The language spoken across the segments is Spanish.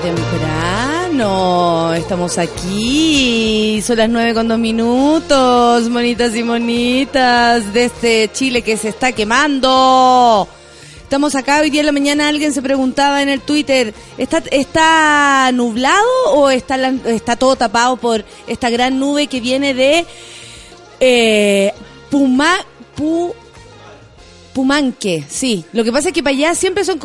temprano. Estamos aquí. Son las nueve con dos minutos. Monitas y monitas de este Chile que se está quemando. Estamos acá hoy día en la mañana. Alguien se preguntaba en el Twitter: ¿está, está nublado o está, está todo tapado por esta gran nube que viene de eh, Puma, Pu- Pumanque, sí. Lo que pasa es que para allá siempre son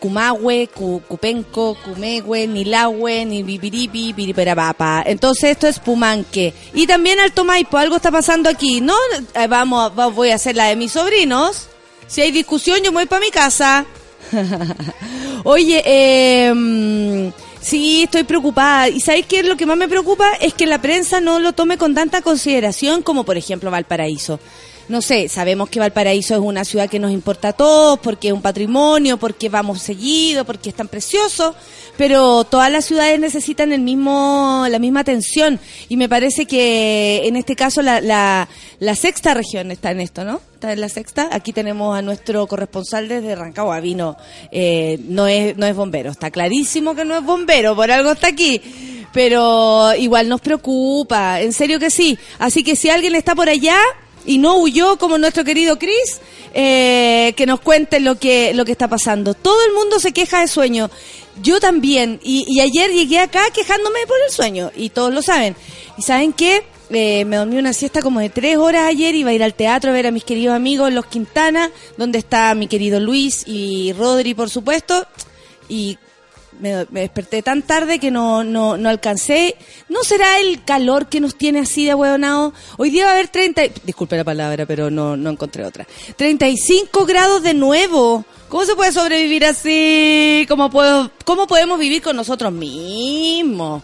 Cumahue, Cu- Cupenco, Cumehue, Nilahue, ni Bibiripi, Biriperapapa. Entonces esto es Pumanque. Y también Alto Maipo, algo está pasando aquí. No, Eh, vamos, va- voy a hacer la de mis sobrinos. Si hay discusión, yo me voy para mi casa. Oye, eh, sí, estoy preocupada. ¿Y sabéis qué es lo que más me preocupa? Es que la prensa no lo tome con tanta consideración como, por ejemplo, Valparaíso. No sé, sabemos que Valparaíso es una ciudad que nos importa a todos, porque es un patrimonio, porque vamos seguido, porque es tan precioso, pero todas las ciudades necesitan el mismo, la misma atención. Y me parece que en este caso la, la, la sexta región está en esto, ¿no? Está en la sexta. Aquí tenemos a nuestro corresponsal desde Rancagua, vino, eh, no es, no es bombero, está clarísimo que no es bombero, por algo está aquí. Pero igual nos preocupa, en serio que sí. Así que si alguien está por allá, y no huyó como nuestro querido Chris, eh, que nos cuente lo que, lo que está pasando. Todo el mundo se queja de sueño. Yo también. Y, ayer llegué acá quejándome por el sueño. Y todos lo saben. ¿Y saben qué? Eh, me dormí una siesta como de tres horas ayer. Iba a ir al teatro a ver a mis queridos amigos Los Quintana, donde está mi querido Luis y Rodri, por supuesto. Y me, desperté tan tarde que no, no, no alcancé. ¿No será el calor que nos tiene así de huevonao? Hoy día va a haber 30, y- disculpe la palabra, pero no, no encontré otra. 35 grados de nuevo. ¿Cómo se puede sobrevivir así? ¿Cómo, puedo, ¿Cómo podemos vivir con nosotros mismos?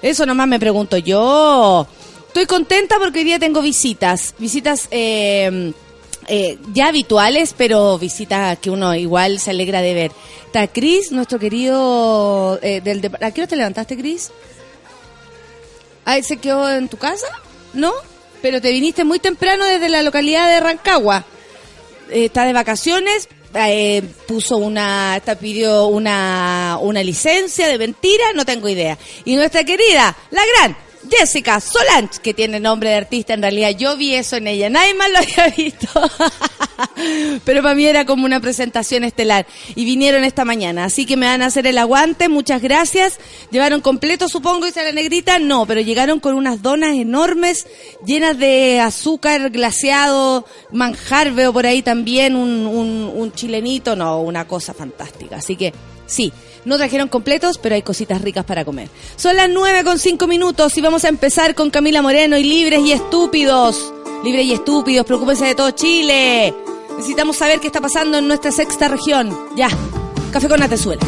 Eso nomás me pregunto yo. Estoy contenta porque hoy día tengo visitas. Visitas eh, eh, ya habituales, pero visitas que uno igual se alegra de ver. Está Cris, nuestro querido... Eh, del dep- ¿A qué hora te levantaste, Cris? ¿Se quedó en tu casa? ¿No? Pero te viniste muy temprano desde la localidad de Rancagua. Eh, está de vacaciones, eh, puso una, está, pidió una, una licencia de mentira, no tengo idea. Y nuestra querida, la gran Jessica Solange, que tiene nombre de artista, en realidad yo vi eso en ella, nadie más lo había visto. Pero para mí era como una presentación estelar. Y vinieron esta mañana, así que me van a hacer el aguante, muchas gracias. Llevaron completo, supongo, dice la negrita, no, pero llegaron con unas donas enormes, llenas de azúcar glaseado, manjar, veo por ahí también un, un, un chilenito, no, una cosa fantástica. Así que, sí. No trajeron completos, pero hay cositas ricas para comer. Son las nueve con cinco minutos y vamos a empezar con Camila Moreno y Libres y Estúpidos. Libres y Estúpidos, preocúpense de todo Chile. Necesitamos saber qué está pasando en nuestra sexta región. Ya, café con Atezuela.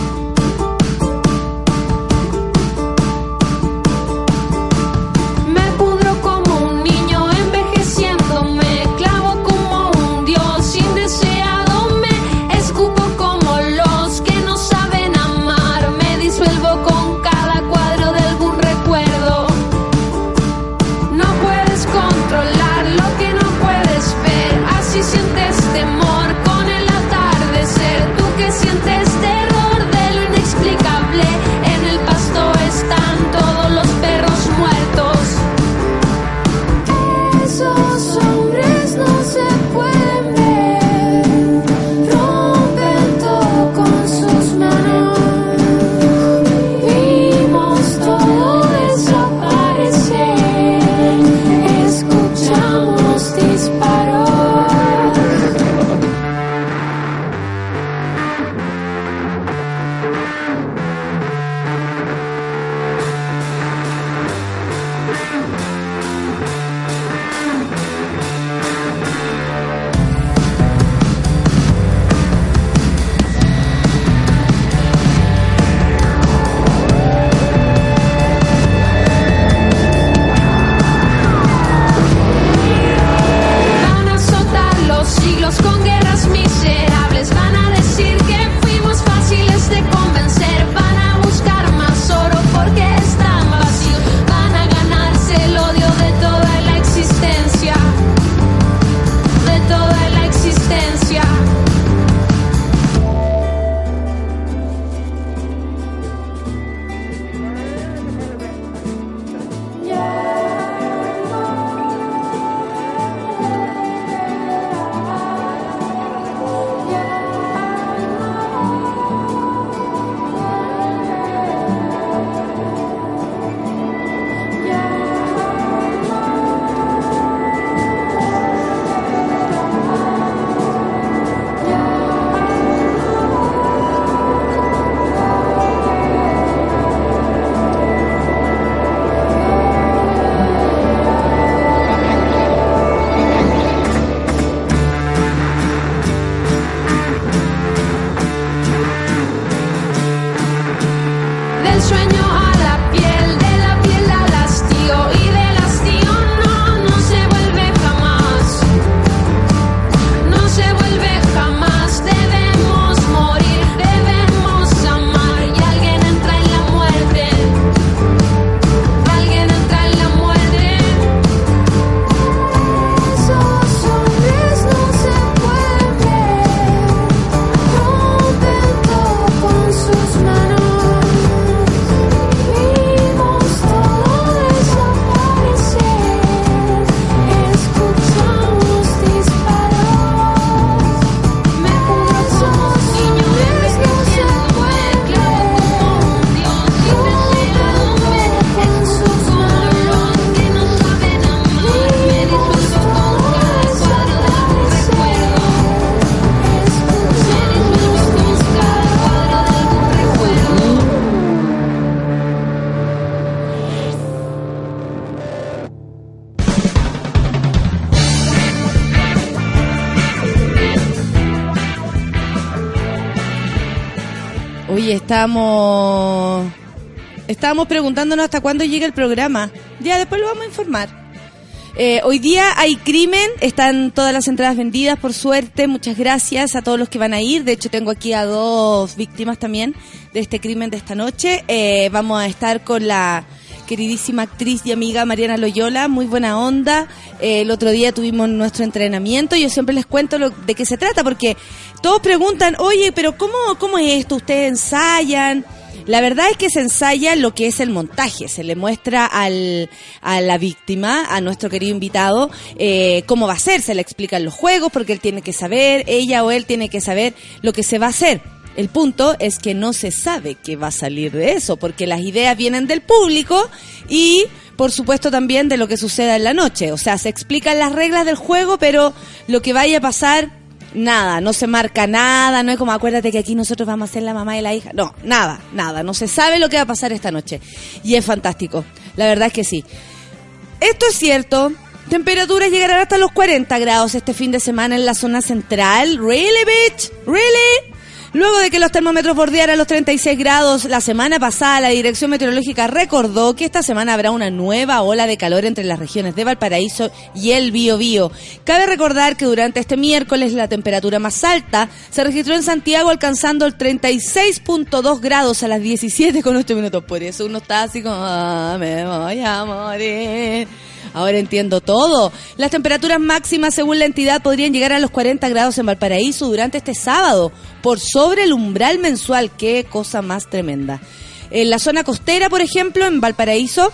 Oye, estamos. Estábamos preguntándonos hasta cuándo llega el programa. Ya después lo vamos a informar. Eh, hoy día hay crimen, están todas las entradas vendidas, por suerte. Muchas gracias a todos los que van a ir. De hecho, tengo aquí a dos víctimas también de este crimen de esta noche. Eh, vamos a estar con la queridísima actriz y amiga Mariana Loyola, muy buena onda. Eh, el otro día tuvimos nuestro entrenamiento. Yo siempre les cuento lo, de qué se trata, porque todos preguntan, oye, pero ¿cómo, cómo es esto? ¿Ustedes ensayan? La verdad es que se ensaya lo que es el montaje, se le muestra al, a la víctima, a nuestro querido invitado, eh, cómo va a ser, se le explican los juegos, porque él tiene que saber, ella o él tiene que saber lo que se va a hacer. El punto es que no se sabe qué va a salir de eso, porque las ideas vienen del público y, por supuesto, también de lo que suceda en la noche. O sea, se explican las reglas del juego, pero lo que vaya a pasar nada, no se marca nada, no es como acuérdate que aquí nosotros vamos a ser la mamá y la hija. No, nada, nada, no se sabe lo que va a pasar esta noche. Y es fantástico, la verdad es que sí. Esto es cierto, temperaturas llegarán hasta los 40 grados este fin de semana en la zona central. ¿Really, bitch? ¿Really? Luego de que los termómetros bordearan los 36 grados la semana pasada, la Dirección Meteorológica recordó que esta semana habrá una nueva ola de calor entre las regiones de Valparaíso y el Biobío. Cabe recordar que durante este miércoles la temperatura más alta se registró en Santiago alcanzando el 36.2 grados a las 17 con 8 minutos. Por eso uno está así como, ah, me voy a morir. Ahora entiendo todo. Las temperaturas máximas según la entidad podrían llegar a los 40 grados en Valparaíso durante este sábado, por sobre el umbral mensual. Qué cosa más tremenda. En la zona costera, por ejemplo, en Valparaíso,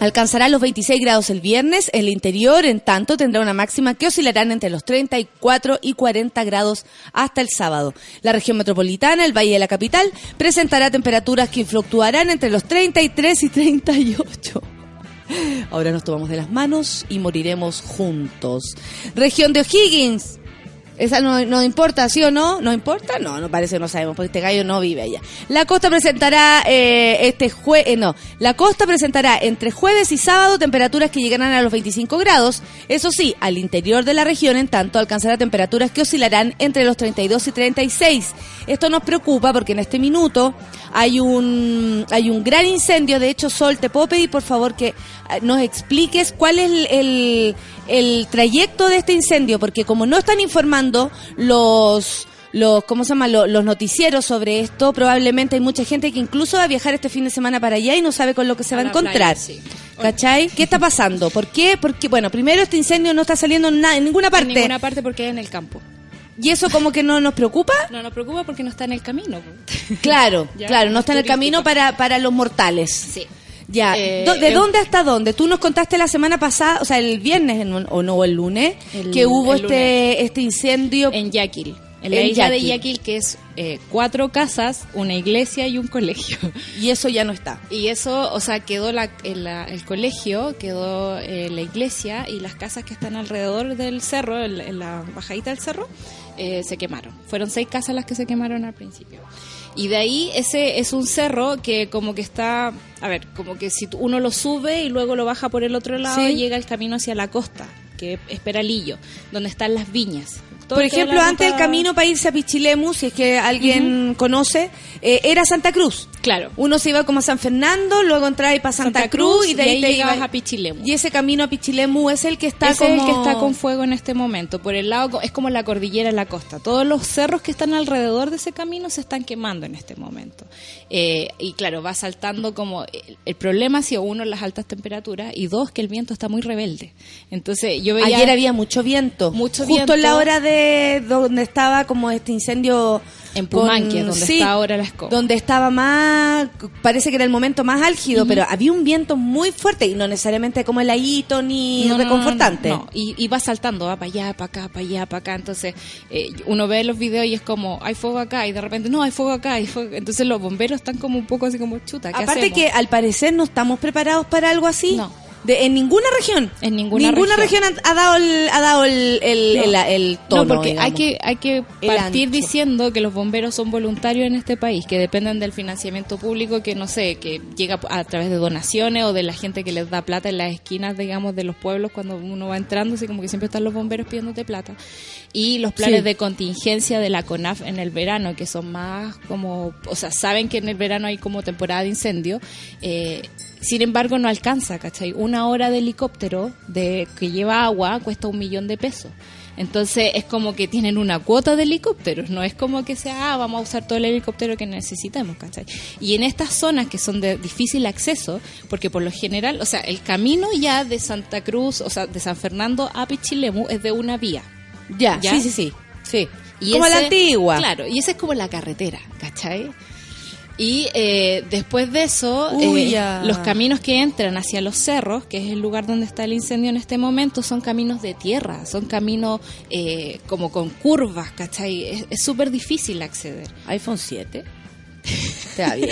Alcanzará los 26 grados el viernes. El interior, en tanto, tendrá una máxima que oscilarán entre los 34 y 40 grados hasta el sábado. La región metropolitana, el Valle de la Capital, presentará temperaturas que fluctuarán entre los 33 y 38. Ahora nos tomamos de las manos y moriremos juntos. Región de O'Higgins. Esa no, no importa, ¿sí o no? ¿No importa? No, no parece, no sabemos, porque este gallo no vive allá. La costa presentará eh, este jue eh, no, la costa presentará entre jueves y sábado temperaturas que llegarán a los 25 grados. Eso sí, al interior de la región, en tanto, alcanzará temperaturas que oscilarán entre los 32 y 36. Esto nos preocupa porque en este minuto hay un, hay un gran incendio. De hecho, Sol, te puedo pedir por favor que eh, nos expliques cuál es el, el, el trayecto de este incendio, porque como no están informando los los, ¿cómo se llama? Los, los noticieros sobre esto, probablemente hay mucha gente que incluso va a viajar este fin de semana para allá y no sabe con lo que se va a encontrar. playa, sí. ¿Cachai? ¿Qué está pasando? ¿Por qué? Porque, bueno, primero este incendio no está saliendo en, en ninguna parte. En ninguna parte porque es en el campo. ¿Y eso como que no nos preocupa? No nos preocupa porque no está en el camino. Claro, Ya, claro, no está en el camino para, para los mortales. Sí. Ya, Eh, ¿de eh, dónde hasta dónde? Tú nos contaste la semana pasada, o sea, el viernes en- o no, el lunes, El- que hubo este este incendio. En Yaquil. En la En isla de Yaquil. Que es eh, cuatro casas, una iglesia y un colegio. Y eso ya no está. Y eso, o sea, quedó la, el, la- el colegio, quedó eh, la iglesia y las casas que están alrededor del cerro, en, la- en la bajadita del cerro, eh, se quemaron. Fueron seis casas las que se quemaron al principio. Y de ahí ese es un cerro que como que está, a ver, como que si uno lo sube y luego lo baja por el otro lado, Sí. llega el camino hacia la costa, que es Peralillo, donde están las viñas. Todo- Por ejemplo, antes el camino para irse a Pichilemu, si es que alguien conoce, eh, era Santa Cruz. Claro. Uno se iba como a San Fernando, luego entraba ahí para Santa, Cruz, y de ahí, te llegabas ibas- a Pichilemu. Y ese camino a Pichilemu es el que está Ese como... es el que está con fuego en este momento. Por el lado, es como la cordillera la costa. Todos los cerros que están alrededor de ese camino se están quemando en este momento. Eh, y claro, va saltando como... El, el problema ha sido, uno, las altas temperaturas y dos, que el viento está muy rebelde. Entonces yo veía... Ayer había mucho viento. Mucho Justo viento. en la hora de donde estaba como este incendio. En Pumanque, donde está ahora la escoba. Donde estaba más. Parece que era el momento más álgido, pero había un viento muy fuerte y no necesariamente como heladito ni No, no, reconfortante. No, no, Y, y va saltando, va para allá, para acá, para allá, para acá. Entonces, eh, uno ve los videos y es como, hay fuego acá, y de repente, no, hay fuego acá. Hay fuego. Entonces, los bomberos están como un poco así como chuta. ¿qué Aparte hacemos? que al parecer no estamos preparados para algo así. No. De, en ninguna región. En ninguna región, ha, ha dado el, ha dado el, el, No. el- el tono. no, porque hay que, hay que partir diciendo que los bomberos son voluntarios en este país, que dependen del financiamiento público que no sé, que llega a través de donaciones o de la gente que les da plata en las esquinas, digamos, de los pueblos cuando uno va entrando, así como que siempre están los bomberos pidiéndote plata. Y los planes Sí. de contingencia de la CONAF en el verano, que son más como, o sea, saben que en el verano hay como temporada de incendio, eh, sin embargo, no alcanza, ¿cachai? Una hora de helicóptero de que lleva agua cuesta un millón de pesos. Entonces es como que tienen una cuota de helicópteros, no es como que sea, ah, vamos a usar todo el helicóptero que necesitemos, ¿cachai? Y en estas zonas que son de difícil acceso, porque por lo general, o sea, el camino ya de Santa Cruz, o sea, de San Fernando a Pichilemu es de una vía. Ya, ¿Ya? sí, sí, sí. sí. Y Como la ese- antigua. Claro, y esa es como la carretera, ¿cachai? Y eh, después de eso, Uy, eh, los caminos que entran hacia los cerros, que es el lugar donde está el incendio en este momento, son caminos de tierra, son caminos eh, como con curvas, ¿cachai? Es- súper difícil acceder. iPhone 7. Te va bien.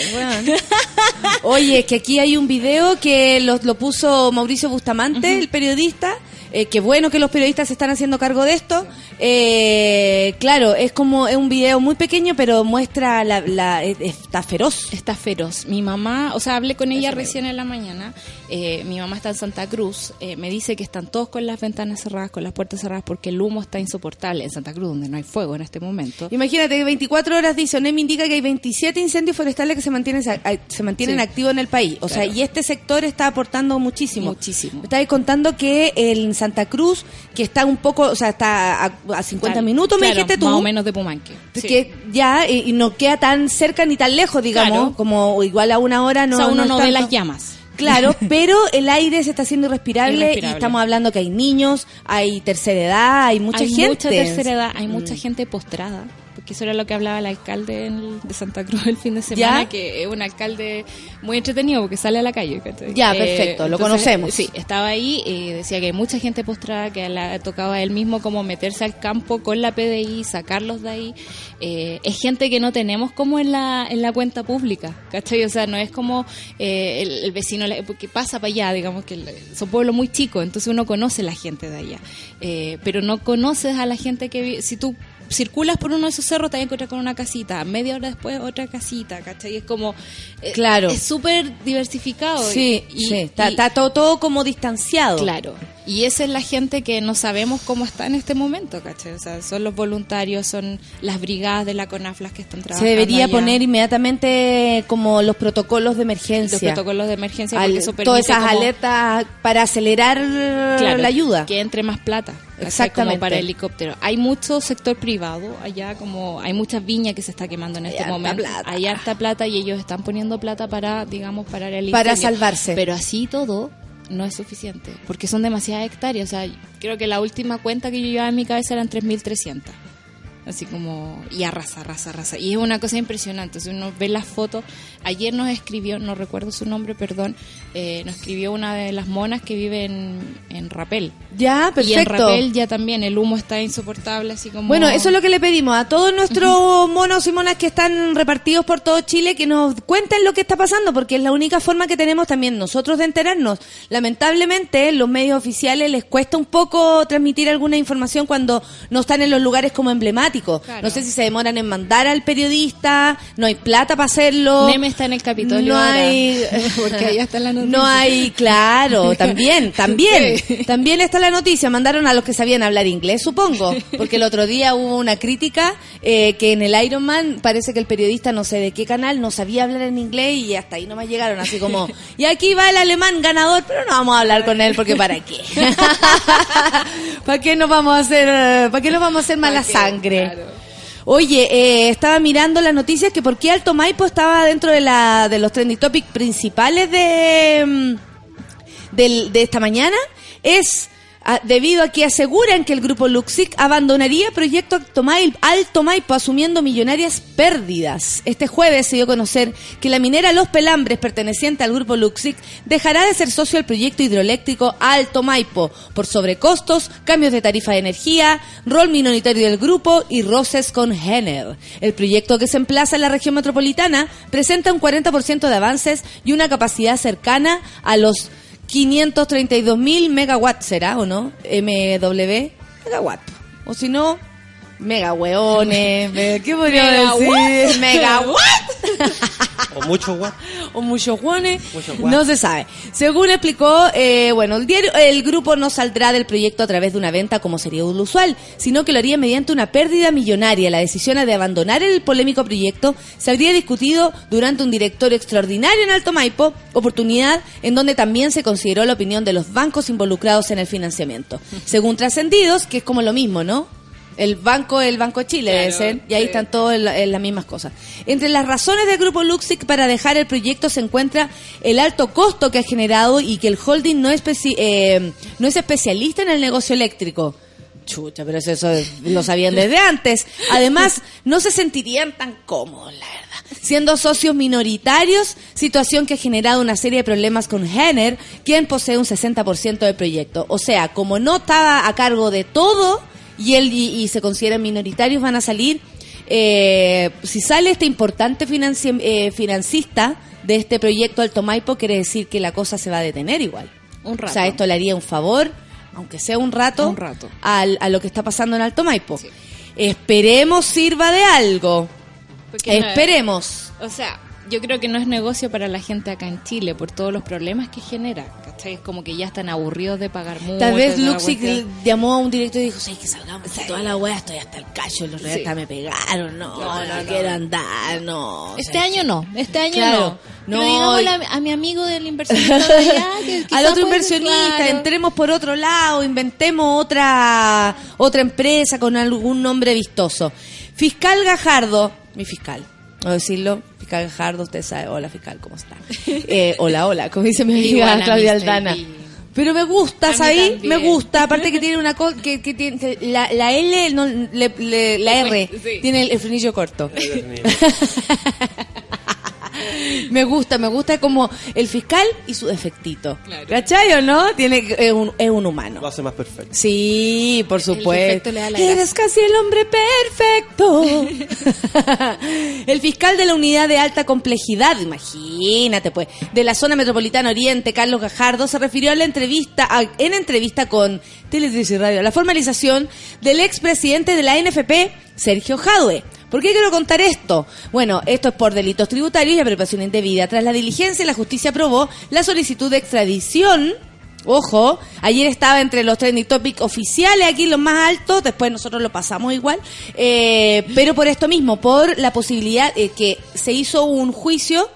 Oye, es que aquí hay un video que lo, lo puso Mauricio Bustamante, el periodista. Eh, qué bueno que los periodistas se están haciendo cargo de esto. Eh, claro, es como es un video muy pequeño, pero muestra la, la es- está feroz. Está feroz. Mi mamá, o sea, hablé con ella recién en la mañana. Eh, mi mamá está en Santa Cruz. eh, me dice que están todos con las ventanas cerradas, con las puertas cerradas, porque el humo está insoportable en Santa Cruz, donde no hay fuego en este momento. Imagínate que 24 horas dice, ONEM indica que hay 27 incendios forestales que se mantienen se mantienen Sí. activos en el país. O sea, y este sector está aportando muchísimo. Muchísimo. Me estabas contando que en Santa Cruz, que está un poco, o sea, está a, a 50 Tal- minutos, me claro, dijiste tú. Más o menos de Pumanque. Sí. Que ya eh, y no queda tan cerca ni tan lejos, digamos, como igual a una hora no o sea, uno es no, ve las llamas. Claro, pero el aire se está haciendo irrespirable, y estamos hablando que hay niños, hay tercera edad, hay mucha hay gente. mucha tercera edad, hay Mm. mucha gente postrada. Porque eso era lo que hablaba el alcalde en- de Santa Cruz el fin de semana, ¿Ya? que es un alcalde muy entretenido porque sale a la calle. ¿cachai? Ya, perfecto, lo conocemos. Sí, estaba ahí y decía que hay mucha gente postrada, que le tocaba a él mismo como meterse al campo con la PDI, sacarlos de ahí. Eh, es gente que no tenemos como en la, en la cuenta pública, ¿cachai? O sea, no es como eh, el, el vecino que pasa para allá, digamos que son pueblos muy chicos, entonces uno conoce la gente de allá. Eh, pero no conoces a la gente que vive, si tú circulas por uno de esos cerros te vas a encontrar con una casita, media hora después otra casita, ¿cachai? Es como... eh, Claro. Es súper diversificado. Sí, y- sí, está, y- está todo, todo como distanciado. Claro. Y esa es la gente que no sabemos cómo está en este momento, ¿cachai? O sea, son los voluntarios, son las brigadas de la CONAFLAS que están Se trabajando debería allá. poner inmediatamente como los protocolos de emergencia. los protocolos de emergencia Al- porque eso permite todas esas como- alertas para acelerar Claro, la ayuda. Que entre más plata. Exactamente. Como para helicóptero. Hay mucho sector privado allá, como hay muchas viñas que se está quemando en Hay este momento. plata. Hay harta plata y ellos están poniendo plata para, digamos, parar el Para salvarse. Pero así todo no es suficiente, porque son demasiadas hectáreas. O sea, creo que la última cuenta que yo llevaba en mi cabeza eran 3.300. Así como, y arrasa, arrasa, arrasa. Y es una cosa impresionante. Si uno ve las fotos, ayer nos escribió, no recuerdo su nombre, perdón, eh, nos escribió una de las monas que vive en, en Rapel. Ya, Y en perfecto. Rapel ya también el humo está insoportable, así como... Bueno, eso es lo que le pedimos a todos nuestros monos y monas que están repartidos por todo Chile que nos cuenten lo que está pasando, porque es la única forma que tenemos también nosotros de enterarnos. Lamentablemente, los medios oficiales les cuesta un poco transmitir alguna información cuando no están en los lugares como emblemáticos. Claro. No sé si se demoran en mandar al periodista, no hay plata para hacerlo. Neme está en el Capitolio No ahora, hay, porque allá está la noticia. No hay, claro, también, también, Sí. también está la noticia. Mandaron a los que sabían hablar inglés, supongo, porque el otro día hubo una crítica eh, que en el Ironman parece que el periodista, no sé de qué canal, no sabía hablar en inglés y hasta ahí nomás llegaron, así como, y aquí va el alemán ganador, pero no vamos a hablar con él porque para qué. ¿Para qué nos vamos a hacer, eh, para qué nos vamos a hacer mala ¿Pa' Oye, eh, estaba mirando las noticias que por qué Alto Maipo estaba dentro de la de los trending topics principales de mm, del- de esta mañana. Es ah, debido a que aseguran que el grupo Luxic abandonaría Proyecto Alto Mai- Alto Maipo asumiendo millonarias pérdidas. Este jueves se dio a conocer que la minera Los Pelambres, perteneciente al grupo Luxic, dejará de ser socio del proyecto hidroeléctrico Alto Maipo por sobrecostos, cambios de tarifa de energía, rol minoritario del grupo y roces con Henner. El proyecto que se emplaza en la región metropolitana presenta un 40% de avances y una capacidad cercana a los 532 mil megawatts, ¿será o no? MW, megawatt. O si no, mega hueones, me- ¿qué podría decir? Megawatt. O mucho guap. o muchos guanes, guanes. no se sabe. Según explicó, eh, bueno, el diario, el grupo no saldrá del proyecto a través de una venta como sería lo usual, sino que lo haría mediante una pérdida millonaria. La decisión de abandonar el polémico proyecto se habría discutido durante un directorio extraordinario en Alto Maipo, oportunidad en donde también se consideró la opinión de los bancos involucrados en el financiamiento. Según trascendidos, que es como lo mismo, ¿no? El banco, el Banco de Chile debe Claro, ser, y ahí sí. están todas en las mismas cosas. Entre las razones del grupo Luxic para dejar el proyecto se encuentra el alto costo que ha generado y que el holding no es, especi- eh, no es especialista en el negocio eléctrico. Chucha, pero eso, eso lo sabían desde antes. Además, no se sentirían tan cómodos, la verdad. Siendo socios minoritarios, situación que ha generado una serie de problemas con Henner, quien posee un 60% del proyecto. O sea, como no estaba a cargo de todo y él y, y se consideran minoritarios, van a salir. eh, si sale este importante financi- eh, financista de este proyecto Alto Maipo, quiere decir que la cosa se va a detener igual. Un rato. O sea, esto le haría un favor, aunque sea un rato, Un rato. al- a lo que está pasando en Alto Maipo. Sí. Esperemos sirva de algo. Porque no- Esperemos. O sea, yo creo que no es negocio para la gente acá en Chile por todos los problemas que genera. ¿Cachai? Es como que ya están aburridos de pagar mucho. Tal vez Luxic llamó a un director y dijo, "Sí, que salgamos de toda la weá, estoy hasta el cacho, los reales me pegaron, no, no, No, no, quiero andar, no. Este año no, este año Claro. no. No, Pero a, a mi amigo del inversionista de allá, que al otro inversionista, claro. entremos por otro lado, inventemos otra otra empresa con algún nombre vistoso. Fiscal Gajardo, mi fiscal, no decirlo, fiscal Gajardo, usted sabe, hola fiscal, ¿cómo está? Eh, hola, hola, como dice mi amiga Claudia Mr. Aldana. Pero me gusta, ¿sabí? Me gusta, aparte que tiene una cosa, que, que tiene, que la, la L, no, le- le- la R, Sí. tiene el, el frenillo corto. me gusta, me gusta como el fiscal y su defectito. Claro. ¿Cachai o no? Tiene, es, un, es un humano. Lo hace más perfecto. Sí, por supuesto. le da la Eres casi el hombre perfecto. el fiscal de la unidad de alta complejidad, imagínate pues, de la zona metropolitana Oriente, Carlos Gajardo, se refirió a la entrevista, a- en entrevista con Teletriz y Radio, a la formalización del expresidente de la NFP, Sergio Jadue. ¿Por qué quiero contar esto? Bueno, esto es por delitos tributarios y apropiación indebida. Tras la diligencia, la justicia aprobó la solicitud de extradición Ojo, ayer estaba entre los trending topics oficiales, aquí los más altos, después nosotros lo pasamos igual, eh, pero por esto mismo, por la posibilidad eh, que se hizo un juicio,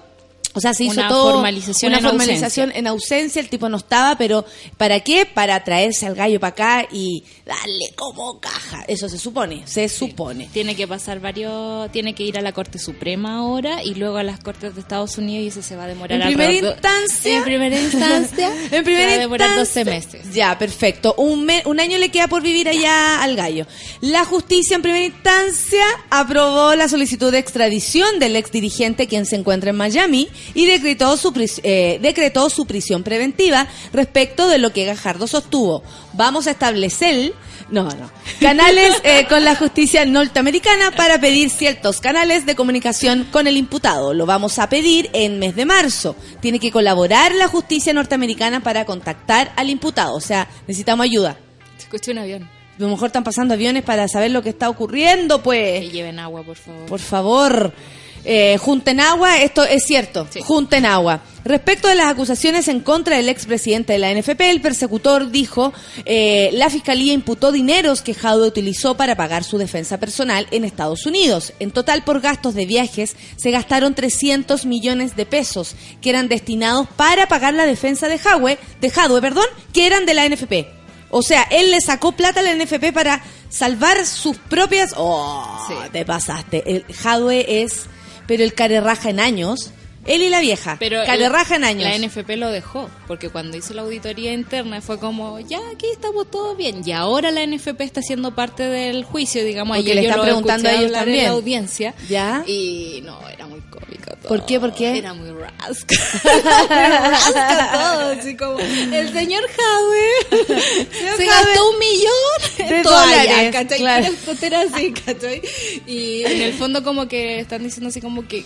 o sea, se hizo Una todo formalización una en formalización en ausencia, el tipo no estaba, pero ¿para qué? Para traerse al gallo para acá y darle como caja, eso se supone, se supone. Tiene que pasar varios, tiene que ir a la Corte Suprema ahora y luego a las Cortes de Estados Unidos y eso se va a demorar En primera instancia. En primera instancia. en primera se va a demorar instancia- 12 meses. Ya, perfecto. Un, me- un año le queda por vivir allá al gallo. La justicia en primera instancia aprobó la solicitud de extradición del ex dirigente quien se encuentra en Miami y decretó su, eh, decretó su prisión preventiva respecto de lo que Gajardo sostuvo. Vamos a establecer no, no. Canales eh, con la justicia norteamericana para pedir ciertos canales de comunicación con el imputado. Lo vamos a pedir en mes de marzo. Tiene que colaborar la justicia norteamericana para contactar al imputado. O sea, necesitamos ayuda. Se escucha un avión. A lo mejor están pasando aviones para saber lo que está ocurriendo, Que pues. lleven agua, por favor. Por favor. Eh, junten agua, esto es cierto, Sí. junten agua. Respecto de las acusaciones en contra del expresidente de la NFP, el persecutor dijo, eh, la fiscalía imputó dineros que Jadwe utilizó para pagar su defensa personal en Estados Unidos. En total, por gastos de viajes, se gastaron 300 millones de pesos que eran destinados para pagar la defensa de Jadwe, de Jadwe, perdón, que eran de la NFP. O sea, él le sacó plata a la NFP para salvar sus propias... ¡Oh! Sí. Te pasaste. El Jadwe es... Pero el carerraja en años... Él y la vieja. Pero carerraja el- en años. La NFP lo dejó, porque cuando hizo la auditoría interna fue como, ya, aquí estamos todos bien. Y ahora la NFP está siendo parte del juicio, digamos. Porque ayer le yo están lo preguntando a ellos hablar en también. la audiencia. ¿Ya? Y no, era muy cómico todo. ¿Por qué? ¿Por qué? Era muy rasca. rasca todo, así como, el señor Jadwe se gastó un millón de dólares, ¿cachai? claro. Así, ¿cachai? Y en el fondo como que están diciendo así como que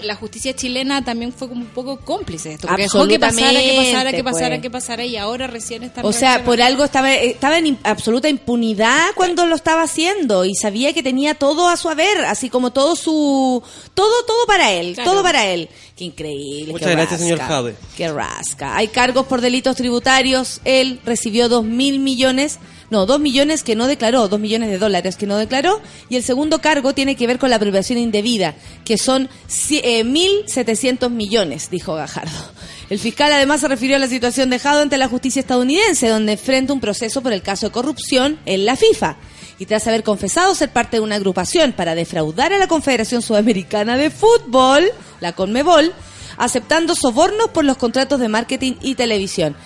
la justicia chilena también fue como un poco cómplice de esto. Porque dejó que pasara, que pasara, que pasara, pues. que pasara y ahora recién está O sea, por algo estaba, estaba en absoluta impunidad cuando lo estaba haciendo y sabía que tenía todo a su haber, así como todo su... Todo, todo para él, Claro. todo para él. Qué increíble. Muchas qué gracias, señor Jade. Qué rasca. Hay cargos por delitos tributarios. Él recibió dos mil millones, no, dos millones que no declaró, dos millones de dólares que no declaró. Y el segundo cargo tiene que ver con la apropiación indebida, que son eh, mil setecientos millones, dijo Gajardo. El fiscal además se refirió a la situación dejado ante la justicia estadounidense, donde enfrenta un proceso por el caso de corrupción en la FIFA. Y tras haber confesado ser parte de una agrupación para defraudar a la Confederación Sudamericana de Fútbol, la CONMEBOL, aceptando sobornos por los contratos de marketing y televisión.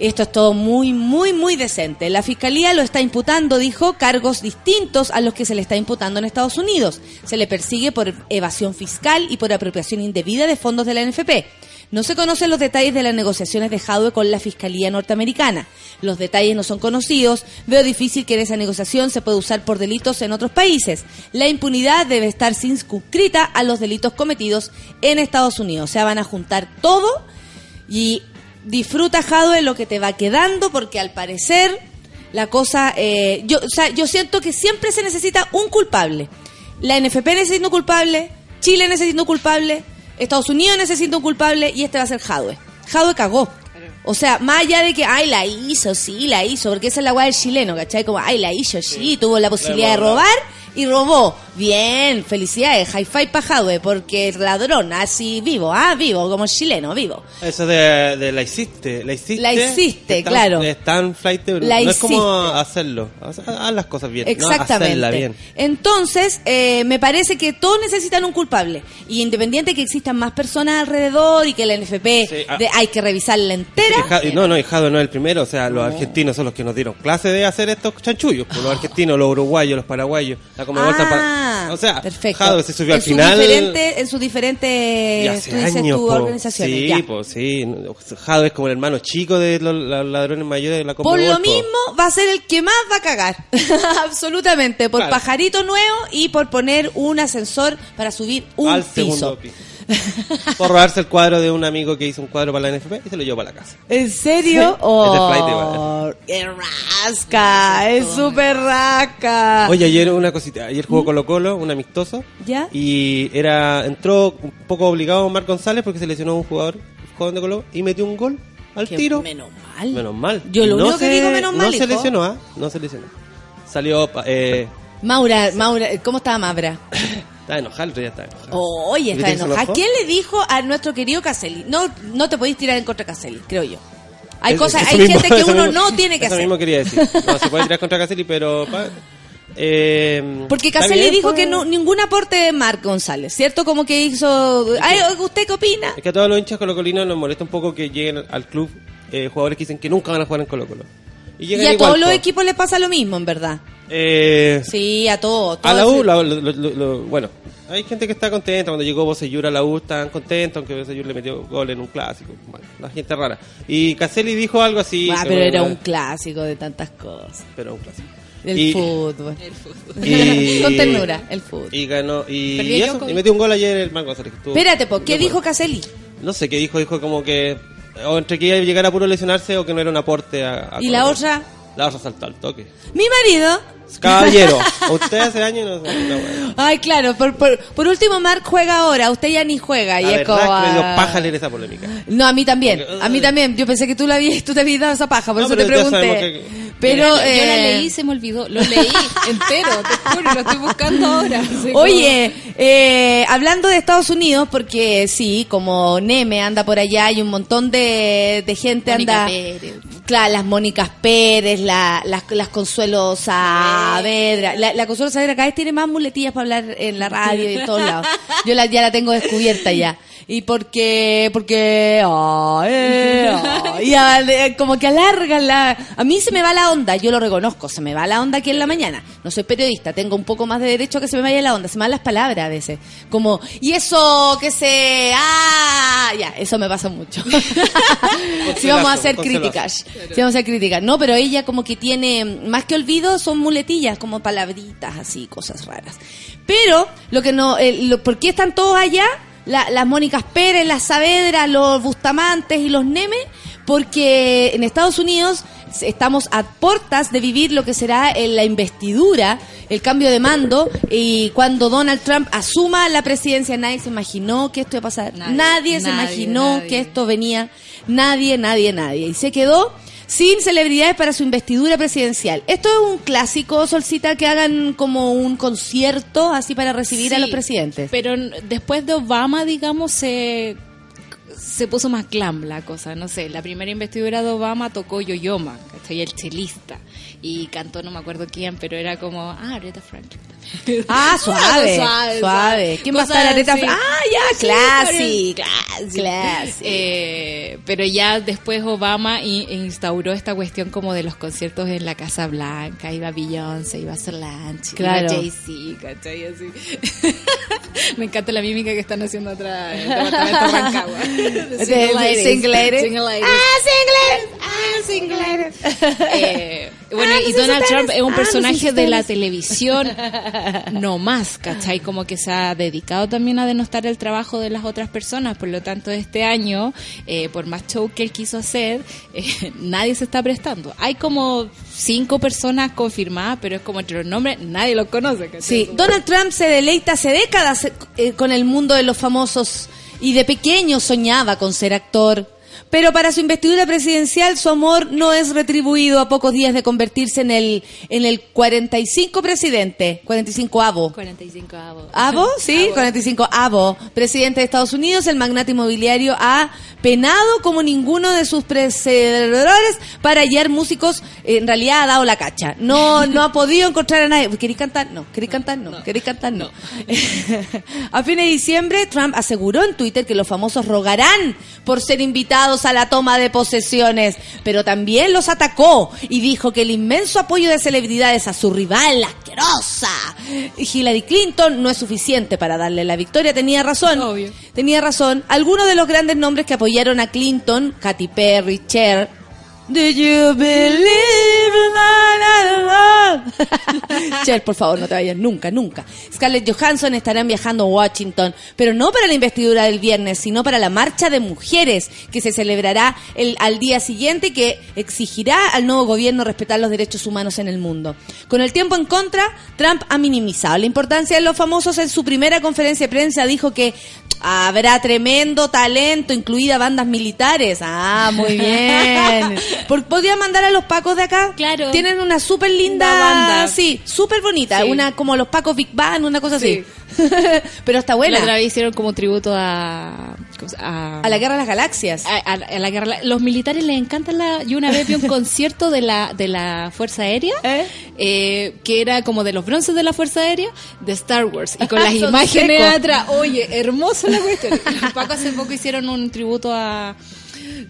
Esto es todo muy, muy, muy decente. La fiscalía lo está imputando, dijo, cargos distintos a los que se le está imputando en Estados Unidos. Se le persigue por evasión fiscal y por apropiación indebida de fondos de la NFP. No se conocen los detalles de las negociaciones de Jadwe con la Fiscalía norteamericana. Los detalles no son conocidos. Veo difícil que en esa negociación se pueda usar por delitos en otros países. La impunidad debe estar circunscrita a los delitos cometidos en Estados Unidos. O sea, van a juntar todo y disfruta Jadwe lo que te va quedando porque al parecer la cosa eh, yo o sea yo siento que siempre se necesita un culpable. La NFP necesita un culpable Chile necesita un culpable Estados Unidos necesita un culpable y este va a ser Jadwe. Jadwe cagó. O sea, más allá de que, ay, la hizo, sí, la hizo, porque esa es la guay del chileno, ¿cachai? Como, ay, la hizo, sí, tuvo la posibilidad de robar y robó. Bien, felicidades, high five pa' Jadwe, porque ladrón, así vivo, ah, vivo, como chileno, vivo. Eso de, de la hiciste, la hiciste. La hiciste, es tan- claro. Es tan flight, La no es como hacerlo. Haz, haz las cosas bien. Exactamente. No, hacerla bien. Entonces, eh, me parece que todos necesitan un culpable. Y independiente que existan más personas alrededor y que la NFP Sí, ah. de- hay que revisarla entera. Y no, no, y Jado no es el primero, o sea, los argentinos son los que nos dieron clase de hacer estos chanchullos, pues los argentinos, los uruguayos, los paraguayos, la Conmebol está Ah, O sea, perfecto. Jado se subió en al final. Sus diferentes, en sus diferentes, y hace tú dices años, tú, po. organizaciones. Sí, ya. sí. Jado es como el hermano chico de los, la- ladrones mayores de la Por lo mismo, va a ser el que más va a cagar. Absolutamente. Por Claro. pajarito nuevo y por poner un ascensor para subir un al piso. segundo piso. Por robarse el cuadro de un amigo que hizo un cuadro para la NFP y se lo llevó para la casa. ¿En serio? Sí, es de Oh, flight igual. ¡Qué rasca! Es súper rasca. Oye, ayer una cosita, ayer jugó Colo Colo, un amistoso. ¿Mm? ¿Ya? Y era, entró un poco obligado Marc González porque se lesionó un jugador, un jugador de Colo y metió un gol al Qué tiro. Menos mal. Menos mal. Yo lo Y único que digo menos mal, No se hijo. lesionó, ¿ah? No se lesionó. Salió, pa- eh, Maura, Maura, ¿cómo estaba Maura? está enojado, el otro día está enojado. Oye, ¿Y está enojó? ¿Quién le dijo a nuestro querido Caselli? No, no te podéis tirar en contra de Caselli, creo yo. Hay Eso- cosas, eso hay mismo- gente que eso uno mismo- no tiene que Eso hacer. mismo quería decir. No, se puede tirar contra Caselli, pero... pa- eh, Porque Caselli dijo que no, ningún aporte de Marc González, ¿cierto? Como que hizo... Ay, ¿Usted qué opina? Es que a todos los hinchas colocolinos nos molesta un poco que lleguen al club eh, jugadores que dicen que nunca van a jugar en Colo Colo. Y a igual, todos los po. equipos les pasa lo mismo, en verdad. Eh, Sí, a todos. a la U, la- lo- lo- lo- lo- bueno, hay gente que está contenta. Cuando llegó Boseyur a la U, estaban contentos, aunque Boseyur le metió gol en un clásico. Bueno, la gente rara. Y Caselli dijo algo así. Ah, pero era un clásico de tantas cosas. pero un clásico. El Y- fútbol. Y- Con ternura, el fútbol. Y ganó. Y, Perdió y eso, Djokovic. y metió un gol ayer el González. que estuvo- Espérate, po, ¿qué dijo Caselli? No sé qué dijo, dijo como que. O entre que iba a llegar a puro lesionarse o que no era un aporte a. a ¿Y la otra? La otra saltó al toque. Mi marido. Caballero, usted hace años no no, bueno. Ay, claro, por, por, por último, Marc juega ahora, usted ya ni juega. Y La es como, que me dio ah, paja leer esa polémica. No, a mí también, Porque, a mí también. Yo pensé que tú, la habías, tú te habías dado esa paja, por No, eso te pregunté. que- Pero, Yo la eh, leí y se me olvidó. Lo leí entero, te juro, lo estoy buscando ahora. Oye, eh, hablando de Estados Unidos, porque sí, como Neme anda por allá, hay un montón de, de gente Mónica anda... Pérez. Claro, las Mónicas Pérez, la- las, las Consuelo Saavedra. La, la Consuelo Saavedra cada vez tiene más muletillas para hablar en la radio y en todos lados. Yo la, ya la tengo descubierta ya. Y porque, porque, ah, eh, ah, y a- como que alargan la... A mí se me va la onda, yo lo reconozco, se me va la onda aquí en la mañana. No soy periodista, tengo un poco más de derecho a que se me vaya la onda, se me van las palabras a veces. Como, y eso que se... Ah, ya, eso me pasa mucho. si vamos a hacer críticas. Si vamos a hacer críticas. No, pero ella como que tiene, más que olvido, son muletillas, como palabritas así, cosas raras. Pero, lo que no, eh, lo- ¿por qué están todos allá? La- las Mónicas Pérez, las Saavedra, los Bustamantes y los Nemes, porque en Estados Unidos estamos a portas de vivir lo que será eh, la investidura, el cambio de mando, y cuando Donald Trump asuma la presidencia, nadie se imaginó que esto iba a pasar. Nadie, Nadie, se imaginó nadie. que esto venía. Nadie, nadie, nadie. Y se quedó sin celebridades para su investidura presidencial. Esto es un clásico, Solcita, que hagan como un concierto así para recibir a los presidentes. Pero después de Obama, digamos, se, se puso más glam la cosa. No sé, la primera investidura de Obama tocó Yoyoma, ¿cachai? El chelista. Y cantó no me acuerdo quién, pero era como, ah, Aretha Franklin. Ah, suave, Suave, suave. ¿Quién va a estar Aretha así. Fra- Ah, ya, Sí, classic. classic. Classic. Eh, pero ya después Obama instauró esta cuestión como de los conciertos en la Casa Blanca. Iba Beyoncé, iba Solange, Claro. iba Jay-Z, ¿cachai? Así. Me encanta la mímica que están haciendo atrás en Rancagua. De- Single Ladies. Single ladies. Ah, single ladies. Ah, single ladies. Eh, bueno, Ah, y Donald Trump es un ah, personaje de la televisión no más, ¿cachai? Como que se ha dedicado también a denostar el trabajo de las otras personas. Por lo tanto, este año, eh, por más show que él quiso hacer, eh, nadie se está prestando. Hay como cinco personas confirmadas, pero es como entre los nombres, nadie los conoce. ¿cachai? Sí, Donald Trump se deleita hace décadas eh, con el mundo de los famosos y de pequeño soñaba con ser actor. Pero para su investidura presidencial su amor no es retribuido a pocos días de convertirse en el en el 45 presidente, 45 avo. 45 avos. ¿Avo? Sí, Avo. 45 Avo, presidente de Estados Unidos, el magnate inmobiliario ha penado como ninguno de sus precededores para hallar músicos, en realidad ha dado la cacha. No no ha podido encontrar a nadie. ¿Queréis cantar? No. ¿Queréis cantar? No. ¿Queréis cantar? No. a fines de diciembre, Trump aseguró en Twitter que los famosos rogarán por ser invitados a la toma de posesiones, pero también los atacó y dijo que el inmenso apoyo de celebridades a su rival, la asquerosa Hillary Clinton, no es suficiente para darle la victoria. Tenía razón. Obvio. Tenía razón. Algunos de los grandes nombres que apoyaron a Clinton, Katy Perry, Cher, Do you believe in love? Cher, por favor, no te vayas nunca, nunca. Scarlett Johansson estarán viajando a Washington, pero no para la investidura del viernes, sino para la marcha de mujeres que se celebrará el, al día siguiente que exigirá al nuevo gobierno respetar los derechos humanos en el mundo. Con el tiempo en contra, Trump ha minimizado la importancia de los famosos en su primera conferencia de prensa. Dijo que habrá tremendo talento, incluida bandas militares. Ah, muy bien. Por- ¿Podría mandar a los pacos de acá? Claro. Tienen una súper linda Una banda. Sí, súper bonita. Sí. Una como los pacos Big Bang, una cosa Sí. así. Pero está La buena. otra vez hicieron como tributo a... ¿cómo se- a A la guerra de las galaxias. a, a- a la guerra. Los militares les encanta la. Yo una vez vi un concierto de la de la Fuerza Aérea, ¿Eh? eh, que era como de los bronces de la Fuerza Aérea, de Star Wars. Y con las imágenes atrás. Oye, hermosa la cuestión. Paco hace poco hicieron un tributo a.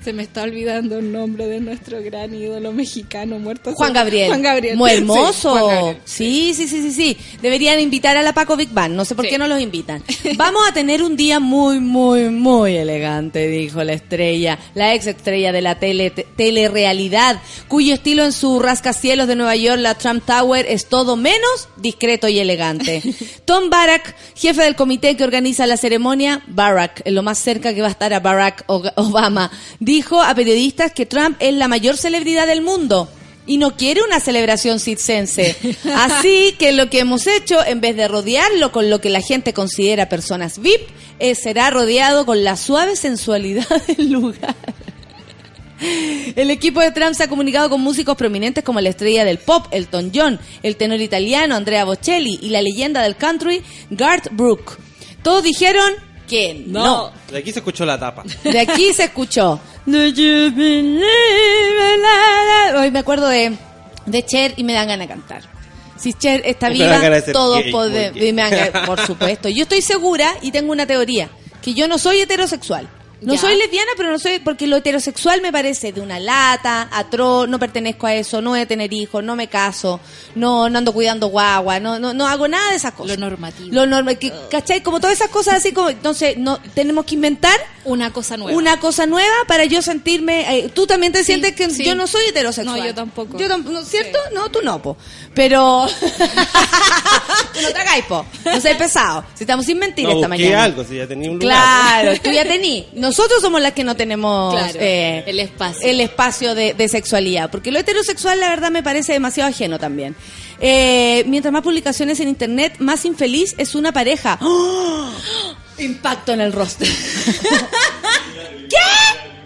Se me está olvidando el nombre de nuestro gran ídolo mexicano muerto. Juan Gabriel. Juan Gabriel. Muy hermoso. Gabriel. Sí, sí, sí, sí, sí. Deberían invitar a la Paco Big Bang. No sé por Sí. qué no los invitan. Vamos a tener un día muy, muy, muy elegante, dijo la estrella, la ex estrella de la tele, te- telerealidad, cuyo estilo en su rascacielos de Nueva York, la Trump Tower, es todo menos discreto y elegante. Tom Barack, jefe del comité que organiza la ceremonia, Barack, en lo más cerca que va a estar a Barack Obama, dijo a periodistas que Trump es la mayor celebridad del mundo y no quiere una celebración circense. Así que lo que hemos hecho, en vez de rodearlo con lo que la gente considera personas VIP, es será rodeado con la suave sensualidad del lugar. El equipo de Trump se ha comunicado con músicos prominentes como la estrella del pop, Elton John, el tenor italiano Andrea Bocelli y la leyenda del country, Garth Brooke. Todos dijeron que no. De aquí se escuchó la tapa. De aquí se escuchó. Hoy me acuerdo de, de Cher y me dan ganas de cantar. Si Cher está viva, todos podemos. Por supuesto. Yo estoy segura y tengo una teoría: que yo no soy heterosexual. No Ya. soy lesbiana, pero no soy. Porque lo heterosexual me parece de una lata, atroz, no pertenezco a eso, no voy a tener hijos, no me caso, no, no ando cuidando guagua, no, no, no hago nada de esas cosas. Lo normativo. Lo normal, que, ¿cachai? Como todas esas cosas así como, entonces, no, tenemos que inventar Una cosa nueva. una cosa nueva para yo sentirme. eh, tú también te Sí, sientes que sí. yo no soy heterosexual. No, yo tampoco. Yo tampoco, ¿no, ¿cierto? No, tú no, po. Pero. tú no tragáis, po. No seas pesado. Si estamos sin mentir No, esta busqué mañana. algo, si ya tenía un lugar. Claro, tú ya tení. Nosotros somos las que no tenemos Claro, eh, el espacio. el espacio de, de sexualidad. Porque lo heterosexual, la verdad, me parece demasiado ajeno también. Eh, mientras más publicaciones en internet, más infeliz es una pareja. ¡Oh! Impacto en el rostro.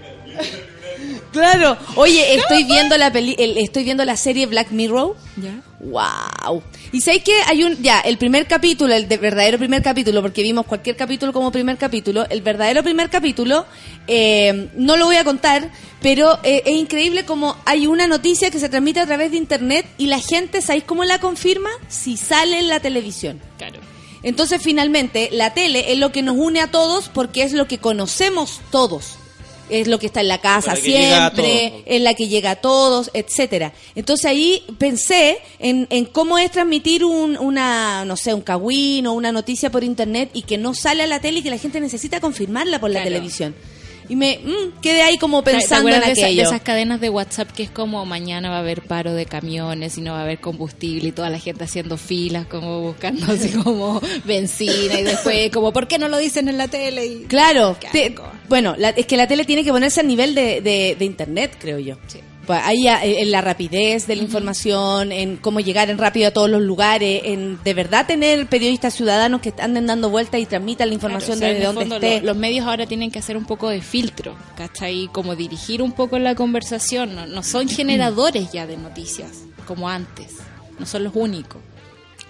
Claro. Oye, estoy viendo la peli el- estoy viendo la serie Black Mirror. ¿Ya? Wow. Y sabéis que hay un, ya, el primer capítulo, el de verdadero primer capítulo, porque vimos cualquier capítulo como primer capítulo, el verdadero primer capítulo, eh, no lo voy a contar, pero eh, es increíble como hay una noticia que se transmite a través de internet y la gente, ¿sabéis cómo la confirma? Si sale en la televisión. Claro. Entonces, finalmente, la tele es lo que nos une a todos porque es lo que conocemos todos. Es lo que está en la casa la siempre, es la que llega a todos, etcétera. Entonces ahí pensé en, en cómo es transmitir un, una, no sé, un cagüín o una noticia por internet y que no sale a la tele y que la gente necesita confirmarla por la Claro. televisión. Y me mm, quedé ahí como ¿Te- te pensando en esa- de esas cadenas de WhatsApp que es como mañana va a haber paro de camiones y no va a haber combustible y toda la gente haciendo filas como buscando así como benzina y después como ¿por qué no lo dicen en la tele? Y- Claro, te- bueno, la- es que la tele tiene que ponerse al nivel de, de- de internet, creo yo. Sí. Pues ahí a- en la rapidez de la información, en cómo llegar en rápido a todos los lugares, en de verdad tener periodistas ciudadanos que anden dando vueltas y transmitan la información Claro, o sea, desde donde esté. lo- Los, medios ahora tienen que hacer un poco de filtro, ¿cachai? Como dirigir un poco la conversación. No, no son generadores ya de noticias, como antes. No son los únicos.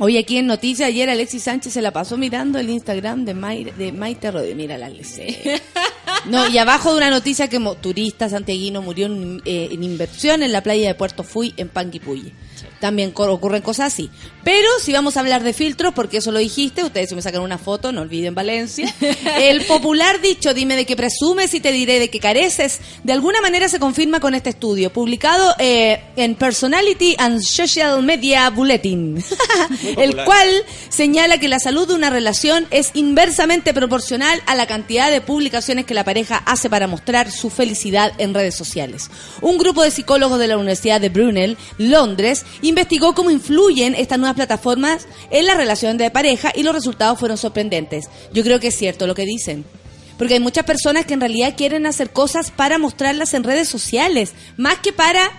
Hoy aquí en Noticias, ayer Alexis Sánchez se la pasó mirando el Instagram de, de Maite Rodríguez. Mira la Alexis. No, y abajo de una noticia que mo- turista santiaguino murió en, eh, en inversión en la playa de Puerto Fui, en Panguipulli. También ocurren cosas así. Pero si vamos a hablar de filtros, porque eso lo dijiste, ustedes si me sacan una foto, no olviden Valencia. El popular dicho, dime de qué presumes y te diré de qué careces, de alguna manera se confirma con este estudio, publicado eh, en Personality and Social Media Bulletin, el cual señala que la salud de una relación es inversamente proporcional a la cantidad de publicaciones que la pareja hace para mostrar su felicidad en redes sociales. Un grupo de psicólogos de la Universidad de Brunel, Londres, investigó cómo influyen estas plataformas en la relación de pareja y los resultados fueron sorprendentes. Yo creo que es cierto lo que dicen. Porque hay muchas personas que en realidad quieren hacer cosas para mostrarlas en redes sociales, más que para...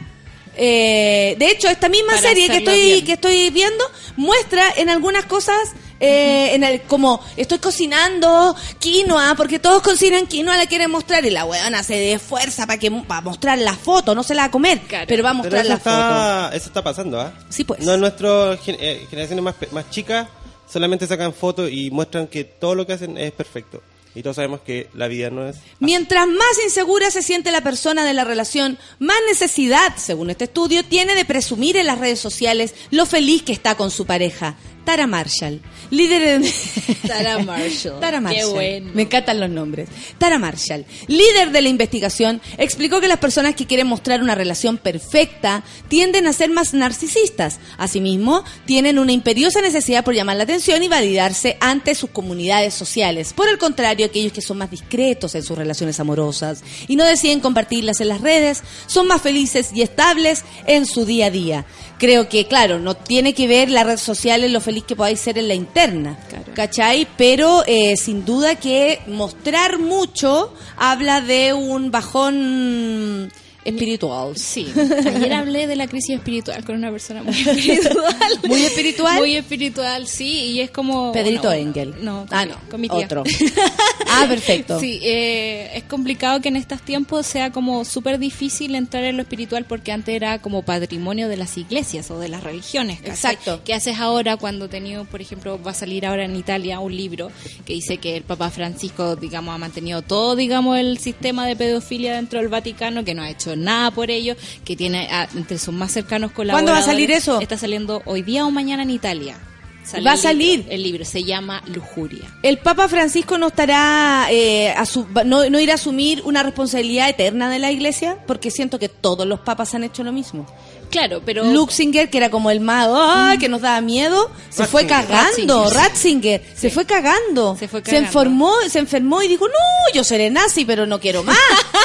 eh, de hecho, esta misma Para serie que estoy, bien. que estoy viendo muestra en algunas cosas eh, en el, como estoy cocinando quinoa porque todos cocinan quinoa la quieren mostrar y la weona se de fuerza para que para mostrar la foto no se la va a comer Claro. pero va a mostrar la foto eso está pasando, ¿ah? Sí, pues. No, nuestras generaciones más, pe- más chicas solamente sacan fotos y muestran que todo lo que hacen es perfecto. Y todos sabemos que la vida no es... Mientras más insegura se siente la persona de la relación, más necesidad, según este estudio, tiene de presumir en las redes sociales lo feliz que está con su pareja. Tara Marshall, líder de... Tara Marshall. Tara Qué Marshall. bueno. Me encantan los nombres. Tara Marshall, líder de la investigación, explicó que las personas que quieren mostrar una relación perfecta tienden a ser más narcisistas. Asimismo, tienen una imperiosa necesidad por llamar la atención y validarse ante sus comunidades sociales. Por el contrario, aquellos que son más discretos en sus relaciones amorosas y no deciden compartirlas en las redes, son más felices y estables en su día a día. Creo que, claro, no tiene que ver la red social en lo feliz que podáis ser en la Claro. ¿Cachai? Pero eh, sin duda que mostrar mucho habla de un bajón espiritual. Sí, ayer hablé de la crisis espiritual con una persona muy espiritual. ¿Muy espiritual? Muy espiritual, sí, y es como... Pedrito Engel. No, Ah, no. con mi tía. Otro. Ah, perfecto. Sí, eh, es complicado que en estos tiempos sea como súper difícil entrar en lo espiritual porque antes era como patrimonio de las iglesias o de las religiones. ¿cachai? Exacto. ¿Qué haces ahora cuando tenido, por ejemplo, va a salir ahora en Italia un libro que dice que el Papa Francisco, digamos, ha mantenido todo, digamos, el sistema de pedofilia dentro del Vaticano, que no ha hecho nada por ello, que tiene a- entre sus más cercanos colaboradores. ¿Cuándo va a salir eso? Está saliendo hoy día o mañana en Italia. Sale Va a el libro. salir. El libro se llama Lujuria. El Papa Francisco no estará, eh, no, no irá a asumir una responsabilidad eterna de la Iglesia, porque siento que todos los papas han hecho lo mismo. Claro, pero Luxinger, que era como el mago, ¡ay! que nos daba miedo, se fue cagando. Ratzinger. Ratzinger, se fue cagando. Se fue Se enfermó, se enfermó y dijo, no, yo seré nazi, pero no quiero más.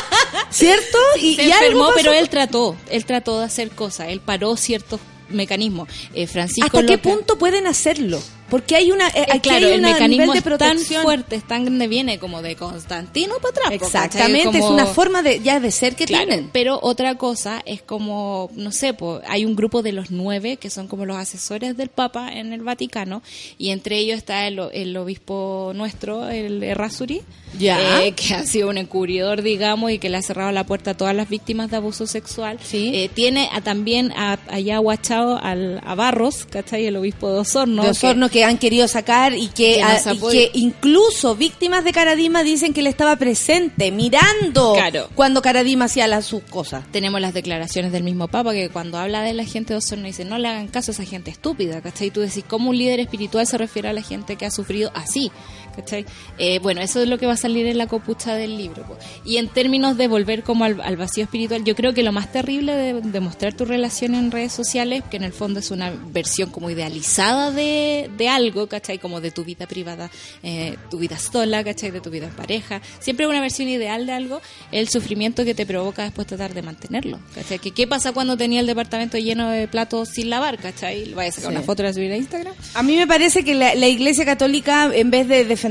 ¿Cierto? Y, se y algo pasó pero él trató, él trató de hacer cosas, él paró ciertos mecanismos. Eh, Francisco ¿Hasta qué punto pueden hacerlo? Porque hay una, eh, Eh, aquí claro, hay el una mecanismo nivel de es tan protección. fuerte, es tan grande, viene como de Constantino para atrás. Exactamente, es Como- una forma de ya de ser que Claro, tienen. pero otra cosa es como, no sé, po, hay un grupo de los nueve que son como los asesores del Papa en el Vaticano y entre ellos está el, el obispo nuestro, el Errázuri, Ya. eh, que ha sido un encubridor, digamos, y que le ha cerrado la puerta a todas las víctimas de abuso sexual. Sí. Eh, tiene a- también a, allá guachado al, a Barros, ¿cachai? El obispo de Osorno. de Osorno que, han querido sacar y que, Que y que incluso víctimas de Caradima dicen que él estaba presente, mirando Claro. cuando Caradima hacía las sus cosas. tenemos las declaraciones del mismo Papa que cuando habla de la gente de Osorno dice no le hagan caso a esa gente estúpida, ¿cachai? Tú decís, ¿cómo un líder espiritual se refiere a la gente que ha sufrido así? ¿Cachai? Eh, bueno, eso es lo que va a salir en la copucha del libro. po. Y en términos de volver como al, al vacío espiritual, yo creo que lo más terrible de, de mostrar tu relación en redes sociales, que en el fondo es una versión como idealizada de, de algo, ¿cachai? Como de tu vida privada, eh, tu vida sola, ¿cachai? De tu vida en pareja. Siempre una versión ideal de algo, el sufrimiento que te provoca después tratar de mantenerlo, ¿cachai? Que, ¿Qué pasa cuando tenía el departamento lleno de platos sin lavar, ¿cachai? Vaya a sacar Sí. una foto y la subir a Instagram. A mí me parece que la, la Iglesia Católica, en vez de defender,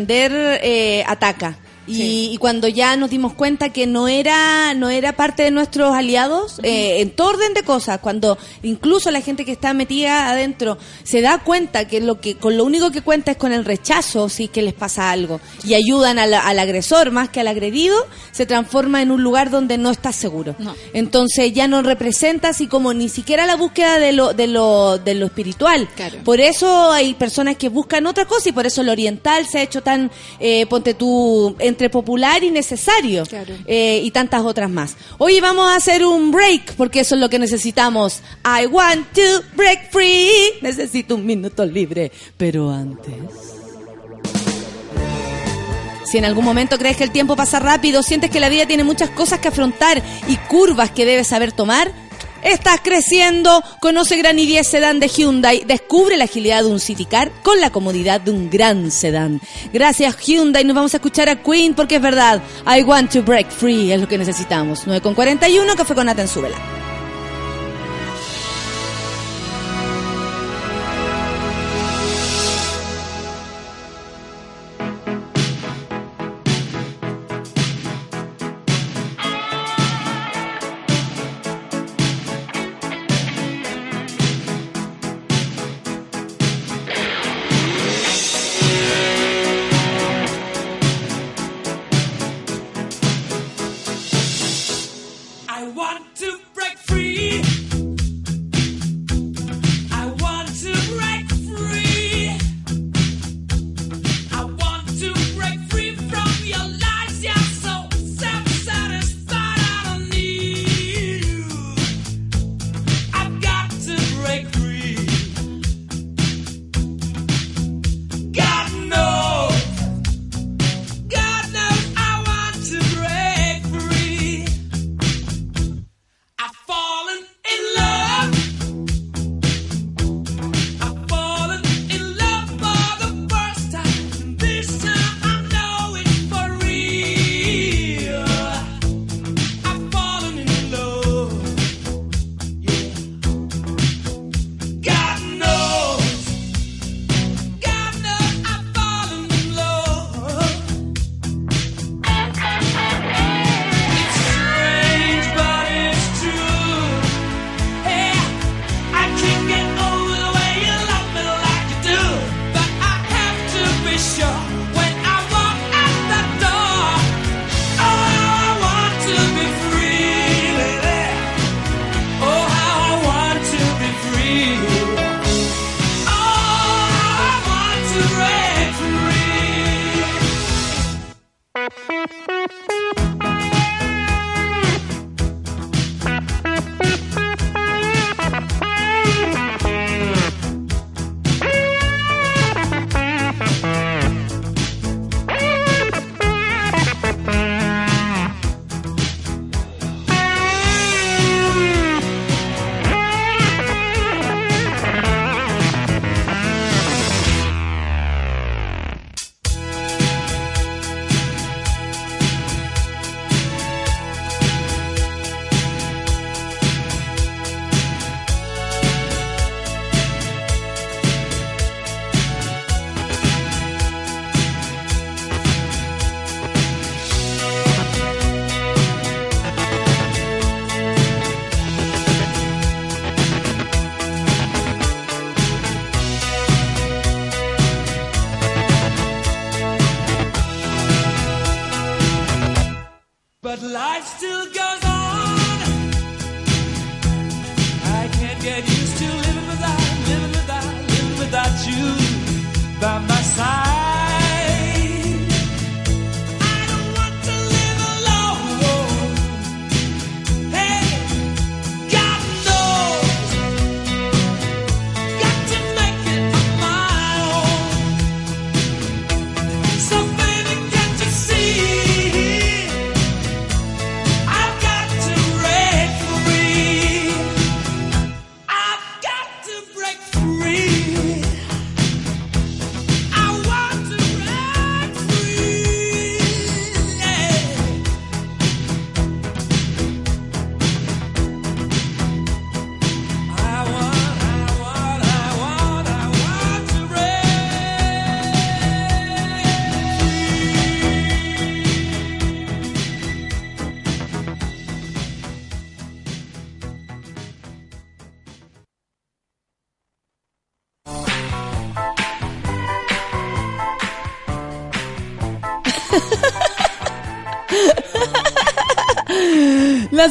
eh, ataca. Y, Sí. y cuando ya nos dimos cuenta que no era no era parte de nuestros aliados, eh, en todo orden de cosas, cuando incluso la gente que está metida adentro se da cuenta que lo que con lo único que cuenta es con el rechazo si es que les pasa algo y ayudan al, al agresor más que al agredido, se transforma en un lugar donde no estás seguro. No. Entonces ya no representa así como ni siquiera la búsqueda de lo de lo de lo espiritual. Claro. Por eso hay personas que buscan otra cosa y por eso el oriental se ha hecho tan, eh, ponte tú, entre popular y necesario. Claro. Eh, y tantas otras más. Hoy vamos a hacer un break porque eso es lo que necesitamos. I want to break free. Necesito un minuto libre. Pero antes... Si en algún momento crees que el tiempo pasa rápido, sientes que la vida tiene muchas cosas que afrontar y curvas que debes saber tomar, estás creciendo, conoce Gran i10 Sedan de Hyundai, descubre la agilidad de un City Car con la comodidad de un gran sedán. Gracias Hyundai, nos vamos a escuchar a Queen porque es verdad, I want to break free es lo que necesitamos. 9 con 41, café con Nata en Súbela.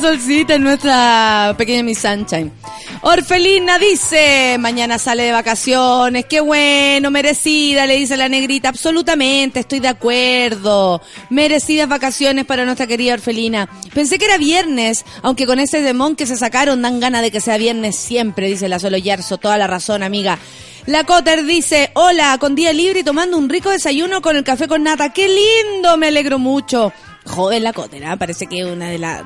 Solcita en nuestra pequeña Miss Sunshine. Orfelina dice, mañana sale de vacaciones, qué bueno, merecida, le dice la negrita, absolutamente, estoy de acuerdo. Merecidas vacaciones para nuestra querida Orfelina. Pensé que era viernes, aunque con ese demon que se sacaron dan ganas de que sea viernes siempre, dice la Solo Yerso, toda la razón, amiga. La Cotter dice, hola, con día libre y tomando un rico desayuno con el café con nata, qué lindo, me alegro mucho. Joven la Cotter, ¿ah? parece que una de las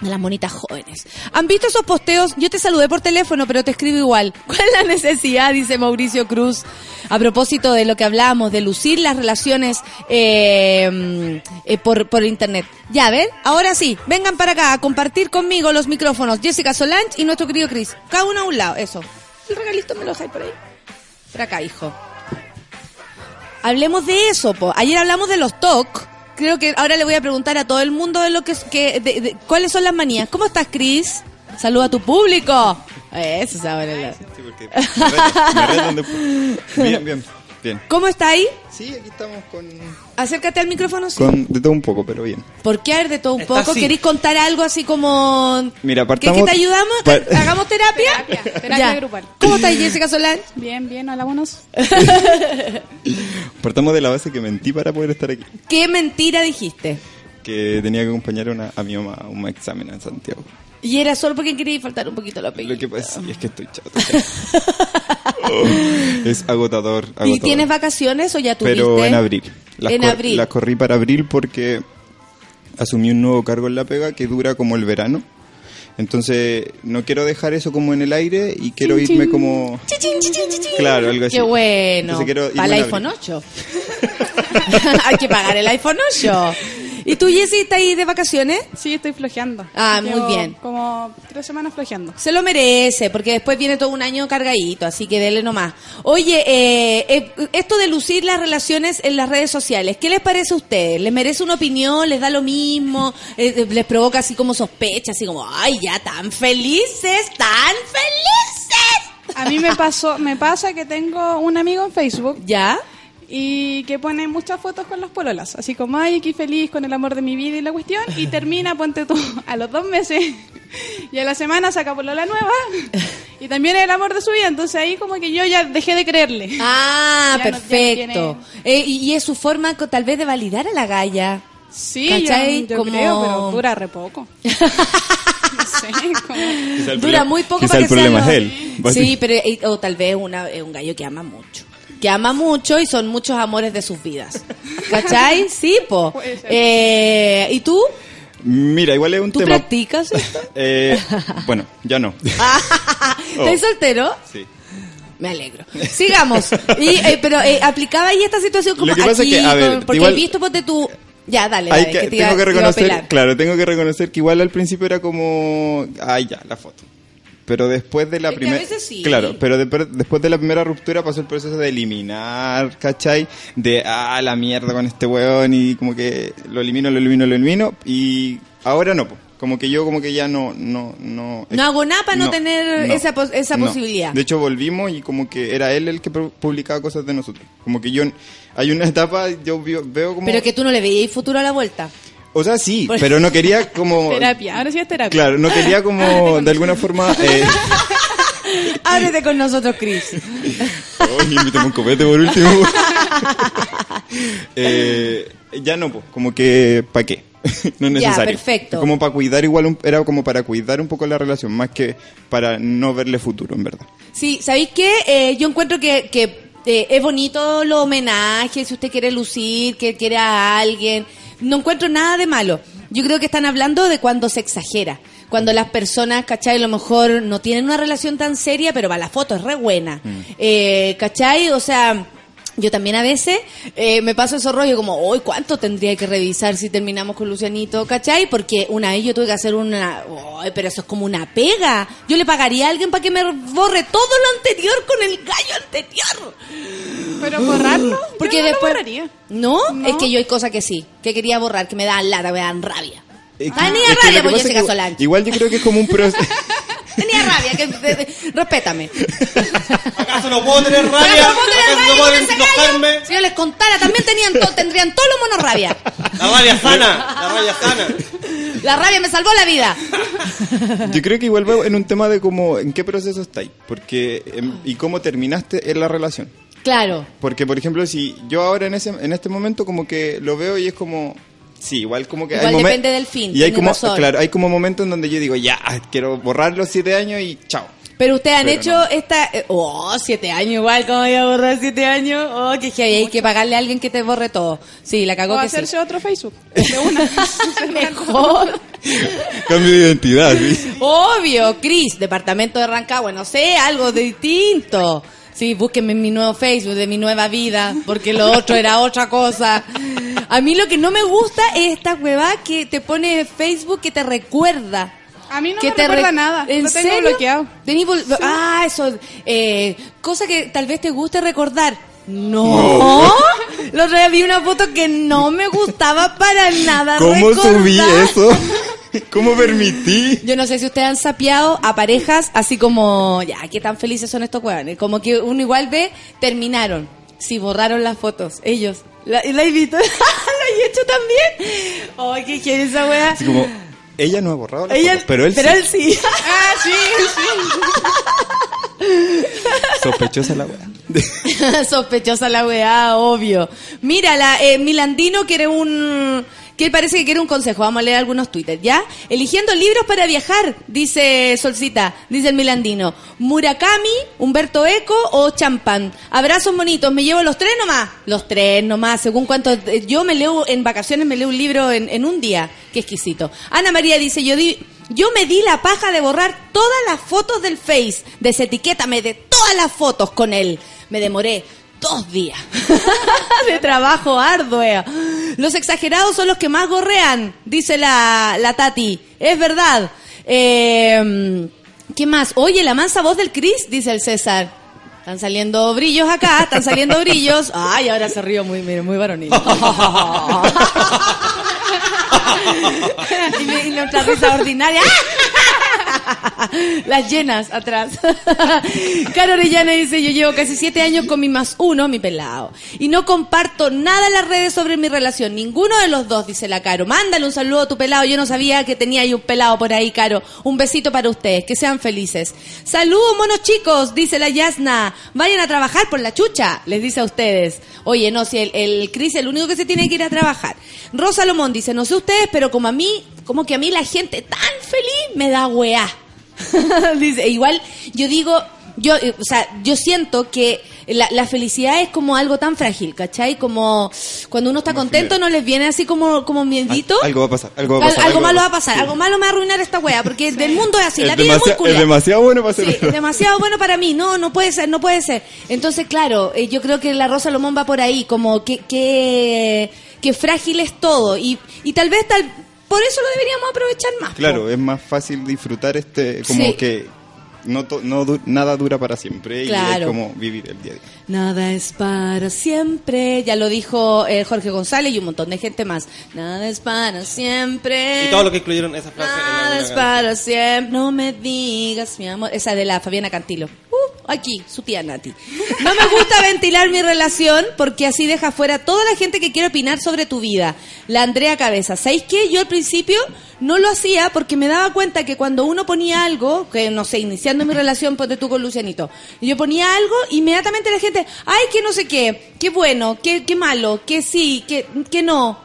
de las monitas jóvenes. ¿Han visto esos posteos? Yo te saludé por teléfono, pero te escribo igual. ¿Cuál es la necesidad? Dice Mauricio Cruz. A propósito de lo que hablábamos, de lucir las relaciones eh, eh, por, por internet. Ya, ¿ven? Ahora sí, vengan para acá a compartir conmigo los micrófonos. Jessica Solange y nuestro querido Chris. Cada uno a un lado, eso. El regalito me lo dejáis por ahí. Por acá, hijo. Hablemos de eso, po. Ayer hablamos de los TOC. Creo que ahora le voy a preguntar a todo el mundo de lo que, es- que de- de- cuáles son las manías. ¿Cómo estás, Chris? Saluda a tu público. Eso sabe. la- Sí, porque me retan, me retan. Bien, bien, bien. ¿Cómo está ahí? Sí, aquí estamos con, Acércate al micrófono. sí. con de todo un poco, pero bien. ¿Por qué haber de todo un Está poco? así. ¿Queréis contar algo así como... Mira, ¿Qué, partamos... que te ayudamos? pa- ¿Hagamos terapia? Terapia, terapia Ya. grupal. ¿Cómo estás, Jessica Solán? Bien, bien, hola, buenos. Partamos de la base que mentí para poder estar aquí. ¿Qué mentira dijiste? Que tenía que acompañar a, una- a mi mamá a un examen en Santiago. Y era solo porque quería faltar un poquito la Lo que película. pasa sí, es que estoy chato. Oh, es agotador, agotador. ¿Y tienes vacaciones o ya tuviste? Pero en abril. Las En cor- abril. Corrí para abril porque asumí un nuevo cargo en la pega que dura como el verano. Entonces, no quiero dejar eso como en el aire y quiero irme como... Claro, algo así. Qué bueno. Para el iPhone abril. 8. Hay que pagar el iPhone 8. ¿Y tú, Jessy, estás ahí de vacaciones? Sí, estoy flojeando. Ah, muy bien. Como tres semanas flojeando. Se lo merece, porque después viene todo un año cargadito, así que dele nomás. Oye, eh, eh, esto de lucir las relaciones en las redes sociales, ¿qué les parece a ustedes? ¿Les merece una opinión? ¿Les da lo mismo? Eh, ¿Les provoca así como sospecha? Así como, ay, ya tan felices, tan felices. A mí me pasó, me pasa que tengo un amigo en Facebook ¿Ya? Y que pone muchas fotos con las pololas, así como ay aquí feliz con el amor de mi vida y la cuestión y termina ponte tú a los dos meses y a la semana saca polola nueva y también es el amor de su vida, entonces ahí como que yo ya dejé de creerle. Ah, Ya no perfecto. Eh, y, es su forma tal vez de validar a la galla. Sí, ¿Cachai? yo, yo Como- creo, pero dura re poco. No sé, como- Dura muy poco para el que problema sea es él. Sí, pero eh, o tal vez una, eh, un gallo que ama mucho. Que ama mucho y son muchos amores de sus vidas. ¿Cachai? Sí, po. Eh, ¿Y tú? Mira, igual es un ¿Tú tema... practicas esto? Eh, bueno, ya no. Oh. ¿Estás soltero? Sí. Me alegro. Sigamos. Y, eh, pero eh, aplicaba ahí esta situación como Lo que pasa aquí, es que, a ver, con- porque igual- he visto, ponte tú... Ya, dale, Hay dale, que, que te tengo que te iba a reconocer, claro, tengo que reconocer que igual al principio era como, ay ya, la foto. Pero después de la primera, sí. claro, pero de- después de la primera ruptura pasó el proceso de eliminar, ¿cachai? De, ah, la mierda con este weón y como que lo elimino, lo elimino, lo elimino y ahora no, po. como que yo como que ya no, no, no. No hago nada para no tener esa pos- esa no. posibilidad. De hecho volvimos y como que era él el que pu- publicaba cosas de nosotros. Como que yo, hay una etapa, yo veo como... Pero que tú no le veías futuro a la vuelta. O sea, sí, pero no quería como... Terapia, ahora sí es terapia. Claro, no quería como de alguna forma... Eh, Ábrete con nosotros, Chris. Oye, invítame un copete por último. Eh, ya no, pues, como que, ¿para qué? no es Ya, necesario. perfecto. Como para cuidar igual, un- era como para cuidar un poco la relación, más que para no verle futuro, en verdad. Sí, ¿sabéis qué? Eh, yo encuentro que, que eh, es bonito los homenajes, si usted quiere lucir, que quiere a alguien. No encuentro nada de malo. Yo creo que están hablando de cuando se exagera. Cuando las personas, ¿cachai? A lo mejor no tienen una relación tan seria, pero va, la foto es re buena. Eh, ¿Cachai? O sea... Yo también a veces eh, me paso esos rollos como, hoy ¿cuánto tendría que revisar si terminamos con Lucianito? ¿Cachai? Porque una vez yo tuve que hacer una, "Ay, pero eso es como una pega. Yo le pagaría a alguien para que me borre todo lo anterior con el gallo anterior. Pero borrarlo, Porque yo no lo después... borraría. ¿No? No. Es que yo hay cosas que sí, que quería borrar, que me dan lata, me dan rabia. Es que- es que rabia lo que por pasa es. Igual yo creo que es como un proceso... Tenía rabia, que, de- de- respétame. ¿Acaso no puedo tener rabia? Pero ¿cómo te ¿Acaso no rabia puedo enojarme? Si yo les contara, también tenían to- tendrían todos los monos rabia. La rabia sana, la rabia sana. La rabia me salvó la vida. Yo creo que igual va en un tema de cómo, en qué proceso estáis, porque em, y cómo terminaste en la relación. Claro. Porque, por ejemplo, si yo ahora en ese en este momento como que lo veo y es como... Sí, igual como que Igual depende del fin, Y hay como, razón. claro, hay como momentos en donde yo digo, ya, quiero borrar los siete años y chao. Pero ustedes han Pero hecho no. esta... eh, oh, siete años igual, ¿cómo voy a borrar siete años? Oh, que heavy, hay que pagarle a alguien que te borre todo. Sí, la cagó O que sí. hacerse otro Facebook. De una. Mejor. Cambio de identidad, sí. Obvio, Cris, departamento de Rancagua, no sé, algo distinto. Sí, búsquenme en mi nuevo Facebook de mi nueva vida, porque lo otro era otra cosa. A mí lo que no me gusta es esta hueva que te pone Facebook que te recuerda. A mí no que me recuerda re- nada. ¿En Lo tengo serio? bloqueado. Ah, eso. Eh, cosa que tal vez te guste recordar. No. La otra vez vi una foto que no me gustaba para nada ¿Cómo subí recordar. eso? ¿Cómo permití? Yo no sé si ustedes han sapeado a parejas así como, ya, qué tan felices son estos huevones. Como que uno igual ve, terminaron. Si borraron las fotos, ellos. La, he visto. la he hecho también. Ay, qué quiere esa. Así como, ella no ha borrado las Ella- fotos, pero él pero sí. él sí. Ah, sí, sí. Sospechosa la wea. Sospechosa la weá, obvio. Mira, la, eh, Milandino quiere un... Que parece que quiere un consejo. Vamos a leer algunos twitters, ¿ya? Eligiendo libros para viajar, dice Solcita, dice el Milandino. Murakami, Humberto Eco o Champán. Abrazos bonitos, me llevo los tres nomás. Los tres nomás, según cuánto... eh, Yo me leo en vacaciones, me leo un libro en un día. Qué exquisito. Ana María dice, yo di... Yo me di la paja de borrar todas las fotos del Face. Desetiquétame de todas las fotos con él. Me demoré dos días de trabajo arduo. Los exagerados son los que más gorrean, dice la, la Tati. Es verdad. Eh, ¿Qué más? Oye, la mansa voz del Chris, dice el César. Están saliendo brillos acá, están saliendo brillos. Ay, ahora se río muy, mire, muy varonil. y, nuestra risa ordinaria. Las llenas atrás. Caro Orellana dice, yo llevo casi siete años con mi más uno, mi pelado. Y no comparto nada en las redes sobre mi relación. Ninguno de los dos, dice la Caro. Mándale un saludo a tu pelado. Yo no sabía que tenía ahí un pelado por ahí, Caro. Un besito para ustedes. Que sean felices. Saludos, monos chicos, dice la Yasna. Vayan a trabajar por la chucha, les dice a ustedes. Oye, no, si el, el Cris es el único que se tiene que ir a trabajar. Rosa Lomón dice, no sé ustedes, pero como a mí, como que a mí la gente tan feliz me da weá. dice, igual yo digo, yo, eh, o sea, yo siento que la, la felicidad es como algo tan frágil, ¿cachai? Como cuando uno está contento no les viene así como, como miedito. Al- algo va a pasar, algo va a Al- pasar, algo algo malo va a pasar, sí. algo malo me va a arruinar esta wea, porque del mundo es así, la es, vida es muy culia. es demasiado bueno para ser Sí, demasiado bueno para mí. No, no puede ser, no puede ser. Entonces, claro, eh, yo creo que la Rosa Lomón va por ahí, como que, que, que frágil es todo. Y, y tal vez tal, por eso lo deberíamos aprovechar más. po. Claro, es más fácil disfrutar este, como Sí. que no, to- no nada dura para siempre y Claro. es como vivir el día a día. Nada es para siempre. Ya lo dijo eh, Jorge González y un montón de gente más. Nada es para siempre. Y todo lo que incluyeron esa frase Nada es canción. para siempre. No me digas, mi amor. Esa de la Fabiana Cantilo. Uh, aquí, su tía Nati. No me gusta ventilar mi relación porque así deja fuera toda la gente que quiere opinar sobre tu vida. La Andrea Cabeza. ¿Sabéis qué? Yo al principio no lo hacía porque me daba cuenta que cuando uno ponía algo, que no sé, iniciando mi relación, ponte tú con Lucianito, yo ponía algo, inmediatamente la gente, ay, que no sé qué, qué bueno, qué, qué malo, que sí, que, que no.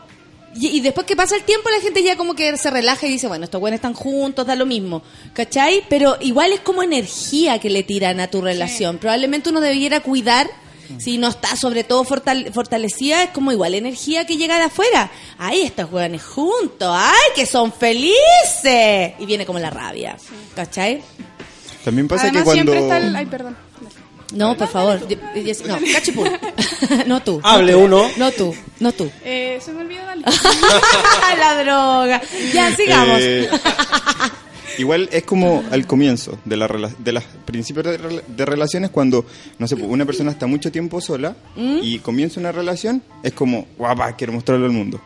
Y, y después que pasa el tiempo, la gente ya como que se relaja y dice, bueno, estos buenos están juntos, da lo mismo. ¿Cachai? Pero igual es como energía que le tiran a tu relación. Probablemente uno debiera cuidar, si no está sobre todo fortal- fortalecida, es como igual energía que llega de afuera. Ay, estos jóvenes juntos, ay, que son felices. Y viene como la rabia. ¿Cachai? También pasa Además que cuando... siempre está el... Ay, perdón. No, por favor. No, cachipún. no tú. Hable uno. No tú, no tú. Eh, se me olvidó darle. la droga. Ya, sigamos. Eh, igual es como al comienzo de la rela- de los principios de, de relaciones cuando no sé una persona está mucho tiempo sola ¿Mm? y comienza una relación es como guapa quiero mostrarlo al mundo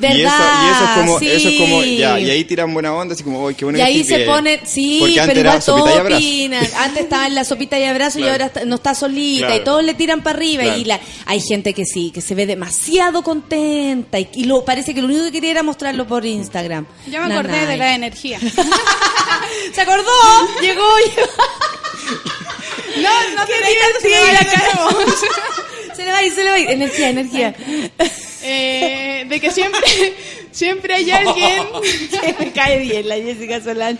¿Verdad? y eso, y eso es como sí. eso es como ya y ahí tiran buena onda así como "Uy, qué bueno Y que ahí estés se bien". pone, sí, Porque antes pero era igual sopita y todos opinan. Antes estaba en la sopita y abrazo y ahora está- no está solita Claro. y todos le tiran para arriba. Claro. Y la, hay gente que sí, que se ve demasiado contenta y, y lo, parece que lo único que quería era mostrarlo por Instagram. Ya me acordé de la energía. ¿Se acordó? Llegó. llegó. No, no te reías, se le va a ir, se le va a ir. Energía, energía. Eh, de que siempre, siempre hay alguien, me cae bien la Jessica Solán.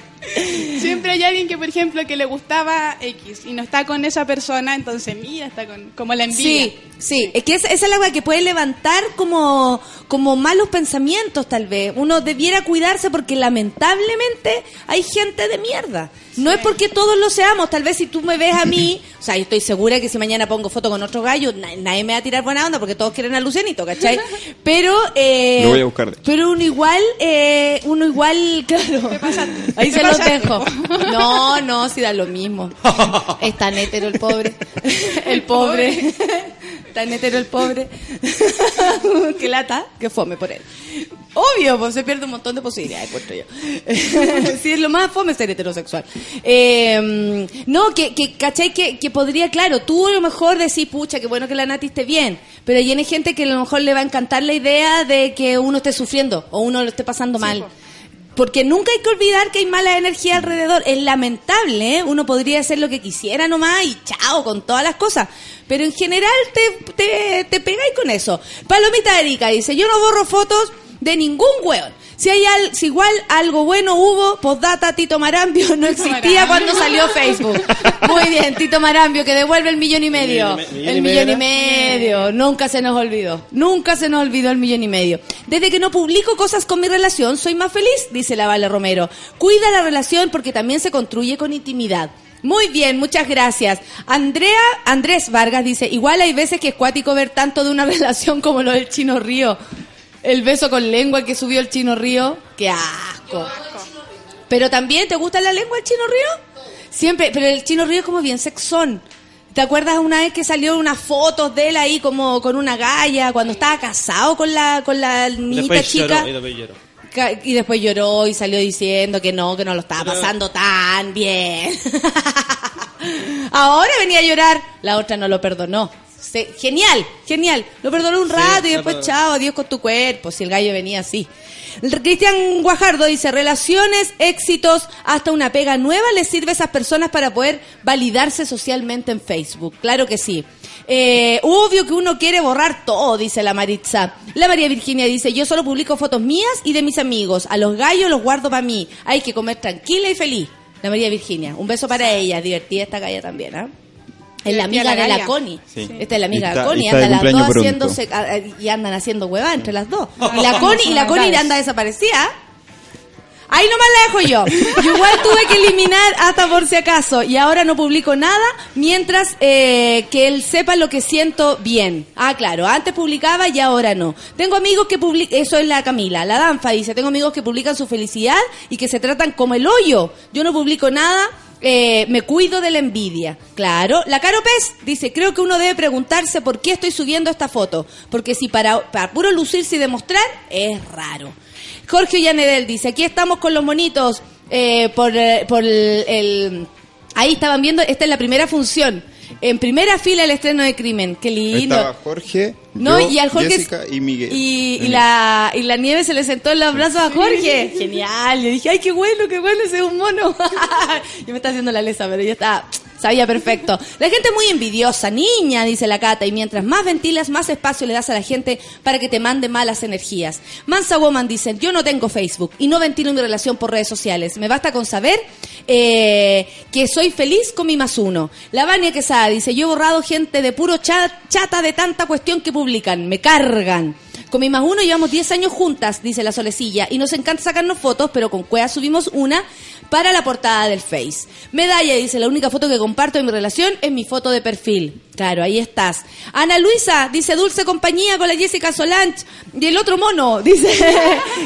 siempre hay alguien que, por ejemplo, que le gustaba X y no está con esa persona, entonces mira, está con, como la envidia. Sí, sí, es que esa, esa es la weá que puede levantar como, como malos pensamientos tal vez. Uno debiera cuidarse porque lamentablemente hay gente de mierda. No es porque todos lo seamos, tal vez si tú me ves a mí, o sea, yo estoy segura que si mañana pongo foto con otro gallo, na- nadie me va a tirar buena onda porque todos quieren a Lucianito, ¿cachai? Pero, eh, Lo voy a buscar, pero uno igual, eh, uno igual, claro, ahí se los dejo. No, no, si da lo mismo. Es tan hétero el pobre. El pobre. Tan hétero el pobre. Qué lata, que fome por él. Obvio, pues se pierde un montón de posibilidades, puesto yo. sí, es lo más fome ser heterosexual. Eh, no, que, que ¿cachai? Que, que podría, claro, tú a lo mejor decís, pucha, qué bueno que la Nati esté bien, pero hay gente que a lo mejor le va a encantar la idea de que uno esté sufriendo o uno lo esté pasando mal. Porque nunca hay que olvidar que hay mala energía alrededor. Es lamentable, ¿eh? Uno podría hacer lo que quisiera nomás y chao con todas las cosas. Pero en general te, te, te pegáis con eso. Palomita Erika dice, yo no borro fotos de ningún hueón. Si hay al, si igual algo bueno hubo, postdata Tito Marambio no existía Marambio. cuando salió Facebook. Muy bien, Tito Marambio, que devuelve el millón y medio. Millón y me- millón el y millón y medio medio. Nunca se nos olvidó. Nunca se nos olvidó el millón y medio. Desde que no publico cosas con mi relación, soy más feliz, dice la Vale Romero. Cuida la relación porque también se construye con intimidad. Muy bien, muchas gracias. Andrea, Andrés Vargas dice, igual hay veces que es cuático ver tanto de una relación como lo del Chino Río. El beso con lengua que subió el Chino Río. Qué asco. Pero también, ¿te gusta la lengua del Chino Río? Siempre, pero el Chino Río es como bien sexón. ¿Te acuerdas una vez que salió unas fotos de él ahí como con una galla cuando estaba casado con la con la niñita Después chica? lloró, y después lloró. Y después lloró y salió diciendo que no, que no lo estaba pasando tan bien. Ahora venía a llorar. La otra no lo perdonó. Se- genial, genial. Lo perdonó un Sí, rato y después, chao, adiós con tu cuerpo. Si el gallo venía así. Cristian Guajardo dice, relaciones, éxitos, hasta una pega nueva les sirve a esas personas para poder validarse socialmente en Facebook. Claro que sí. Eh, obvio que uno quiere borrar todo, dice la Maritza. La María Virginia dice, yo solo publico fotos mías y de mis amigos. A los gallos los guardo para mí. Hay que comer tranquila y feliz. La María Virginia. Un beso para ella. Divertida esta galla también, ¿ah? Es la amiga la de la. Connie. Sí. Esta es la amiga Está- de Connie. está de Andan las dos pronto. haciéndose a- a- y andan haciendo hueva entre las dos. Y la Connie, y la Connie anda desaparecida. Ahí nomás la dejo yo. Yo igual tuve que eliminar hasta por si acaso. Y ahora no publico nada mientras eh, que él sepa lo que siento bien. Ah, claro. Antes publicaba y ahora no. Tengo amigos que publican... Eso es la Camila. La Danfa dice, tengo amigos que publican su felicidad y que se tratan como el hoyo. Yo no publico nada. Eh, me cuido de la envidia. Claro. La Caro Pez dice, creo que uno debe preguntarse por qué estoy subiendo esta foto. Porque si para, para puro lucirse y demostrar, es raro. Jorge Ollanedel dice, aquí estamos con los monitos eh, por, eh, por el, Ahí estaban viendo, esta es la primera función. En primera fila el estreno de Crimen. Qué lindo. Jorge, No, yo, y al Jorge. Jessica y Miguel. Y, y la, y la nieve se le sentó en los brazos a Jorge. Genial. Yo dije, ay, qué bueno, qué bueno, ese es un mono. Yo me está haciendo la lesa, pero ya está. Sabía perfecto. La gente es muy envidiosa, niña, dice la Cata, y mientras más ventilas, más espacio le das a la gente para que te mande malas energías. Mansa Woman dice, yo no tengo Facebook y no ventilo mi relación por redes sociales. Me basta con saber eh, que soy feliz con mi más uno. La Vania Quesada dice, yo he borrado gente de puro cha- chata de tanta cuestión que publican. Me cargan. Con mi más uno llevamos 10 años juntas, dice la Solecilla, y nos encanta sacarnos fotos, pero con Cuea subimos una para la portada del Face. Medalla dice, la única foto que comparto de mi relación es mi foto de perfil. Claro, ahí estás. Ana Luisa dice, dulce compañía con la Jessica Solange. Y el otro mono dice,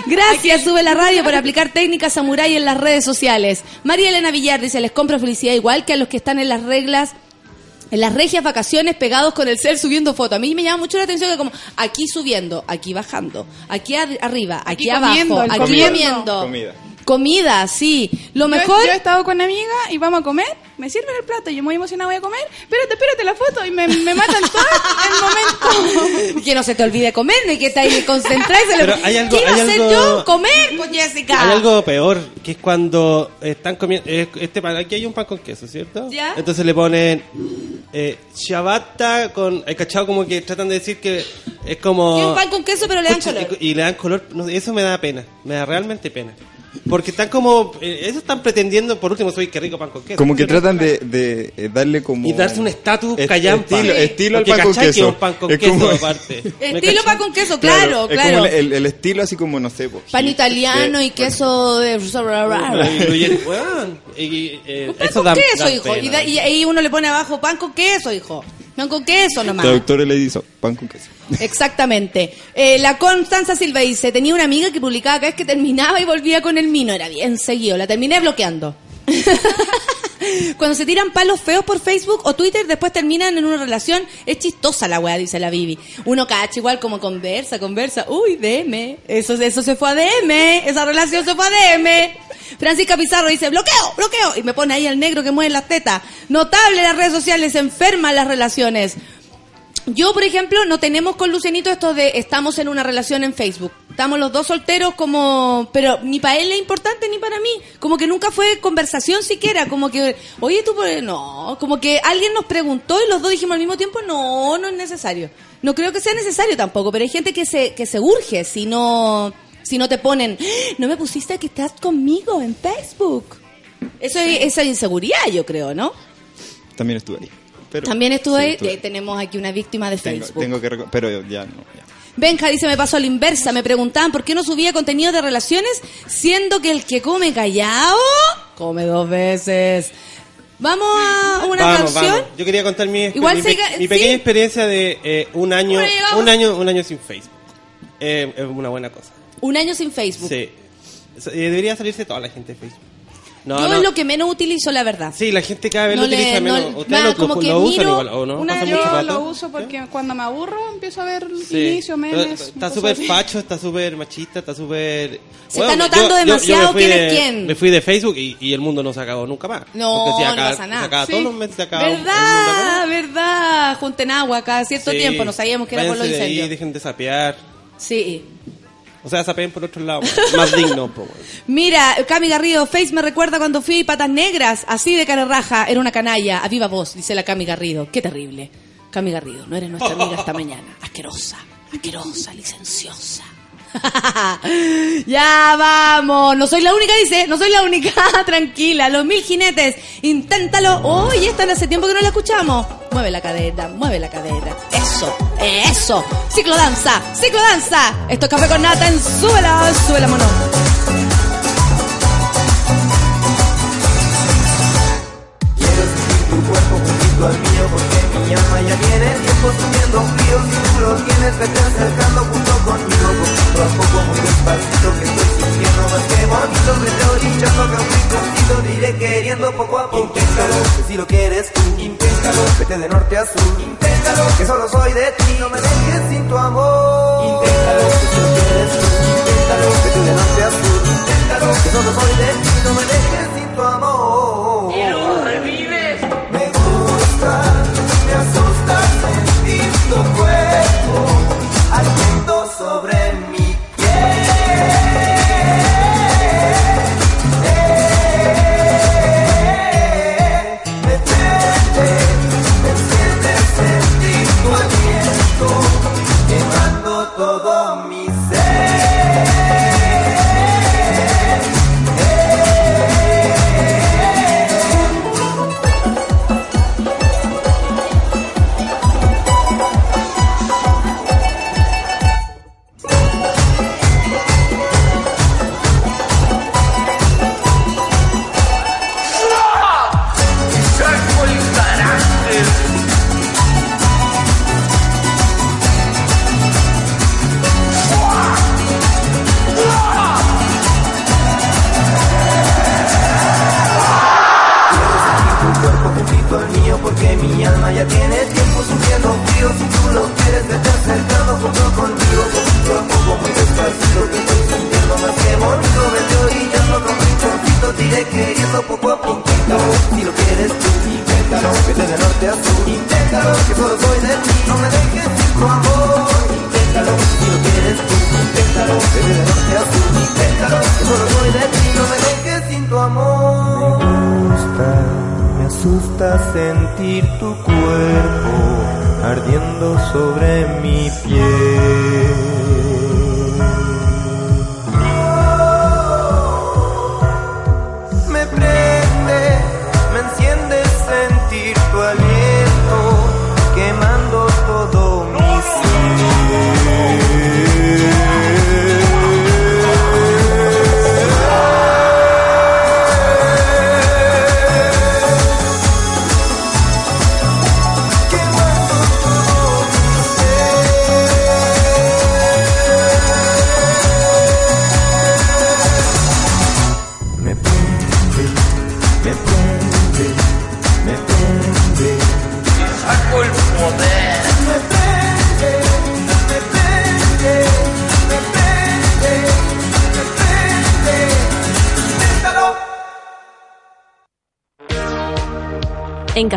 gracias, sube la radio por aplicar técnicas samurai en las redes sociales. María Elena Villar dice, les compro felicidad igual que a los que están en las reglas en las regias vacaciones pegados con el cel subiendo fotos. A mí me llama mucho la atención que como aquí subiendo, aquí bajando, aquí ar- arriba, aquí, Aquí abajo, comiendo, aquí comiendo. comiendo. Comida. Comida, sí. Lo mejor... Yo, he estado con una amiga y vamos a comer, me sirven el plato, yo muy emocionada voy a comer, espérate, espérate la foto y me, me matan todo el momento. que no se te olvide comer, ni que en lo- Pero hay algo- ¿Qué iba a hacer algo- yo? Comer, pues Jessica. Hay algo peor, que es cuando están comiendo. eh, este pan, aquí hay un pan con queso, ¿cierto? Ya. Entonces le ponen eh, ciabatta con. ¿Hay cachado? Como que tratan de decir que es como. Y un pan con queso, pero le dan Pucha, color. Y, y le dan color. no eso me da pena. Me da realmente pena. Porque están como. eh, eso están pretendiendo, por último, soy que rico pan con queso. Como que tratan de, de, eh, darle como... Y darse un estatus est- callampa. Estilo, estilo al pan con queso. es pan con Es queso como- aparte. ¿Me Estilo pan con queso, claro, Es claro. como el, el estilo así como, no sé... po, Pan hipster, italiano de- y queso de... Weón. Y, eh, Pan eso con da- queso, da hijo. Y, da- y ahí uno le pone abajo pan con queso, hijo. Pan con queso nomás. Traductor le dice pan con queso. Exactamente. Eh, la Constanza Silva dice, tenía una amiga que publicaba cada vez que terminaba y volvía con el mino. Era bien seguido. La terminé bloqueando. Cuando se tiran palos feos por Facebook o Twitter, después terminan en una relación. Es chistosa la weá, dice la Bibi. Uno cacha igual como conversa, conversa. Uy, DM. Eso, eso se fue a DM. Esa relación se fue a DM. Francisca Pizarro dice, bloqueo, bloqueo. Y me pone ahí el negro que mueve las tetas. Notable las redes sociales, enferman las relaciones. Yo, por ejemplo, no tenemos con Lucianito esto de estamos en una relación en Facebook. Estamos los dos solteros como... Pero ni para él es importante ni para mí. Como que nunca fue conversación siquiera. Como que, oye, tú... por- No, como que alguien nos preguntó y los dos dijimos al mismo tiempo, no, no es necesario. No creo que sea necesario tampoco, pero hay gente que se, que se urge si no, si no te ponen, "¡Ah! no me pusiste que estás conmigo en Facebook. Eso es esa inseguridad, yo creo, ¿no? También estuve ahí. Pero- También estuve sí. Eh, tenemos aquí una víctima de Tengo, Facebook. tengo que... Pero ya no. ya. Benja dice, me pasó a la inversa. Me preguntaban por qué no subía contenido de relaciones, siendo que el que come callado, come dos veces. Vamos a una Vamos, canción. vamos. Yo quería contar mi, Igual mi, pe- pequeña sí. experiencia de eh, un año, un año, un año sin Facebook. Eh, es una buena cosa. Un año sin Facebook. Sí. Eh, debería salirse toda la gente de Facebook. No, Yo no. es lo que menos utilizo, la verdad. Sí, la gente cada vez No lo le- utiliza no- menos. Ustedes nada, lo, como lo que usan miro igual, ¿o no? una- Yo lo uso porque cuando me aburro empiezo a ver Sí. inicio, memes. Está súper facho, está súper machista, está súper... Se está notando demasiado me fui quién de- es quién. Me fui de Facebook y, y el mundo no se acabó nunca más. No, Porque si no acá- pasa nada. se acaba Sí. todos los meses se acaba ¿Verdad? ¿Verdad? Junten agua cada cierto Sí. tiempo. No sabíamos que era por los incendios. dejen de sapear. Sí. O sea, sapeen por otro lado. más digno, po. Mira, Cami Garrido, Face me recuerda cuando fui a Patas Negras, así de cara raja, era una canalla, a viva voz, dice la Cami Garrido. Qué terrible. Cami Garrido, no eres nuestra amiga esta mañana. Asquerosa, asquerosa, licenciosa. ya vamos, no soy la única, dice, no soy la única, tranquila, los mil jinetes, inténtalo. Uy, esta hace tiempo que no la escuchamos. Mueve la cadera, mueve la cadera. Eso, eso. Ciclo danza, ciclo danza. Esto es café con nata en súbela, súbela mono. Quiero sentir tu cuerpo juntito al mío alma ya tiene tiempo subiendo frío Si tú lo tienes, vete acercando junto conmigo Poquito a poco, muy despacito que estoy sintiendo más que bonito. Vete orillando que a un rinconcito te iré queriendo poco a poco. Inténtalo, que si lo quieres tú. Inténtalo, vete de norte a sur. Inténtalo, que solo soy de ti No me dejes sin tu amor. Inténtalo, que si lo quieres tú. Inténtalo, vete de norte a sur. Inténtalo, que solo soy de ti No me dejes sin tu amor. Seré al viento sobre.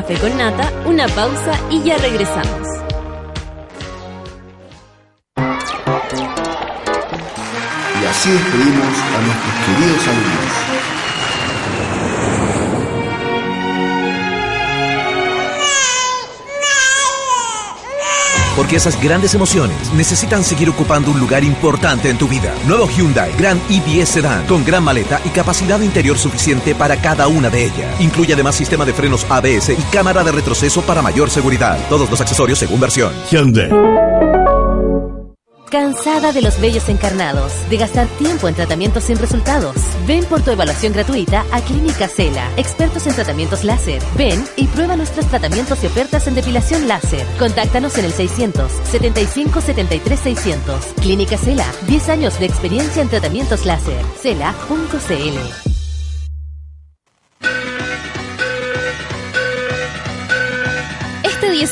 Café con Nata, una pausa y ya regresamos. Y así despedimos a nuestros queridos alumnos. Porque esas grandes emociones necesitan seguir ocupando un lugar importante en tu vida. Nuevo Hyundai Grand i10 Sedan con gran maleta y capacidad interior suficiente para cada una de ellas. Incluye además sistema de frenos ABS y cámara de retroceso para mayor seguridad. Todos los accesorios según versión. Hyundai. ¿Cansada de los vellos encarnados? ¿De gastar tiempo en tratamientos sin resultados? Ven por tu evaluación gratuita a Clínica Cela, expertos en tratamientos láser. Ven y prueba nuestros tratamientos y ofertas en depilación láser. Contáctanos en el 600 75 73 600. Clínica Cela, 10 años de experiencia en tratamientos láser. Cela.cl.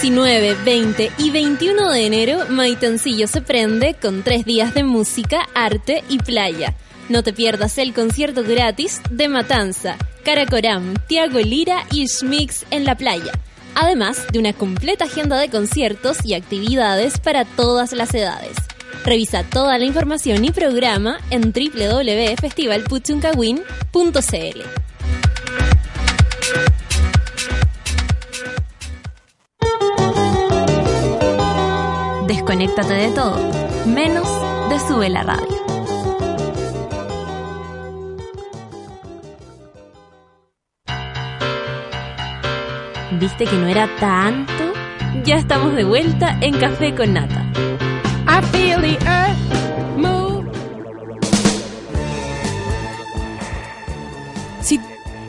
19, 20 y 21 de enero, Maitancillo se prende con tres días de música, arte y playa. No te pierdas el concierto gratis de Matanza, Caracoram, Tiago Lira y Schmix en la playa. Además de una completa agenda de conciertos y actividades para todas las edades. Revisa toda la información y programa en www.festivalpuchuncawin.cl. Desconéctate de todo, menos de Sube la Radio. ¿Viste que no era tanto? Ya estamos de vuelta en Café con Nata. I feel the earth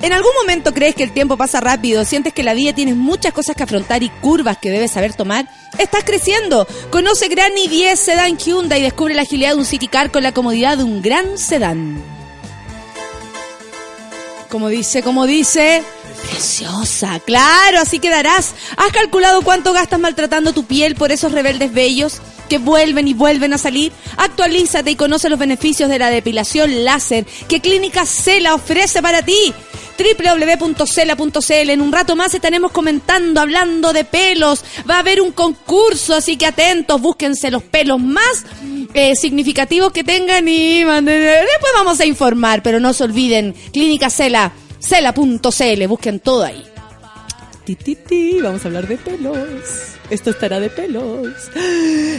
en algún momento crees que el tiempo pasa rápido, sientes que la vida tienes muchas cosas que afrontar y curvas que debes saber tomar, estás creciendo. Conoce Gran i10 Sedan Hyundai y descubre la agilidad de un City Car con la comodidad de un gran sedán. Como dice, como dice, preciosa, claro, así quedarás. ¿Has calculado cuánto gastas maltratando tu piel por esos rebeldes bellos que vuelven y vuelven a salir? Actualízate y conoce los beneficios de la depilación láser que Clínica Cela ofrece para ti www.cela.cl. En un rato más estaremos comentando, hablando de pelos. Va a haber un concurso, así que atentos, búsquense los pelos más eh, significativos que tengan y después vamos a informar, pero no se olviden, Clínica Cela, cela.cl, busquen todo ahí. Vamos a hablar de pelos. Esto estará de pelos.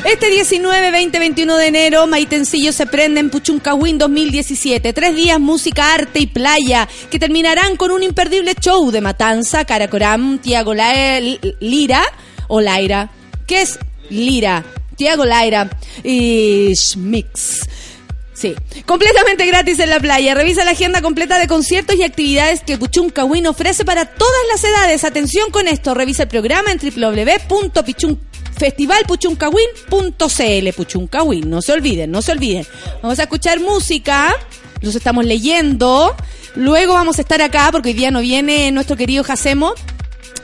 Este 19, 20, 21 de enero, Maitencillo se prende en Puchuncahuín 2017. Tres días, música, arte y playa, que terminarán con un imperdible show de Matanza, Caracoram, Tiago Lira, o Laira. ¿Qué es Lira? Tiago Laira y Schmix. Sí, completamente gratis en la playa. Revisa la agenda completa de conciertos y actividades que Puchuncahuín ofrece para todas las edades. Atención con esto, revisa el programa en www.festivalpuchuncahuín.cl Puchuncahuín, no se olviden, no se olviden. Vamos a escuchar música, los estamos leyendo. Luego vamos a estar acá porque hoy día no viene nuestro querido Jacemo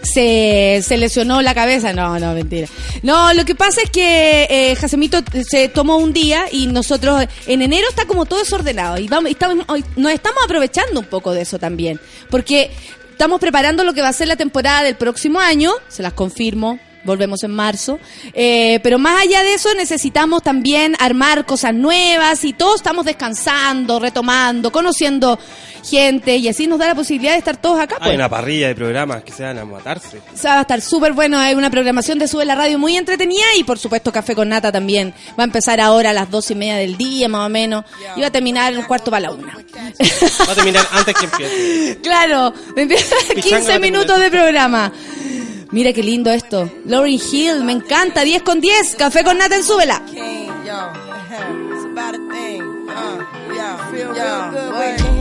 se, se lesionó la cabeza. No, no, mentira. No, lo que pasa es que eh, Jacemito se tomó un día y nosotros en enero está como todo desordenado y vamos, estamos, nos estamos aprovechando un poco de eso también. Porque estamos preparando lo que va a ser la temporada del próximo año, se las confirmo. Volvemos en marzo. Eh, pero más allá de eso necesitamos también armar cosas nuevas y todos estamos descansando, retomando, conociendo gente y así nos da la posibilidad de estar todos acá. Hay pues. una parrilla de programas que se van a matarse. O sea, va a estar súper bueno. Hay una programación de Sube la Radio muy entretenida y, por supuesto, Café con Nata también. Va a empezar ahora a las dos y media del día, más o menos. Y va a terminar un cuarto para la una. Va a terminar antes que empiece. claro, empieza Pichanga 15 va a terminar. minutos de programa. Mira qué lindo esto. Lauryn Hill, me encanta. 10 con 10. Café con Nata en Súbela. Yo, it's about a thing. Uh, yo, feel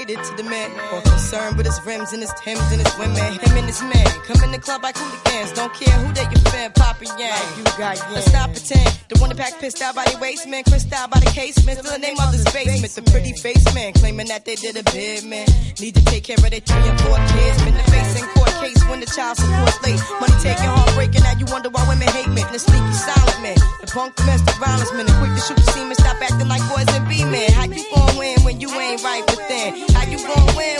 Dedicated to the man concerned with his rims and his Timbs and his women. Him and his man come in the club like hooligans. Don't care who they your fan, Papa Yang. You got Let's stop pretend. The one that pack pissed out by the waistman, crissed out by the casement. Still in their mother's basement. The pretty face man claiming that they did a bid, man. Need to take care of their three and four kids. Been the face in court case when the child support's late. Money taking, heartbreaking. Now you wonder why women hate men. The sneaky silent man. The punk domestic violence man. The quick to shoot the semen. Stop acting like boys and be men. How you gon' win when you ain't right within? How you gon' win you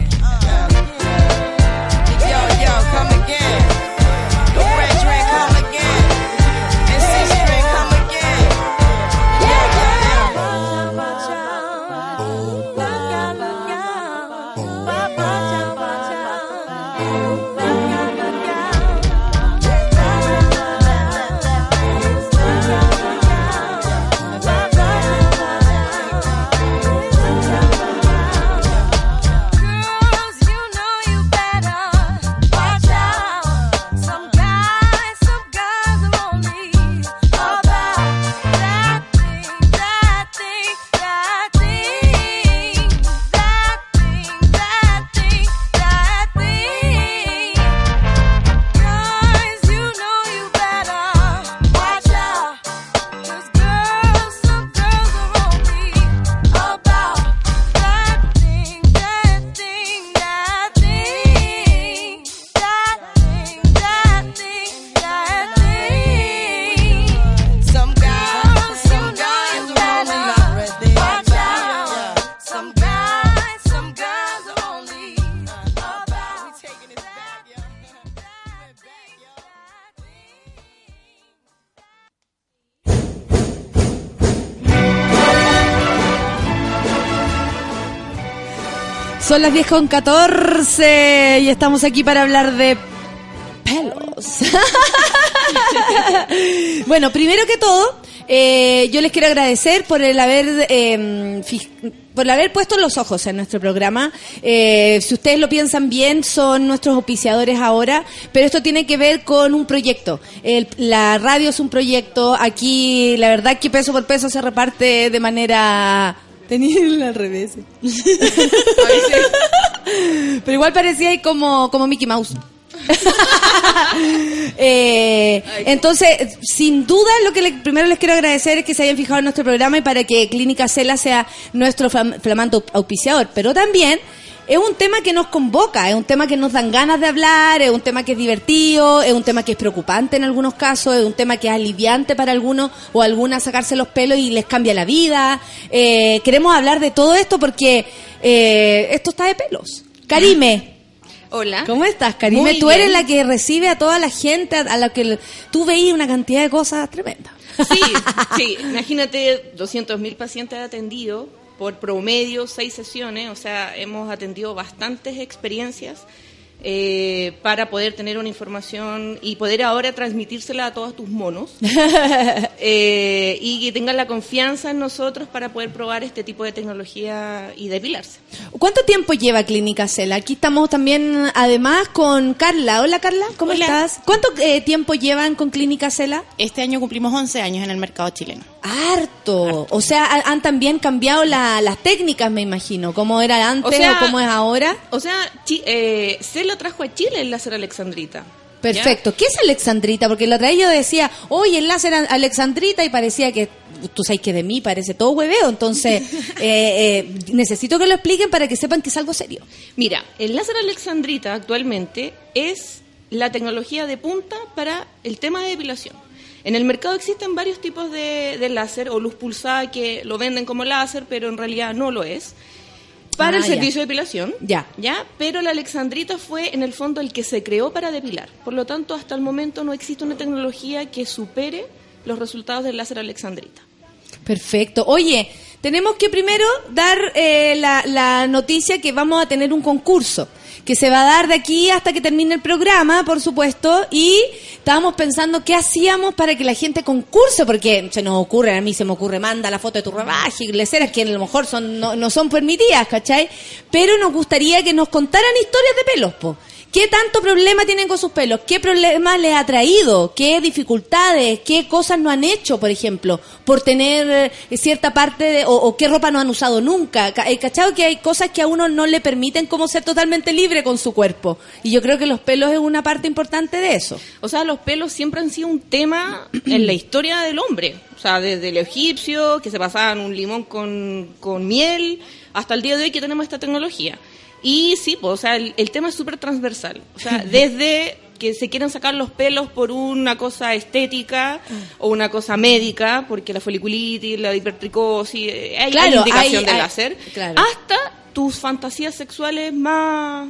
Las 10 con 14 y estamos aquí para hablar de pelos. bueno, primero que todo, eh, yo les quiero agradecer por el haber eh, por haber puesto los ojos en nuestro programa. Eh, si ustedes lo piensan bien, son nuestros auspiciadores ahora, pero esto tiene que ver con un proyecto. El- la radio es un proyecto. Aquí, la verdad que peso por peso se reparte de manera Tenía al revés. Pero igual parecía ahí como, como Mickey Mouse. Eh, entonces, sin duda, lo que le- primero les quiero agradecer es que se hayan fijado en nuestro programa y para que Clínica Cela sea nuestro flam- flamante auspiciador. Pero también es un tema que nos convoca, es un tema que nos dan ganas de hablar, es un tema que es divertido, es un tema que es preocupante en algunos casos, es un tema que es aliviante para algunos o algunas sacarse los pelos y les cambia la vida. Eh, queremos hablar de todo esto porque eh, esto está de pelos. Karime. Hola. ¿Cómo estás, Karime? Muy tú bien. eres la que recibe a toda la gente a, la que tú veías una cantidad de cosas tremendas. Sí, sí. Imagínate 200.000 pacientes atendidos por promedio, seis sesiones. O sea, hemos atendido bastantes experiencias eh, para poder tener una información y poder ahora transmitírsela a todos tus monos. Eh, y que tengan la confianza en nosotros para poder probar este tipo de tecnología y depilarse. ¿Cuánto tiempo lleva Clínica Cela? Aquí estamos también, además, con Carla. Hola, Carla, ¿cómo Hola. estás? ¿Cuánto eh, tiempo llevan con Clínica Cela? Este año cumplimos 11 años en el mercado chileno. Harto. O sea, ha- han también cambiado la- las técnicas, me imagino. ¿Cómo era antes o, O sea, cómo es ahora? O sea, Chi- trajo a Chile el láser alexandrita. Perfecto. ¿Qué es Alexandrita? Porque la otra yo decía, oye, el láser Alexandrita y parecía que, tú sabes que de mí parece todo hueveo. Entonces, eh, eh, necesito que lo expliquen para que sepan que es algo serio. Mira, el láser alexandrita actualmente es la tecnología de punta para el tema de depilación. En el mercado existen varios tipos de, de láser o luz pulsada que lo venden como láser, pero en realidad no lo es. Para Ah, el ya. servicio de depilación, Ya. ¿ya? Pero el alexandrita fue en el fondo el que se creó para depilar. Por lo tanto, hasta el momento no existe una tecnología que supere los resultados del láser alexandrita. Perfecto. Oye, tenemos que primero dar eh, la, la noticia que vamos a tener un concurso que se va a dar de aquí hasta que termine el programa, por supuesto, y estábamos pensando qué hacíamos para que la gente concurse, porque se nos ocurre, a mí se me ocurre, manda la foto de tu rebaje, iglesias que a lo mejor son, no, no son permitidas, ¿cachai? Pero nos gustaría que nos contaran historias de pelos, po. ¿Qué tanto problema tienen con sus pelos? ¿Qué problemas les ha traído? ¿Qué dificultades? ¿Qué cosas no han hecho, por ejemplo? Por tener eh, cierta parte de, o, qué ropa no han usado nunca. Ca- eh, ¿Cachado que hay cosas que a uno no le permiten como ser totalmente libre con su cuerpo? Y yo creo que los pelos es una parte importante de eso. O sea, los pelos siempre han sido un tema en la historia del hombre. O sea, desde el egipcio, que se pasaban un limón con, con miel, hasta el día de hoy que tenemos esta tecnología. Y sí, pues, o sea, el, el tema es súper transversal. O sea, desde que se quieren sacar los pelos por una cosa estética o una cosa médica, porque la foliculitis, la hipertricosis, eh, hay, indicación hay- de hay- láser, claro. hasta tus fantasías sexuales más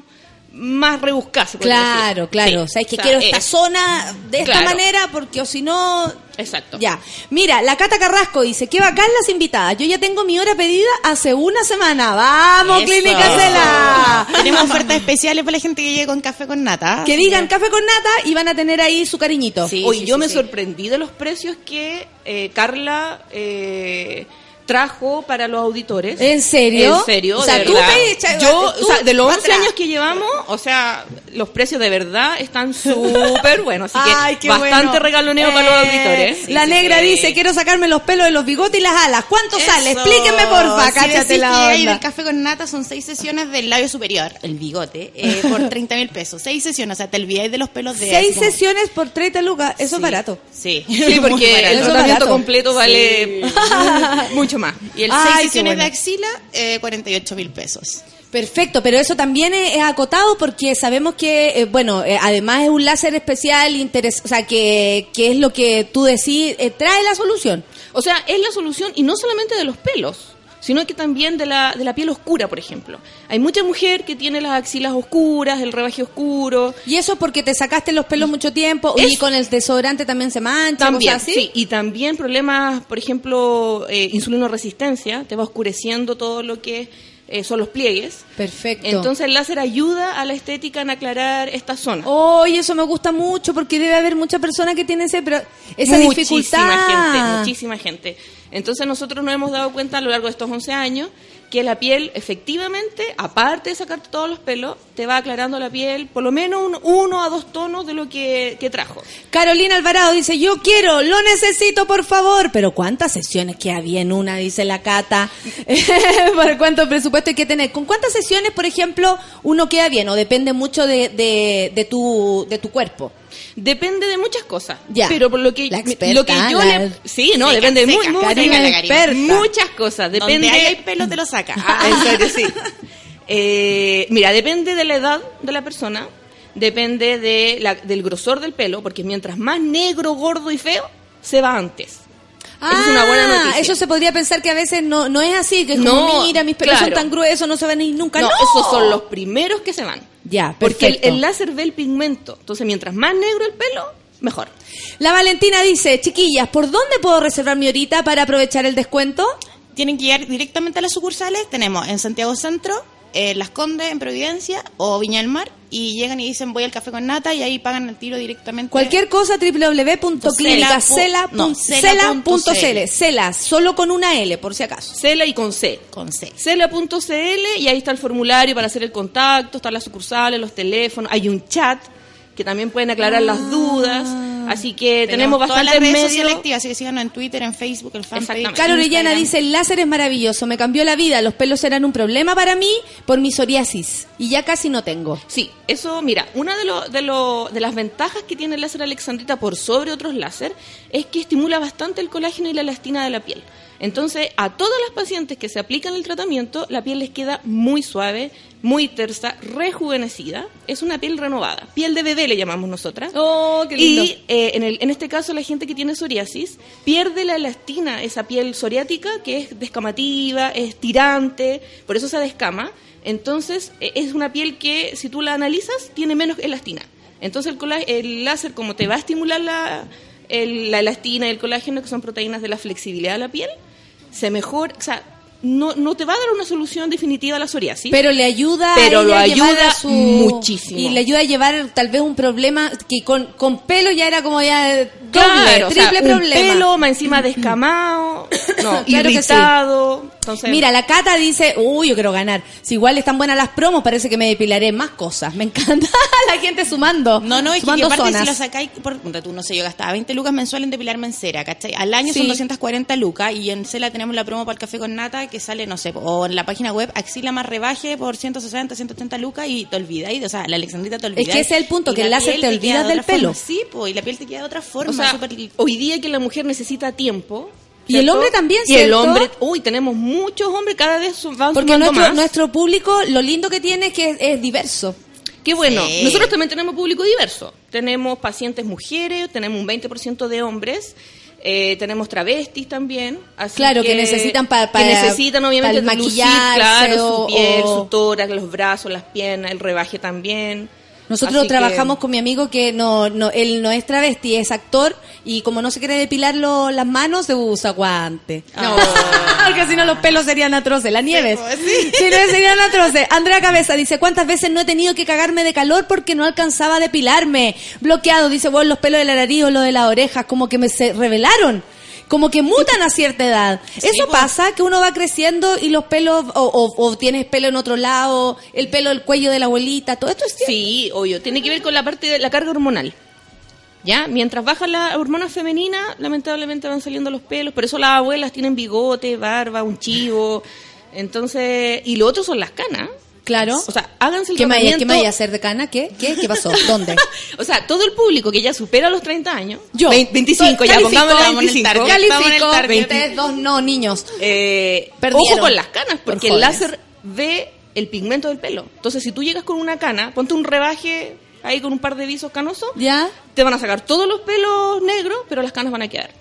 más podría Claro, decir. claro. Sí. O sea, es que O sea, quiero esta es- zona de esta Claro. manera porque o si no... Exacto. Ya. Mira, la Cata Carrasco dice, qué bacán las invitadas. Yo ya tengo mi hora pedida hace una semana. ¡Vamos, Eso. Clínica Cela! Tenemos ofertas especiales para la gente que llegue con café con nata. Que digan café con nata y van a tener ahí su cariñito. Hoy yo me sorprendí de los precios que eh, Carla eh, trajo para los auditores. ¿En serio? En serio, O sea, de tú verdad. echa- Yo, tú o sea, de los pa' 11 atrás. años que llevamos, o sea, los precios de verdad están súper buenos. Así que Ay, qué bastante bueno. regaloneo para los Eh, auditores. la negra dice, quiero sacarme los pelos de los bigotes y las alas. ¿Cuánto sale? Explíquenme, porfa. Si Cáchate la onda. del café con nata son seis sesiones del labio superior, el bigote, eh, por 30 mil pesos. Seis sesiones, o sea, te olvidáis de los pelos de... Seis como- sesiones por 30 lucas. Eso es barato. Sí. Sí, porque el tratamiento completo vale mucho más. Y el Ay, seis qué sesiones bueno. de axila, eh, 48 mil pesos. Perfecto, pero eso también es, es acotado porque sabemos que, eh, bueno, eh, además es un láser especial, interes o sea, que, que es lo que tú decís, eh, trae la solución. O sea, es la solución y no solamente de los pelos, sino que también de la, de la piel oscura, por ejemplo. Hay mucha mujer que tiene las axilas oscuras, el rebaje oscuro. Y eso porque te sacaste los pelos mucho tiempo y Es- con el desodorante también se mancha, También, cosas así. sí. Y también problemas, por ejemplo, eh, insulinoresistencia, te va oscureciendo todo lo que eh, son los pliegues. Perfecto. Entonces el láser ayuda a la estética en aclarar esta zona. Oh, y eso me gusta mucho porque debe haber mucha persona que tiene ese, pero esa muchísima dificultad. gente, muchísima gente. Entonces nosotros nos hemos dado cuenta a lo largo de estos 11 años que la piel efectivamente, aparte de sacarte todos los pelos, te va aclarando la piel por lo menos un- uno a dos tonos de lo que, que trajo. Carolina Alvarado dice, yo quiero, lo necesito, por favor. Pero ¿cuántas sesiones que había en una? Dice la Cata. ¿Por cuánto presupuesto hay que tener? ¿Con cuántas sesiones, por ejemplo, uno queda bien? ¿O depende mucho de, de tu, de tu cuerpo? Depende de muchas cosas. Ya. Pero por lo que, La experta, lo que yo la- le... Sí, no, Seca, depende de muchas cosas. Depende... Donde hay pelo te lo saca. Ah, en serio, sí. Eh, mira, depende de la edad de la persona, depende de la- del grosor del pelo, porque mientras más negro, gordo y feo, se va antes. Es una buena Ah, noticia. Eso se podría pensar que a veces no, no es así, que es No, como, mira, mis pelos son tan gruesos, no se van a ir nunca. No, No, esos son los primeros que se van. Ya, Porque el, el láser ve el pigmento. Entonces, mientras más negro el pelo, mejor. La Valentina dice, chiquillas, ¿por dónde puedo reservar mi horita para aprovechar el descuento? Tienen que llegar directamente a las sucursales. Tenemos en Santiago Centro, en Las Condes, en Providencia o Viña del Mar. Y llegan y dicen voy al café con nata y ahí pagan el tiro directamente. Cualquier cosa, www.clinicacela.cl. Cela, solo con una L, por si acaso. Cela y con C. Con C. Cela.cl y ahí está el formulario para hacer el contacto, están las sucursales, los teléfonos, hay un chat que también pueden aclarar las dudas. Así que tenemos las bastantes redes medios. sociales activas, así que síganos en Twitter, en Facebook, el fanpage. Caro Orellana dice, el láser es maravilloso, me cambió la vida, los pelos serán un problema para mí por mi psoriasis y ya casi no tengo. Sí, eso, mira, una de, lo- de, lo- de las ventajas que tiene el láser alexandrita por sobre otros láser es que estimula bastante el colágeno y la elastina de la piel. Entonces, a todas las pacientes que se aplican el tratamiento, la piel les queda muy suave, muy tersa, rejuvenecida. Es una piel renovada. Piel de bebé le llamamos nosotras. Oh, qué lindo. Y eh, en, el- en este caso, la gente que tiene psoriasis pierde la elastina, esa piel psoriática que es descamativa, es tirante, por eso se descama. Entonces, eh, es una piel que, si tú la analizas, tiene menos elastina. Entonces, el, el láser, como te va a estimular la, el- la elastina y el colágeno, que son proteínas de la flexibilidad de la piel, se mejora, o sea, no, no te va a dar una solución definitiva a la psoriasis. Pero le ayuda Pero a lo ayuda a su- muchísimo. Y le ayuda a llevar tal vez un problema que con, con pelo ya era como ya doble, Claro, o sea, triple un problema. pelo más encima descamado, no, Claro que sí. irritado. Entonces, Mira, la Cata dice, uy, yo quiero ganar. Si igual están buenas las promos, parece que me depilaré más cosas. Me encanta la gente sumando. No, no, es que aparte zonas. si lo sacáis, por, tú, no sé, yo gastaba 20 lucas mensuales en depilarme en cera, ¿cachai? Al año Sí. son 240 lucas y en Cela tenemos la promo para el café con nata que sale, no sé, o en la página web Axila más rebaje por 160, 180 lucas y te olvidáis, o sea, la Alexandrita te olvidáis. que ese es el punto, que la el láser te queda olvidas de del pelo. forma. Sí, pues, y la piel te queda de otra forma. o sea, súper- hoy día que la mujer necesita tiempo. Y el ¿cierto? hombre también, Y el ¿cierto? hombre, uy, tenemos muchos hombres, cada vez van Porque nuestro, más. nuestro público, lo lindo que tiene es que es, es diverso. Qué bueno. Sí. Nosotros también tenemos público diverso. Tenemos pacientes mujeres, tenemos un 20% de hombres. eh, tenemos travestis también. Así Claro, que necesitan pa- que para- necesitan obviamente para lucir, maquillarse claro, o- su piel, o- su tórax, los brazos, las piernas, el rebaje también. Nosotros Así que- trabajamos con mi amigo que no, no, él no es travesti, es actor y como no se quiere depilar lo- las manos, se usa guante. No. Porque si no los pelos serían atroces, la nieve. pues, Si no serían atroces. Andrea Cabeza dice, ¿cuántas veces no he tenido que cagarme de calor porque no alcanzaba a depilarme? Bloqueado, dice, bueno, los pelos de la nariz o los de las orejas, como que me se revelaron. Como que mutan a cierta edad. Eso pues. pasa, que uno va creciendo y los pelos, o, o- o tienes pelo en otro lado, el pelo del cuello de la abuelita, todo esto es cierto. Sí, obvio. Tiene que ver con la parte de la carga hormonal. ¿Ya? Mientras baja la hormona femenina, lamentablemente van saliendo los pelos. Por eso las abuelas tienen bigote, barba, un chivo. Entonces, y lo otro son las canas. Claro. O sea, háganse el ¿Qué. ¿Qué me vaya a hacer de cana? ¿Qué? ¿Qué? ¿Qué pasó? ¿Dónde? O sea, todo el público que ya supera los 30 años. Yo. Vein- 25, ya, pongámosle estamos en el 25. target. Estamos en el Califico. target. Ustedes dos no, niños. Eh, Perdieron. ojo con las canas, Por porque el láser ve el pigmento del pelo. Entonces, si tú llegas con una cana, ponte un rebaje ahí con un par de visos canosos, ¿Ya? te van a sacar todos los pelos negros, pero las canas van a quedar.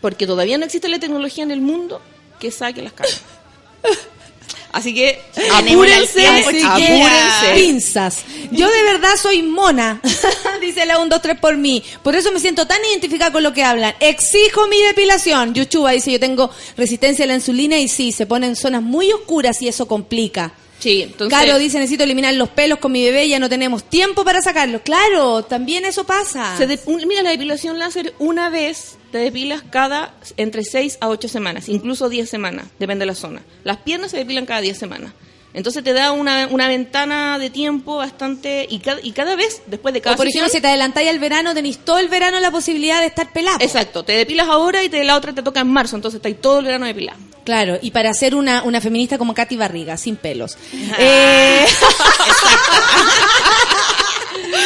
Porque todavía no existe la tecnología en el mundo que saque las canas. Así que apúrense, tiempo, Así que, apúrense. pinzas. Yo de verdad soy mona, dice la 1, 2, 3 por mí. Por eso me siento tan identificada con lo que hablan. Exijo mi depilación. Yuchuba dice, yo tengo resistencia a la insulina y sí, se pone en zonas muy oscuras y eso complica. Sí, entonces... Caro dice, necesito eliminar los pelos con mi bebé, ya no tenemos tiempo para sacarlos. Claro, también eso pasa. Se de- mira, la depilación láser una vez te depilas cada entre 6 a 8 semanas, incluso 10 semanas, depende de la zona. Las piernas se depilan cada 10 semanas. Entonces te da una, una ventana de tiempo bastante... Y cada, y cada vez, después de cada O por ejemplo, sesión- si te adelantáis al verano, tenéis todo el verano la posibilidad de estar pelado. Exacto, te depilas ahora y te, la otra te toca en marzo, entonces estáis todo el verano depilado. Claro, y para ser una, una feminista como Katy Barriga, sin pelos. Eh, El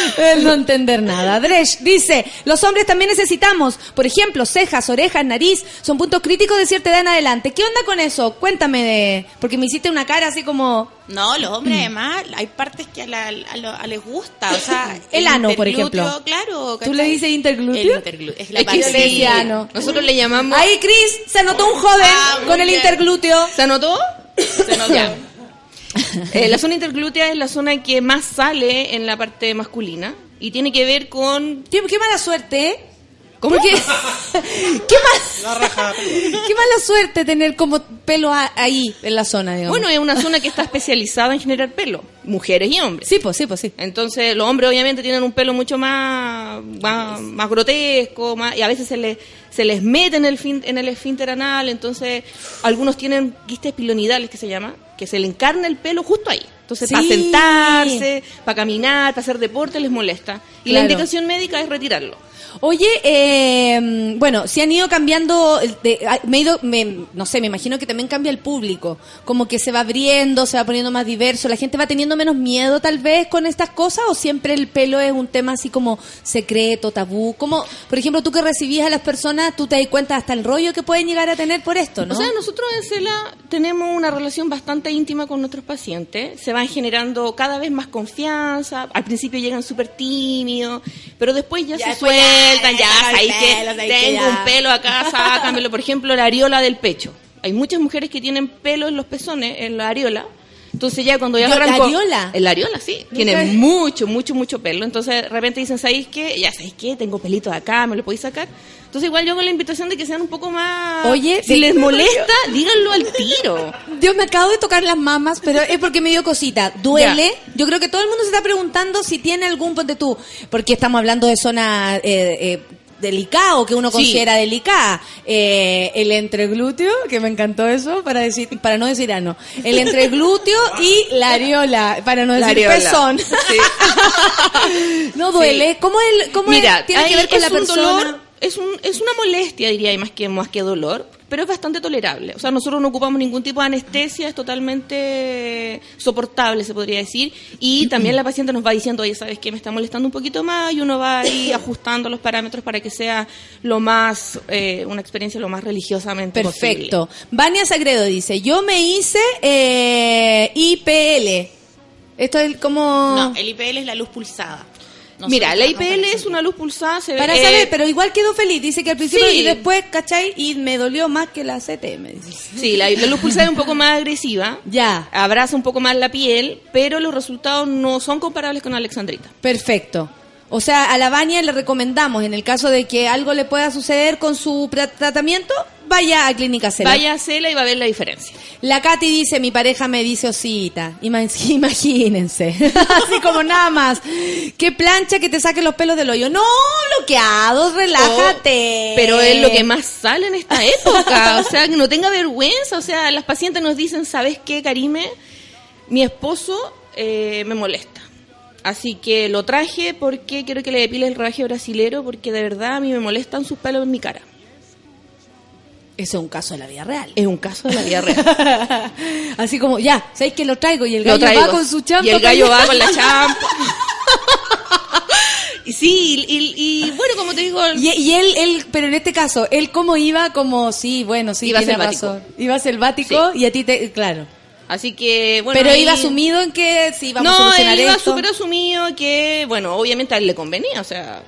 no entender nada. Dresh dice, los hombres también necesitamos, por ejemplo, cejas, orejas, nariz, son puntos críticos de cierta edad en adelante. ¿Qué onda con eso? Cuéntame de... Porque me hiciste una cara así como... No, los hombres además, hay partes que a, la- a lo- a les gusta, o sea... El ano, por ejemplo. Claro. ¿Tú le dices interglúteo? El interglúteo, es la Es que parte sí, ano. Nosotros le llamamos... Ahí, Chris, se anotó un joven Ah, con el interglúteo. ¿Se anotó? Se nota. Eh, la zona interglútea es la zona que más sale en la parte masculina y tiene que ver con... Qué, qué mala suerte, ¿eh? ¿Cómo? Porque- ¿Qué, mal- La raja. qué mala suerte tener como pelo a- ahí en la zona, digamos. Bueno, es una zona que está especializada en generar pelo, mujeres y hombres. sí, pues sí, pues sí. Entonces, los hombres obviamente tienen un pelo mucho más, más, más grotesco, más, y a veces se les, se les mete en el, fin, en el esfínter anal, entonces algunos tienen quistes pilonidales que se llama, que se le encarna el pelo justo ahí. Entonces, para sentarse, para caminar, para hacer deporte les molesta. Y la indicación médica es retirarlo. Oye, eh, bueno, si han ido cambiando, el- de- ah, me he ido, me- no sé, me imagino que también cambia el público, como que se va abriendo, se va poniendo más diverso, la gente va teniendo menos miedo tal vez con estas cosas o siempre el pelo es un tema así como secreto, tabú, como, por ejemplo, tú que recibías a las personas, tú te das cuenta hasta el rollo que pueden llegar a tener por esto, ¿no? O sea, nosotros en CELA tenemos una relación bastante íntima con nuestros pacientes. Se van generando cada vez más confianza. Al principio llegan súper tímidos, pero después ya, Ya se después sueltan, ya, ya, ahí que pelo, sabes que tengo un pelo acá, sácamelo. Por ejemplo, la areola del pecho. Hay muchas mujeres que tienen pelo en los pezones, en la areola. Entonces ya cuando ya ¿La agarran con- areola? En la areola, sí. Tienen mucho, mucho, mucho pelo. Entonces de repente dicen, ¿sabéis qué? Ya sabéis qué, tengo pelito de acá, ¿me lo podéis sacar? Entonces igual yo con la invitación de que sean un poco más... Oye, si les molesta, díganlo al tiro. Dios, me acabo de tocar las mamas, pero es porque me dio cosita. ¿Duele? Yo creo que todo el mundo se está preguntando si tiene algún, ponte tú, porque estamos hablando de zona eh, eh, delicada o que uno Sí. considera delicada. Eh, el entreglúteo, que me encantó eso, para decir para no decir ano. El entreglúteo y la areola, para no La decir areola. pezón. Sí. no duele. ¿Cómo, el, cómo Mira, es- tiene que ver con es la persona? dolor, es, un, es una molestia, diría, y más que, más que dolor, pero es bastante tolerable. O sea, nosotros no ocupamos ningún tipo de anestesia, es totalmente soportable, se podría decir. Y también la paciente nos va diciendo, oye, ¿sabes qué? Me está molestando un poquito más, y uno va ahí ajustando los parámetros para que sea lo más, eh, una experiencia lo más religiosamente posible. Perfecto. Vania Sagredo dice, yo me hice eh, IPL. Esto es como... No, el IPL es la luz pulsada. No Mira, la IPL es una luz pulsada. Se ve- Para eh, saber, pero igual quedó feliz. Dice que al principio Sí. y después, ¿cachai? Y me dolió más que la CTM. Sí, la, la luz pulsada es un poco más agresiva. Ya, Abraza un poco más la piel, pero los resultados no son comparables con Alexandrita. perfecto. O sea, a la Vania le recomendamos, en el caso de que algo le pueda suceder con su tratamiento, vaya a Clínica Cela. Vaya a hacerla y va a ver la diferencia. La Katy dice, mi pareja me dice osita. Ima- Imagínense. Así como nada más. Qué plancha que te saque los pelos del hoyo. No, bloqueados, relájate. Oh, pero es lo que más sale en esta época. O sea, que no tenga vergüenza. O sea, las pacientes nos dicen, ¿sabes qué, Karime? Mi esposo eh, me molesta. Así que lo traje porque quiero que le depile el raje brasilero porque de verdad a mí me molestan sus pelos en mi cara. Eso es un caso de la vida real. Es un caso de la vida real. Así como, ya, ¿sabéis que lo traigo? Y el Lo gallo va con su champa. Y el gallo va con la champa. y sí, y, y- y bueno, como te digo... Y, y él, él, pero en este caso, él cómo iba como, sí, bueno, sí, Iba tiene selvático. razón. Iba selvático y a ti te, claro. Así que, bueno... pero ahí- iba asumido en que sí, vamos a no, solucionar él iba súper asumido que, bueno, obviamente a él le convenía, o sea...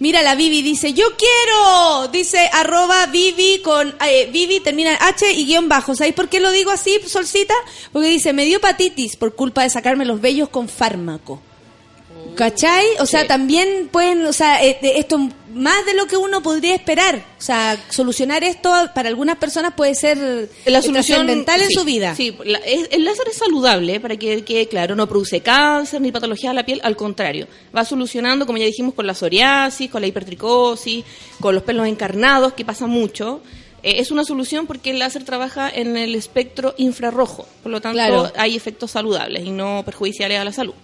Mira, la Vivi dice, yo quiero, dice arroba Vivi con, eh, Vivi termina en H y guion bajo. ¿Sabéis por qué lo digo así, Solcita? Porque dice, me dio hepatitis por culpa de sacarme los vellos con fármaco. ¿Cachai? O sea, también pueden, o sea, eh, esto más de lo que uno podría esperar. O sea, solucionar esto para algunas personas puede ser la solución trascendental en su vida. Sí, el láser es saludable, para que quede claro, no produce cáncer ni patología de la piel, al contrario, va solucionando, como ya dijimos, con la psoriasis, con la hipertricosis, con los pelos encarnados, que pasa mucho. Eh, es una solución porque el láser trabaja en el espectro infrarrojo, por lo tanto Claro. hay efectos saludables y no perjudiciales a la salud.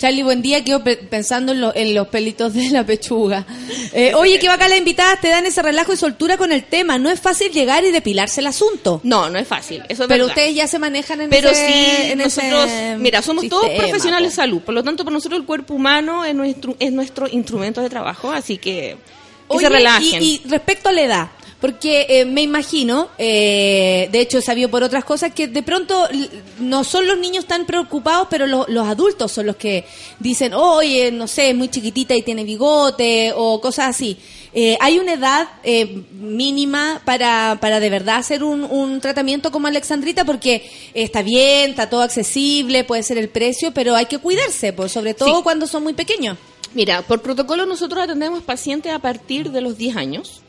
Charlie, buen día. Quedo pe- pensando en, lo- en los pelitos de la pechuga. Eh, oye, que bacán las invitadas te dan ese relajo y soltura con el tema. No es fácil llegar y depilarse el asunto. No, no es fácil. Eso es Pero verdad. ustedes ya se manejan en Pero ese sí, en nosotros, ese mira, somos todos profesionales de salud, por lo tanto, para nosotros el cuerpo humano es nuestro, es nuestro instrumento de trabajo, así que que Oye, se relajen. Y, y respecto a la edad, porque eh, me imagino, eh, de hecho he sabido por otras cosas, que de pronto no son los niños tan preocupados, pero lo- los adultos son los que dicen, oye, no sé, es muy chiquitita y tiene bigote o cosas así. Eh, ¿Hay una edad eh, mínima para, para de verdad hacer un, un tratamiento como Alexandrita? Porque está bien, está todo accesible, puede ser el precio, pero hay que cuidarse, pues, sobre todo Sí. cuando son muy pequeños. Mira, por protocolo nosotros atendemos pacientes a partir de los 10 años,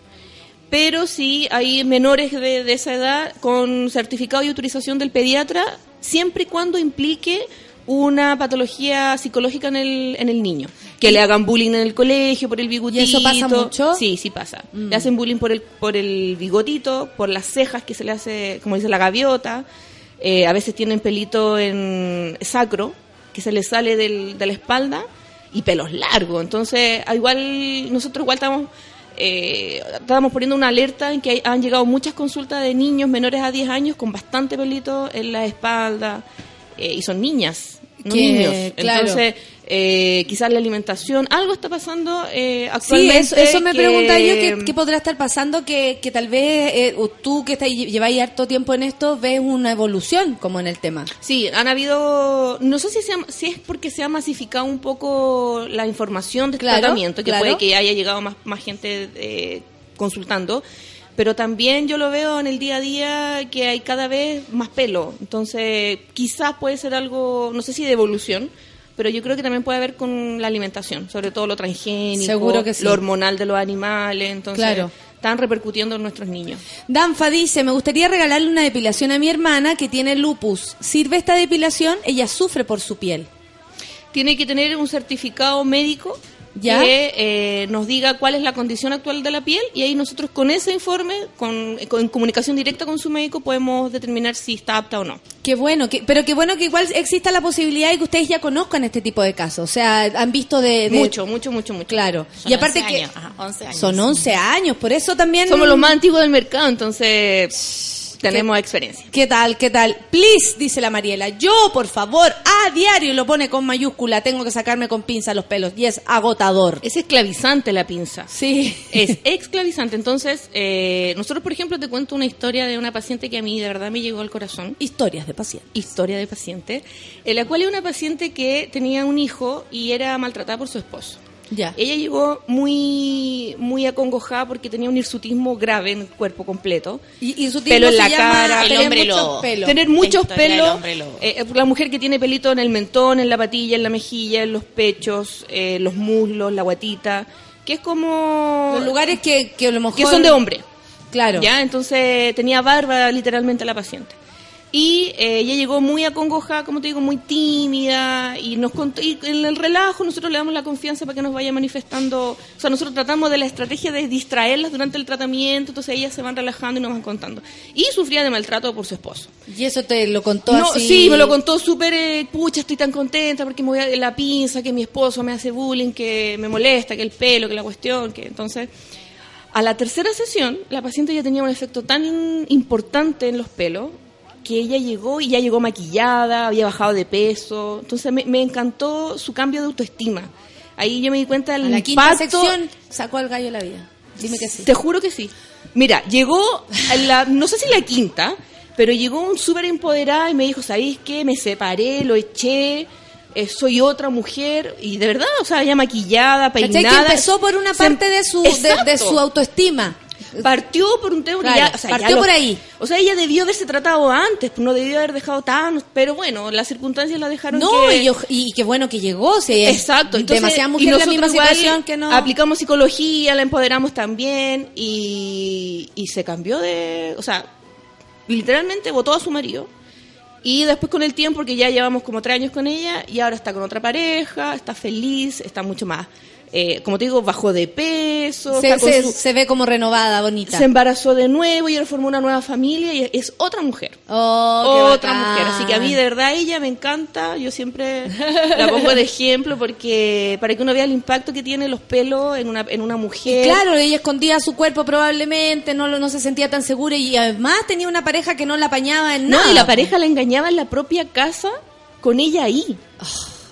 pero sí hay menores de, de esa edad con certificado y autorización del pediatra, siempre y cuando implique una patología psicológica en el, en el niño. Que le hagan bullying en el colegio por el bigotito. eso pasa mucho? Sí, sí pasa. Mm. Le hacen bullying por el, por el bigotito, por las cejas que se le hace, como dice la gaviota. Eh, a veces tienen pelito en sacro, que se les sale del- de la espalda, y pelos largos. Entonces, igual, nosotros igual estamos, eh, estábamos poniendo una alerta en que han llegado muchas consultas de niños menores a 10 años con bastante pelito en la espalda, eh, y son niñas, niños. claro. Entonces, eh, quizás la alimentación, algo está pasando eh, Sí, actualmente. eso, eso me que- preguntaba yo, ¿qué, qué podrá estar pasando? Que, que tal vez eh, tú que estás, lleváis harto tiempo en esto, ves una evolución como en el tema. Sí, han habido, no sé si, se ha- si es porque se ha masificado un poco la información de este Claro, tratamiento, que claro. puede que haya llegado más, más gente eh, consultando, pero también yo lo veo en el día a día que hay cada vez más pelo, entonces quizás puede ser algo, no sé si de evolución, pero yo creo que también puede haber con la alimentación, sobre todo lo transgénico, Seguro que sí. lo hormonal de los animales, entonces Claro. están repercutiendo en nuestros niños. Danfa dice, me gustaría regalarle una depilación a mi hermana que tiene lupus. ¿Sirve esta depilación? Ella sufre por su piel. tiene que tener un certificado médico ¿Ya? que eh, nos diga cuál es la condición actual de la piel y ahí nosotros con ese informe, con, con- en comunicación directa con su médico, podemos determinar si está apta o no. Qué bueno, que, pero qué bueno que igual exista la posibilidad de que ustedes ya conozcan este tipo de casos. O sea, han visto de... de- Mucho, mucho, mucho, mucho. Claro. Son y aparte 11 que... años, ajá, 11 años. Son 11 años, por eso también... Somos los más antiguos del mercado, entonces tenemos experiencia. ¿Qué tal? ¿Qué tal? Please, dice la Mariela. Yo, por favor, a diario y lo pone con mayúscula. Tengo que sacarme con pinza los pelos. Y es agotador. Es esclavizante la pinza. Sí. Es esclavizante. Entonces, eh, nosotros, por ejemplo, te cuento una historia de una paciente que a mí de verdad me llegó al corazón. Historias de paciente. Historia de paciente. En la cual es una paciente que tenía un hijo y era maltratada por su esposo. Ya. Ella llegó muy muy acongojada porque tenía un hirsutismo grave en el cuerpo completo. Y, y su pelo en la cara, tener El hombre muchos lobo. pelos. tener La muchos pelos. lobo. eh, la mujer que tiene pelito en el mentón, en la patilla, en la mejilla, en los pechos, eh, los muslos, la guatita, que es como Los lugares que, que a lo mejor... que son de hombre. Claro. ¿ya? Entonces tenía barba literalmente la paciente. Y eh, ella llegó muy acongojada, como te digo, muy tímida, y nos contó, y en el relajo nosotros le damos la confianza para que nos vaya manifestando, o sea, nosotros tratamos de la estrategia de distraerlas durante el tratamiento, entonces ellas se van relajando y nos van contando. Y sufría de maltrato por su esposo. Y eso te lo contó No, así. sí, me lo contó súper, eh, pucha, estoy tan contenta porque me voy a la pinza, que mi esposo me hace bullying, que me molesta, que el pelo, que la cuestión, que entonces... A la tercera sesión, la paciente ya tenía un efecto tan importante en los pelos que ella llegó y ya llegó maquillada, había bajado de peso. Entonces me, me encantó su cambio de autoestima. Ahí yo me di cuenta del A la quinta impacto. sección sacó al gallo de la vida. Dime que sí. Te juro que sí. Mira, llegó, a la, no sé si la quinta, pero llegó un súper empoderada y me dijo, ¿sabéis qué? Me separé, lo eché, eh, soy otra mujer. Y de verdad, o sea, ya maquillada, peinada. Que empezó por una parte de su, de, su autoestima. Partió por un tema que Claro, ya, o sea, partió ya lo- por ahí. O sea, ella debió haberse tratado antes, pues, no debió haber dejado tan, pero bueno, las circunstancias la dejaron No, que- y, yo- y qué bueno que llegó. Exacto, entonces, demasiadas mujeres la misma situación que no. Aplicamos psicología, la empoderamos también y, y se cambió de. O sea, literalmente votó a su marido. Y después con el tiempo, porque ya llevamos como tres años con ella, y ahora está con otra pareja, está feliz, está mucho más. Eh, como te digo, bajó de peso, se, está con se- su- se ve como renovada, bonita. se embarazó de nuevo y ahora formó una nueva familia y es otra mujer. Oh, otra mujer. Así que a mí de verdad ella me encanta. Yo siempre la pongo de ejemplo porque para que uno vea el impacto que tiene los pelos en una, en una mujer. Claro, ella escondía su cuerpo probablemente, no, no se sentía tan segura y además tenía una pareja que no la apañaba en No, nada. y la pareja la engañaba en la propia casa con ella ahí.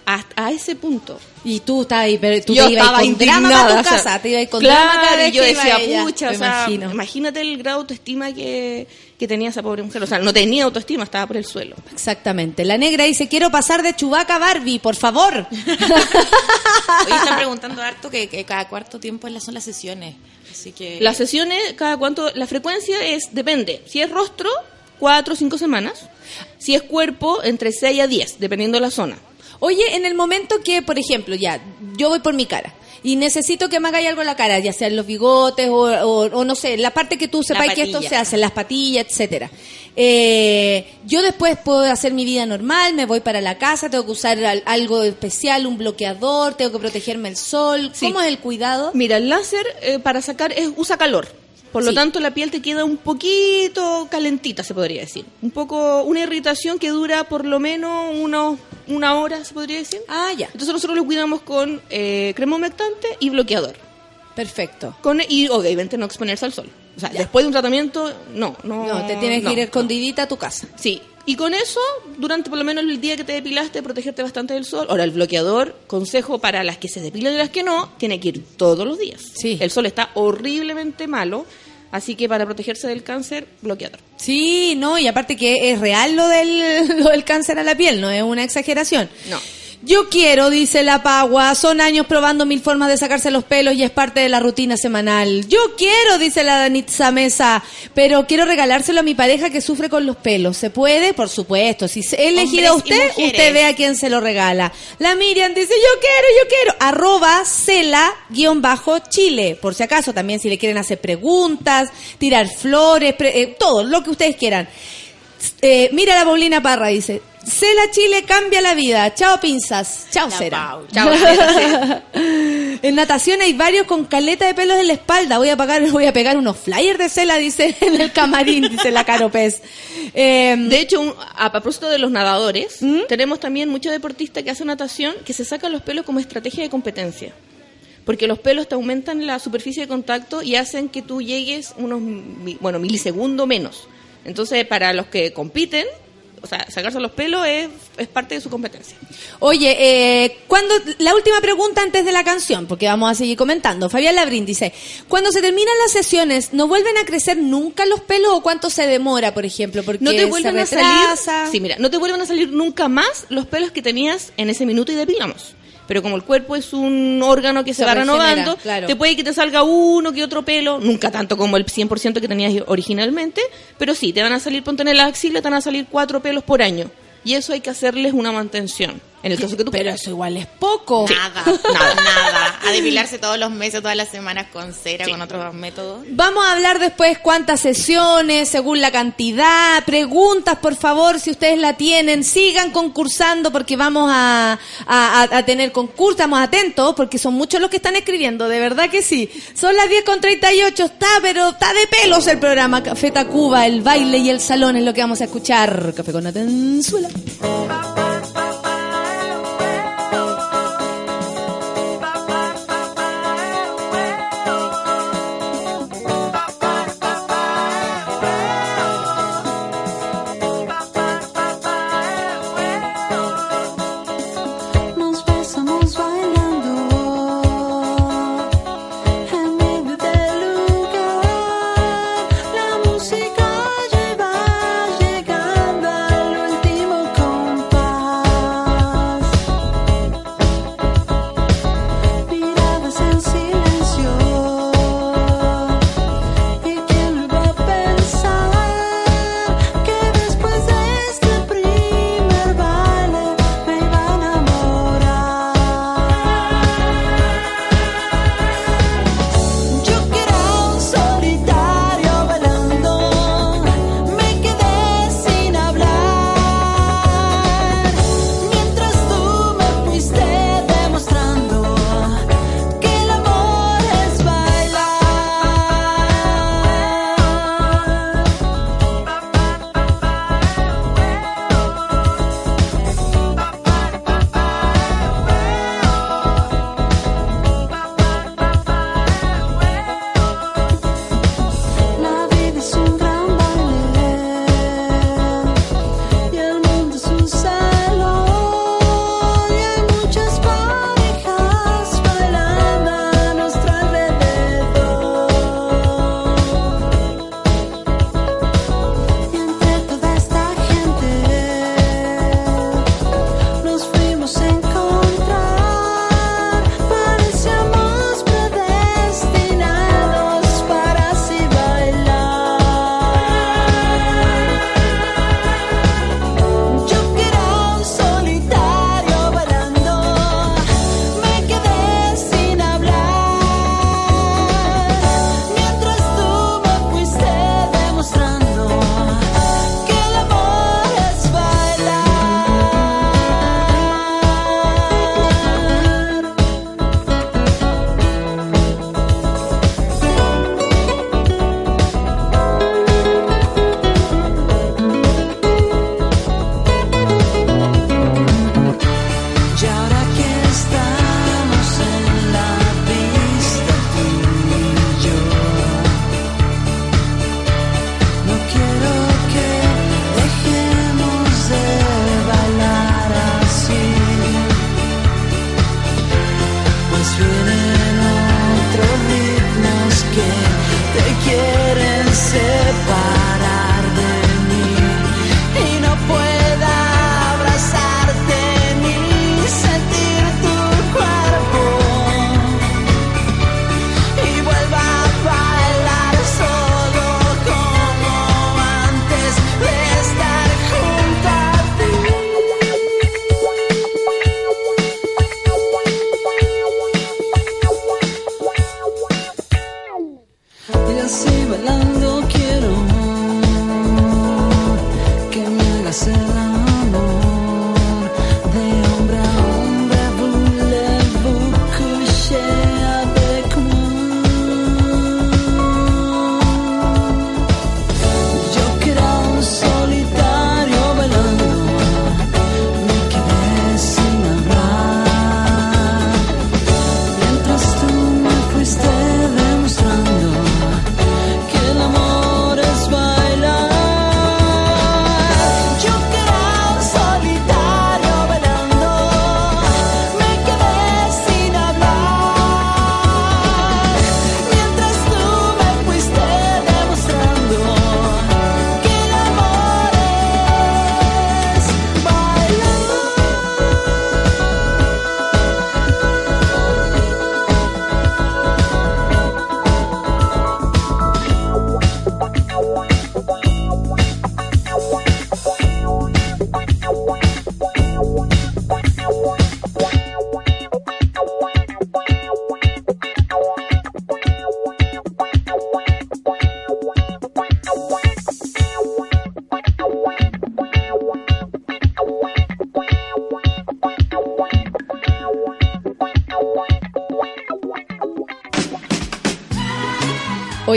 Hasta a ese punto. Y tú estabas ahí, pero tú yo te ibas estaba con drama para tu o sea, casa, te ibas con claro, drama cada vez y yo decía, pucha, Me o sea, imagino. imagínate el grado de autoestima que, que tenía esa pobre mujer. O sea, no tenía autoestima, estaba por el suelo. Exactamente. La negra dice, quiero pasar de Chubaca a Barbie, por favor. Hoy están preguntando harto que, que cada cuarto tiempo son las sesiones. Así que. Las sesiones, cada cuánto, la frecuencia es, depende. Si es rostro, cuatro o cinco semanas. Si es cuerpo, entre 6 a 10, dependiendo de la zona. Oye, en el momento que, por ejemplo, ya, yo voy por mi cara y necesito que me hagáis algo en la cara, ya sean los bigotes o, o- o no sé, la parte que tú sepáis que esto se hace, las patillas, etcétera. Eh, yo después puedo hacer mi vida normal, me voy para la casa, tengo que usar al- algo especial, un bloqueador, tengo que protegerme el sol. ¿Cómo es el cuidado? Mira, el láser eh, para sacar es, usa calor. Por lo Sí. tanto, la piel te queda un poquito calentita, se podría decir. Un poco, una irritación que dura por lo menos unos, una hora, se podría decir. Ah, ya. Entonces nosotros lo cuidamos con eh, crema humectante y bloqueador. Perfecto. Con, y obviamente no exponerse al sol. O sea, después de un tratamiento, no, no. No, te tienes no, que ir no. escondidita a tu casa. Sí. Y con eso, durante por lo menos el día que te depilaste, protegerte bastante del sol. Ahora, el bloqueador, consejo para las que se depilan y las que no, tiene que ir todos los días. Sí. El sol está horriblemente malo, así que para protegerse del cáncer, bloqueador. Sí, no, y aparte que es real lo del, lo del cáncer a la piel, no es una exageración. No. Yo quiero, dice la Pagua, son años probando mil formas de sacarse los pelos y es parte de la rutina semanal. Yo quiero, dice la Danitza Mesa, pero quiero regalárselo a mi pareja que sufre con los pelos. ¿Se puede? Por supuesto. Si se- he elegido a usted, usted ve a quién se lo regala. La Miriam dice, yo quiero, yo quiero. Arroba cela guion bajo Chile. Por si acaso, también si le quieren hacer preguntas, tirar flores, pre- eh, todo, lo que ustedes quieran. Eh, mira la Paulina Parra, dice. Cela Chile cambia la vida. Chao pinzas. Chao cera. Chao, en natación hay varios con caleta de pelos en la espalda. Voy a pagar, voy a pegar unos flyers de Cela, dice en el camarín, dice la Caro Pez. Eh, De hecho, un- a propósito de los nadadores, tenemos también muchos deportistas que hacen natación que se sacan los pelos como estrategia de competencia. Porque los pelos te aumentan la superficie de contacto y hacen que tú llegues unos bueno, milisegundos menos. Entonces, para los que compiten, o sea, sacarse los pelos es, es parte de su competencia. Oye, eh, cuando la última pregunta antes de la canción, porque vamos a seguir comentando. Fabián Labrín dice, cuando se terminan las sesiones, ¿no vuelven a crecer nunca los pelos o cuánto se demora, por ejemplo? Porque No te vuelven se a salir. Sí, mira, no te vuelven a salir nunca más los pelos que tenías en ese minuto y depilamos. Pero como el cuerpo es un órgano que se, Se va renovando, claro. te puede que te salga uno que otro pelo, nunca tanto como el 100% que tenías originalmente, pero sí, te van a salir, ponte en la axila, te van a salir cuatro pelos por año. Y eso hay que hacerles una mantención. En el caso que tú Pero eso igual es poco. Nada, nada, nada. A depilarse todos los meses, todas las semanas con cera, con otros métodos. Vamos a hablar después cuántas sesiones, según la cantidad, preguntas, por favor, si ustedes la tienen, sigan concursando porque vamos a, a, a- a tener concurso, estamos atentos porque son muchos los que están escribiendo, de verdad que sí. Son las 10 con 38, está, pero está de pelos el programa Café Tacuba, el baile y el salón es lo que vamos a escuchar. Café con Atenzuela.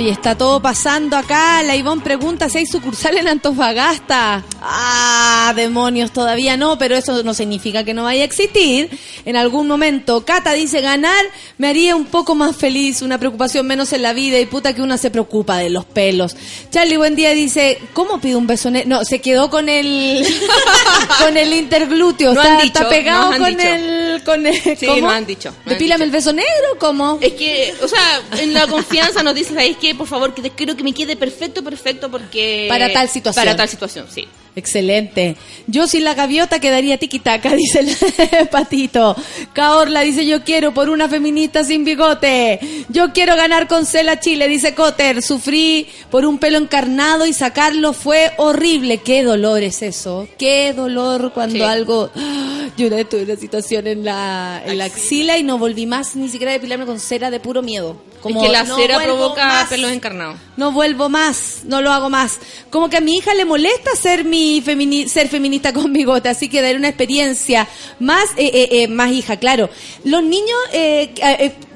Oye, está todo pasando acá. La Ivonne pregunta si hay sucursal en Antofagasta. Ah, demonios, todavía no, pero eso no significa que no vaya a existir. En algún momento, Cata dice, ganar me haría un poco más feliz, una preocupación menos en la vida y puta que una se preocupa de los pelos. Charlie, buen día, dice, ¿cómo pido un beso? ne-?" No, se quedó con el, con el interglúteo. No está, han dicho, está pegado han con dicho. el, con el, Sí, ¿cómo? han dicho, han Depílame el beso negro, ¿cómo? Es que, o sea, en la confianza nos dices, ¿sabes qué? Por favor, que te, quiero que me quede perfecto, perfecto, porque... Para tal situación. Para tal situación, sí. Excelente. Yo sin la gaviota quedaría tiquitaca, dice el patito. Caorla dice yo quiero por una feminista sin bigote. Yo quiero ganar con Cela Chile, dice Cotter. Sufrí por un pelo encarnado y sacarlo fue horrible. Qué dolor es eso. Qué dolor cuando Sí. algo... Yo una vez tuve una situación en la, en la axila y no volví más ni siquiera a depilarme con cera de puro miedo. Como, es que la no cera vuelvo provoca más pelos encarnados. no vuelvo más, no lo hago más. Como que a mi hija le molesta ser mi femini- ser feminista con bigote, así que daré una experiencia más eh, eh, eh, más hija, claro. Los niños, eh,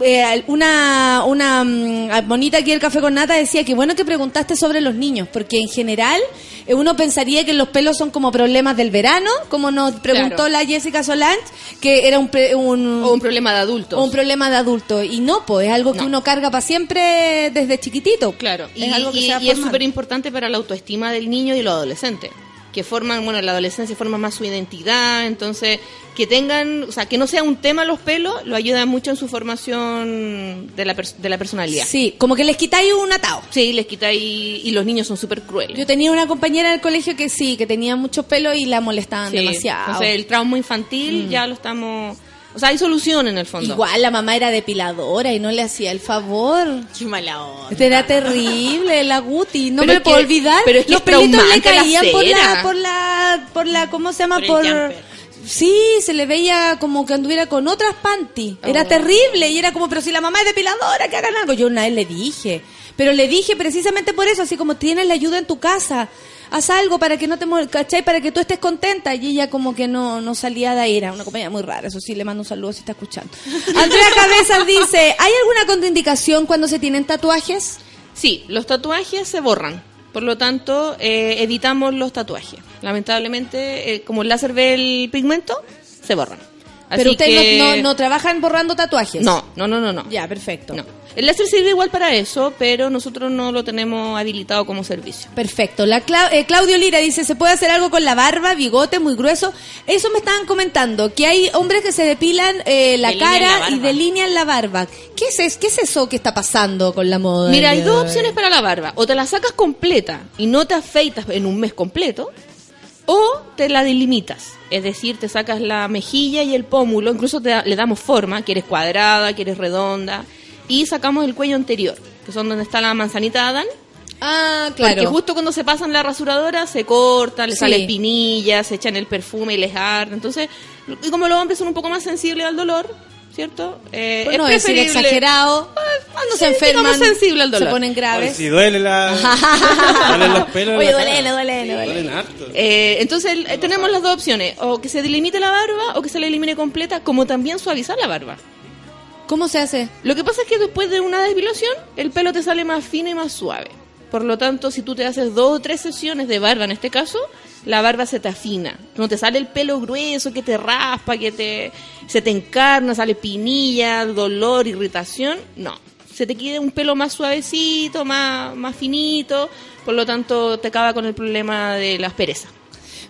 eh, una una mm, bonita aquí el café con nata decía que bueno que preguntaste sobre los niños, porque en general uno pensaría que los pelos son como problemas del verano, como nos preguntó Claro. la Jessica Solange, que era un pre- un, O un problema de adultos. o un problema de adulto y no, pues es algo que uno carga para siempre desde chiquitito. Claro, y, es algo que y- es súper importante para la autoestima del niño y los adolescentes, que forman, bueno, en la adolescencia forman más su identidad, entonces que tengan, o sea, que no sea un tema los pelos, lo ayuda mucho en su formación de la, de la personalidad. Sí, como que les quitáis un atado. Sí, les quita y, los niños son súper crueles. Yo tenía una compañera del colegio que sí, que tenía mucho pelo y la molestaban Sí, demasiado. Entonces el trauma infantil Mm. ya lo estamos... O sea, hay solución en el fondo. Igual la mamá era depiladora y no le hacía el favor. Qué mala onda. Este era terrible, la Guti. No Pero me puedo que- olvidar. pero es que Los es pelitos le la caían por la, por la, por la, ¿cómo se llama? Por sí, se le veía como que anduviera con otras panty. Era Oh. terrible y era como, pero si la mamá es depiladora, que hagan algo. Yo una vez le dije, pero le dije precisamente por eso, así como tienes la ayuda en tu casa. Haz algo para que no te mol- ¿cachai? Para que tú estés contenta. Y ella como que no, no salía de ahí. Era una compañía muy rara. Eso sí, le mando un saludo si está escuchando. Andrea Cabezas dice, ¿hay alguna contraindicación cuando se tienen tatuajes? Sí, los tatuajes se borran. Por lo tanto, eh, evitamos los tatuajes. Lamentablemente, eh, como el láser ve el pigmento, se borran. Así Pero ustedes que- no, no, no trabajan borrando tatuajes. No, no, no, no, no. Ya, perfecto. No. El láser sirve igual para eso, pero nosotros no lo tenemos habilitado como servicio. Perfecto. La Cla- eh, Claudio Lira dice, ¿se puede hacer algo con la barba, bigote muy grueso? Eso me estaban comentando, que hay hombres que se depilan eh, la Delinean cara la y delinean la barba. ¿Qué es, es- ¿Qué es eso que está pasando con la moda? Mira, hay dos opciones para la barba. O te la sacas completa y no te afeitas en un mes completo, o te la delimitas. Es decir, te sacas la mejilla y el pómulo, incluso te da- le damos forma, quieres cuadrada, quieres redonda, y sacamos el cuello anterior, que son donde está la manzanita de Adán. Ah, claro. Porque justo cuando se pasan la rasuradora se corta, le Sí. sale espinilla, se echan el perfume y les arde. Entonces, y como los hombres son un poco más sensibles al dolor, ¿cierto? Eh, Pues es no decir preferible- exagerado. Cuando sí, se enferman, sensible al dolor. se ponen Oye, graves. si duele la... duelen los pelos Oye, duele, duele, Sí, duele. Duelen harto. Eh, entonces eh, tenemos las dos opciones, o que se delimite la barba o que se la elimine completa, como también suavizar la barba. ¿Cómo se hace? Lo que pasa es que después de una depilación, el pelo te sale más fino y más suave. Por lo tanto, si tú te haces dos o tres sesiones de barba en este caso, la barba se te afina. No te sale el pelo grueso que te raspa, que te se te encarna, sale pinilla, dolor, irritación. No. Se te queda un pelo más suavecito, más, más finito. Por lo tanto, te acaba con el problema de las perezas.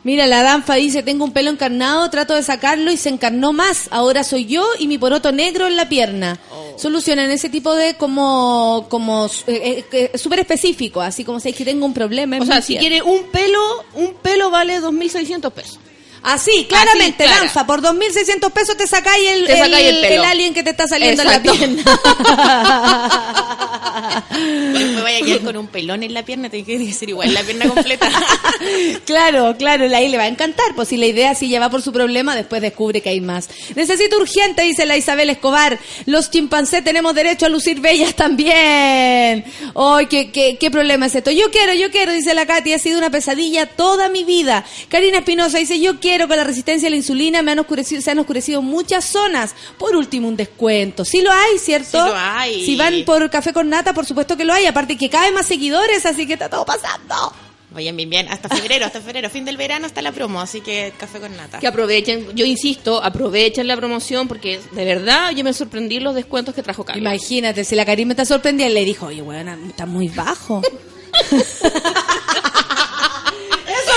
Mira, la Danfa dice, tengo un pelo encarnado, trato de sacarlo y se encarnó más. Ahora soy yo y mi poroto negro en la pierna. Oh. Solucionan ese tipo de como, como eh, eh, súper específico, así como si es que tengo un problema. en O sea, si quiere un pelo, un pelo vale 2.600 pesos. Así, claramente, Así, clara. Danfa, por 2.600 pesos te sacáis el, el pelo. alien que te está saliendo Exacto. en la pierna. Después vaya a quedar con un pelón en la pierna, tiene que ser igual la pierna completa. Claro, claro, ahí le va a encantar. Pues si la idea si ya va por su problema, después descubre que hay más. Necesito urgente, dice la Isabel Escobar. Los chimpancés tenemos derecho a lucir bellas también. ¡Ay, qué, qué, qué problema es esto! Yo quiero, yo quiero, dice la Katy. Ha sido una pesadilla toda mi vida. Karina Espinosa dice, yo quiero con la resistencia a la insulina me han oscurecido, se han oscurecido muchas zonas. Por último, un descuento. Sí lo hay, ¿cierto? Sí lo hay. Si van por café con nata, por supuesto que lo hay. Aparte que cada vez más seguidores, así que está todo pasando. Bien, bien, bien. Hasta febrero, hasta febrero. Fin del verano está la promo, así que café con nata. Que aprovechen, yo insisto, aprovechen la promoción porque de verdad yo me sorprendí los descuentos que trajo Carlos. Imagínate, si la Karim me está sorprendida, le dijo, oye, weón, está muy bajo.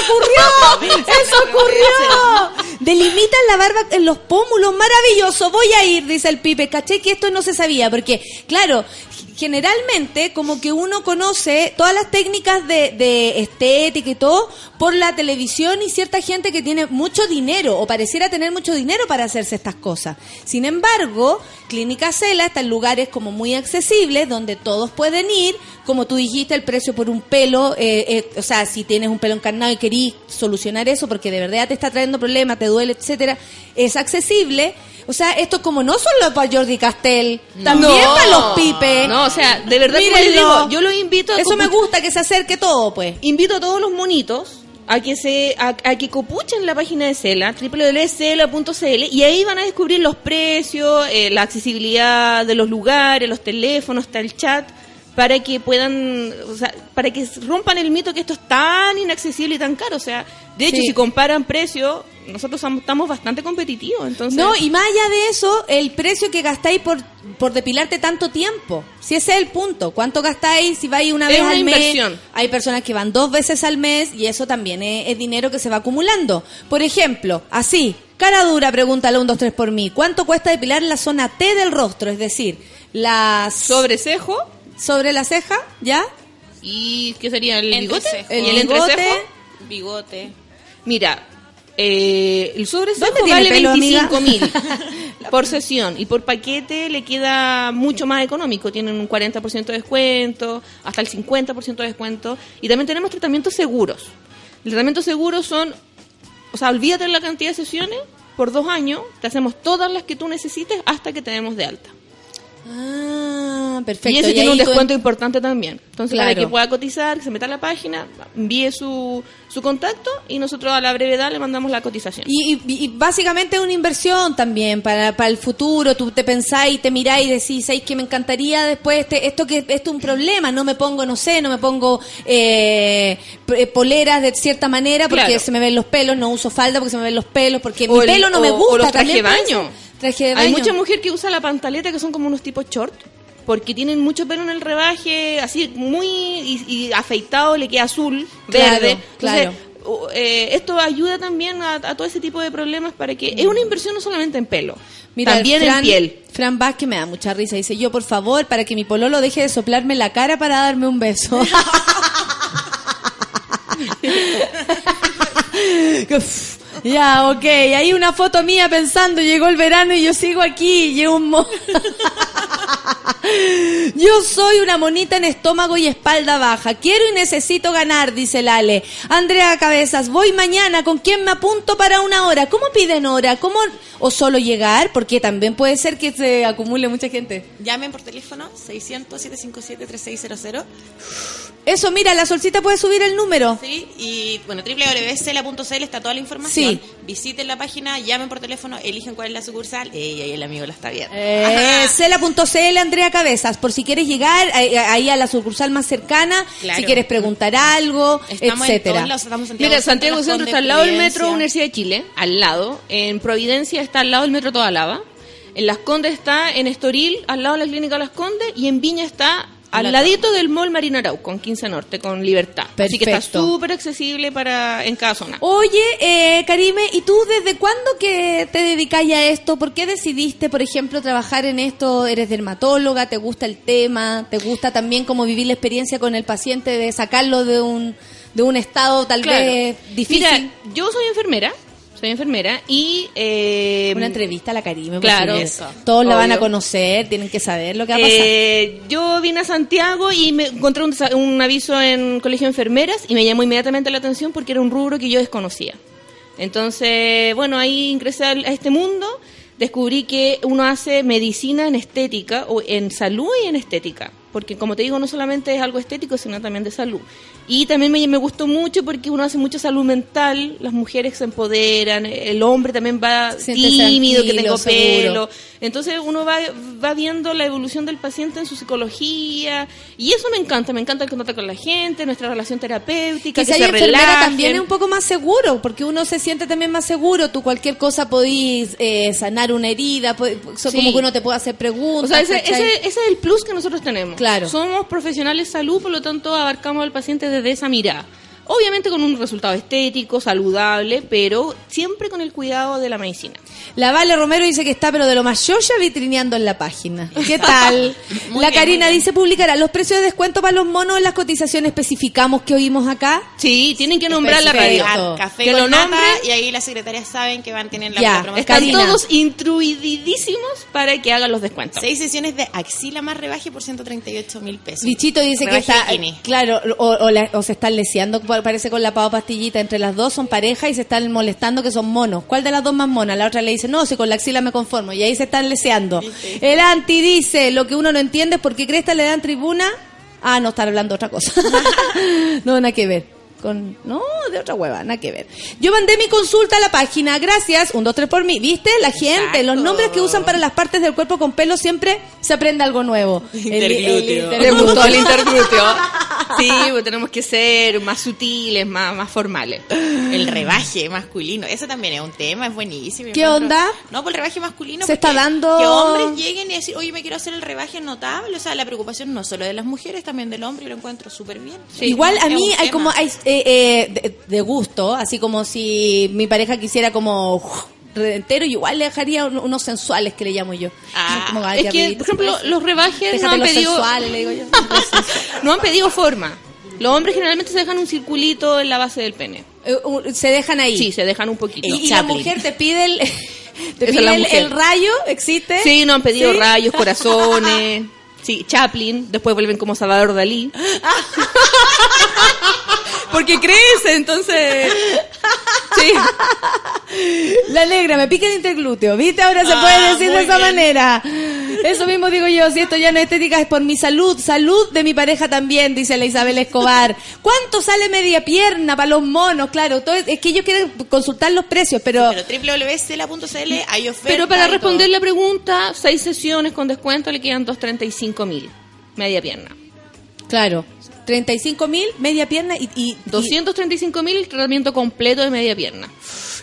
¡Eso ocurrió! ¡Eso ocurrió! Delimitan la barba en los pómulos, maravilloso, voy a ir, dice el Pipe. Caché que esto no se sabía, porque, claro, generalmente como que uno conoce todas las técnicas de, de estética y todo por la televisión y cierta gente que tiene mucho dinero o pareciera tener mucho dinero para hacerse estas cosas. Sin embargo, Clínica Cela está en lugares como muy accesibles donde todos pueden ir, como tú dijiste, el precio por un pelo, eh, eh, o sea, si tienes un pelo encarnado y querís solucionar eso porque de verdad te está trayendo problemas, te duele, etcétera, es accesible. O sea, esto es como no solo para Jordi Castel, también No. para los pipes. No, o sea, de verdad, como les digo, yo los invito a Eso me gusta, que se acerque todo, pues. Invito a todos los monitos a que se a, a que copuchen la página de Cela, www.cela.cl y ahí van a descubrir los precios, eh, la accesibilidad de los lugares, los teléfonos, está el chat para que puedan, o sea, para que rompan el mito que esto es tan inaccesible y tan caro, o sea, de hecho Sí. si comparan precios, nosotros somos- estamos bastante competitivos, entonces No, y más allá de eso, el precio que gastáis por, por depilarte tanto tiempo. Si ese es el punto. ¿Cuánto gastáis si vais una Es vez una al mes? inversión. Hay personas que van dos veces al mes y eso también es, es dinero que se va acumulando. Por ejemplo, así, cara dura, pregúntale un, dos, tres por mí. ¿Cuánto cuesta depilar la zona T del rostro? Es decir, las... sobre cejo Sobre la ceja, ¿ya? y ¿qué sería el Entrecejo. bigote? El ¿Y el bigote. entrecejo? Bigote. Mira, eh, el ¿Dónde tiene vale pelo, amiga? 25 mil por sesión y por paquete le queda mucho más económico. Tienen un 40% de descuento, hasta el 50% de descuento. Y también tenemos tratamientos seguros. Los tratamientos seguros son, o sea, olvídate de la cantidad de sesiones, por dos años te hacemos todas las que tú necesites hasta que te demos de alta. Ah, perfecto. Y eso tiene un descuento importante también. Entonces, para que pueda cotizar, que se meta a la página, envíe su, su contacto y nosotros a la brevedad le mandamos la cotización. Y, y- y básicamente es una inversión también para, para el futuro. Tú te pensáis, te miráis y decís, ¿sabéis que me encantaría después? Este, esto que esto es un problema. No me pongo, no sé, no me pongo eh, eh, poleras de cierta manera porque Claro. se me ven los pelos. No uso falda porque se me ven los pelos. Porque O mi el- pelo no me gusta. o los traje también de baño. Traje de Hay mucha mujer que usa la pantaleta que son como unos tipos short porque tienen mucho pelo en el rebaje, así muy y, y afeitado le queda azul, Claro, verde. claro. eh, esto ayuda también a, a todo ese tipo de problemas para que es una inversión no solamente en pelo, Mira, también Fran, en piel. Fran Vázquez me da mucha risa. Dice, yo por favor, para que mi pololo deje de soplarme la cara para darme un beso. Uf, ya, ok. Hay una foto mía pensando, llegó el verano y yo sigo aquí. Yo soy una monita en estómago y espalda baja. Quiero y necesito ganar, dice Lale. Andrea Cabezas, voy mañana. ¿Con quién me apunto para una hora? ¿Cómo piden hora? ¿Cómo? ¿O solo llegar? Porque también puede ser que se acumule mucha gente. Llamen por teléfono 600-757-3600. Eso, mira, la solcita puede subir el número. Sí, y bueno, www.cela.cl está toda la información. Sí. Visiten la página, llamen por teléfono, eligen cuál es la sucursal. Ey, ahí el amigo la está viendo. Eh, Cela.cl Andrea Cabezas, por si quieres llegar ahí, a la sucursal más cercana, Claro. si quieres preguntar algo, Estamos en etcétera. todos lados, estamos en Santiago Mira, Santiago Centro está al lado del metro Universidad de Chile, al lado. En Providencia está al lado del metro Toda Lava. En Las Condes está en Estoril, al lado de la clínica Las Condes. Y en Viña está al La- ladito del Mall Marina Arau, con 15 Norte, con Libertad. Así que está Perfecto. súper accesible para en cada zona. Oye, eh, Karime, ¿y tú desde cuándo que te dedicáis a esto? ¿Por qué decidiste, por ejemplo, trabajar en esto? ¿Eres dermatóloga? ¿Te gusta el tema? ¿Te gusta también como vivir la experiencia con el paciente de sacarlo de un, de un estado tal Claro. vez difícil? Mira, yo soy enfermera, soy enfermera y... eh, Una entrevista a la Karime, Claro. Eso. todos la van a conocer, tienen que saber lo que va a pasar. Eh, yo vine a Santiago y me encontré un, aviso en Colegio de Enfermeras y me llamó inmediatamente la atención porque era un rubro que yo desconocía. Entonces, bueno, ahí ingresé a este mundo, descubrí que uno hace medicina en estética, o en salud y en estética. Porque como te digo, no solamente es algo estético, sino también de salud. Y también me, me gustó mucho porque uno hace mucha salud mental, las mujeres se empoderan, el hombre también va Siente tímido, que tengo pelo. Entonces uno va, va viendo la evolución del paciente en su psicología y eso me encanta, me encanta el contacto con la gente, nuestra relación terapéutica, Que se enfermera también es un poco más seguro, porque uno se siente también más seguro. Tú cualquier cosa podís eh, sanar una herida, po- so- Sí. como que uno te puede hacer O preguntas. sea, ese, ese- ese es el plus que nosotros tenemos. Claro. Somos profesionales de salud, por lo tanto abarcamos al paciente desde esa mirada. Obviamente con un resultado estético, saludable, pero siempre con el cuidado de la medicina. La Vale Romero dice que está, pero de lo más yoya vitrineando en la página. ¿Qué tal? La bien, Karina bien. dice publicará los precios de descuento para los monos en las cotizaciones especificamos que oímos acá. Sí, tienen que nombrar la radio. Perfecto. Café Que con lo nombren. y ahí las secretarias saben que van a tener la Ya, promoción. Están Karina. todos instruidísimos para que hagan los descuentos. Seis sesiones de axila más rebaje por 138 mil pesos. Bichito dice que está, claro, o, o la- o se están leseando, pa- parece con la pava pastillita, entre las dos son pareja y se están molestando que son monos. ¿Cuál de las dos más mona? La otra le dice, no, si con la axila me conformo, y ahí se están leseando. El anti dice, lo que uno no entiende es por qué Cresta le dan tribuna. Ah, no, estar hablando otra cosa. no, nada que ver. Con, no, de otra hueva, nada que ver. Yo mandé mi consulta a la página, gracias, un, dos, tres por mí. ¿Viste? La gente, los nombres que usan para las partes del cuerpo con pelo siempre se aprende algo nuevo. El- el Interglúteo. Le gustó el interglúteo. Sí, pues tenemos que ser más sutiles, más, más formales. El rebaje masculino, eso también es un tema, es buenísimo. ¿Qué Encuentro- onda? No, por el rebaje masculino. Se está dando- Que hombres lleguen y decir, oye, me quiero hacer el rebaje notable. O sea, la preocupación no solo de las mujeres, también del hombre, y lo encuentro súper bien. Igual a mí hay tema. como hay, eh, eh, de, de gusto, así como si mi pareja quisiera como uf, entero, yo igual le dejaría un- unos sensuales que le llamo yo. Ah, Como, Es que, por ejemplo, pues. los rebajes no han los pedido, sensuales, le digo yo. no han pedido forma. Los hombres generalmente se dejan un circulito en la base del pene. Eh, se dejan ahí. Sí, se dejan un poquito. y, y la mujer te pide el, te pide el, rayo, ¿existe? Sí, no han pedido ¿Sí? rayos, corazones. Sí, Chaplin. Después vuelven como Salvador Dalí. Porque crece, entonces. Sí. La negra, me pica el interglúteo. ¿Viste? Ahora se Ah, puede decir de esa bien. manera. Eso mismo digo yo. Si esto ya no es estética, es por mi salud. Salud de mi pareja también, dice la Isabel Escobar. ¿Cuánto sale media pierna para los monos? Claro, todo es, es que ellos quieren consultar los precios, pero. Pero www.cela.cl hay ofertas. Pero para responder todo. la pregunta, seis sesiones con descuento le quedan 235 mil. Media pierna. Claro. 35 mil, media pierna y, y, 235 mil tratamiento completo de media pierna.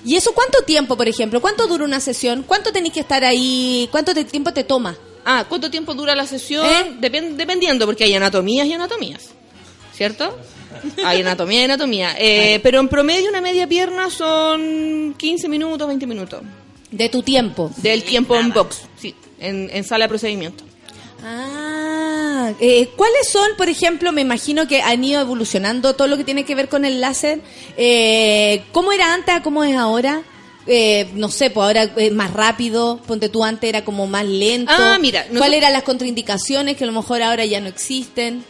¿Y eso cuánto tiempo, por ejemplo? ¿Cuánto dura una sesión? ¿Cuánto tenéis que estar ahí? ¿Cuánto te- tiempo te toma? Ah, ¿cuánto tiempo dura la sesión? ¿Eh? Depen- dependiendo, porque hay anatomías y anatomías. ¿Cierto? Hay anatomía y anatomía. Eh, Pero en promedio una media pierna son 15 minutos, 20 minutos. De tu tiempo. Del tiempo en box, sí, en, en sala de procedimiento. Ah, eh, ¿cuáles son, por ejemplo, me imagino que han ido evolucionando todo lo que tiene que ver con el láser? Eh, ¿Cómo era antes a cómo es ahora? Eh, no sé, pues ahora es más rápido, ponte tú antes era como más lento. Ah, mira, ¿Cuáles nosotros- eran las contraindicaciones que a lo mejor ahora ya no existen?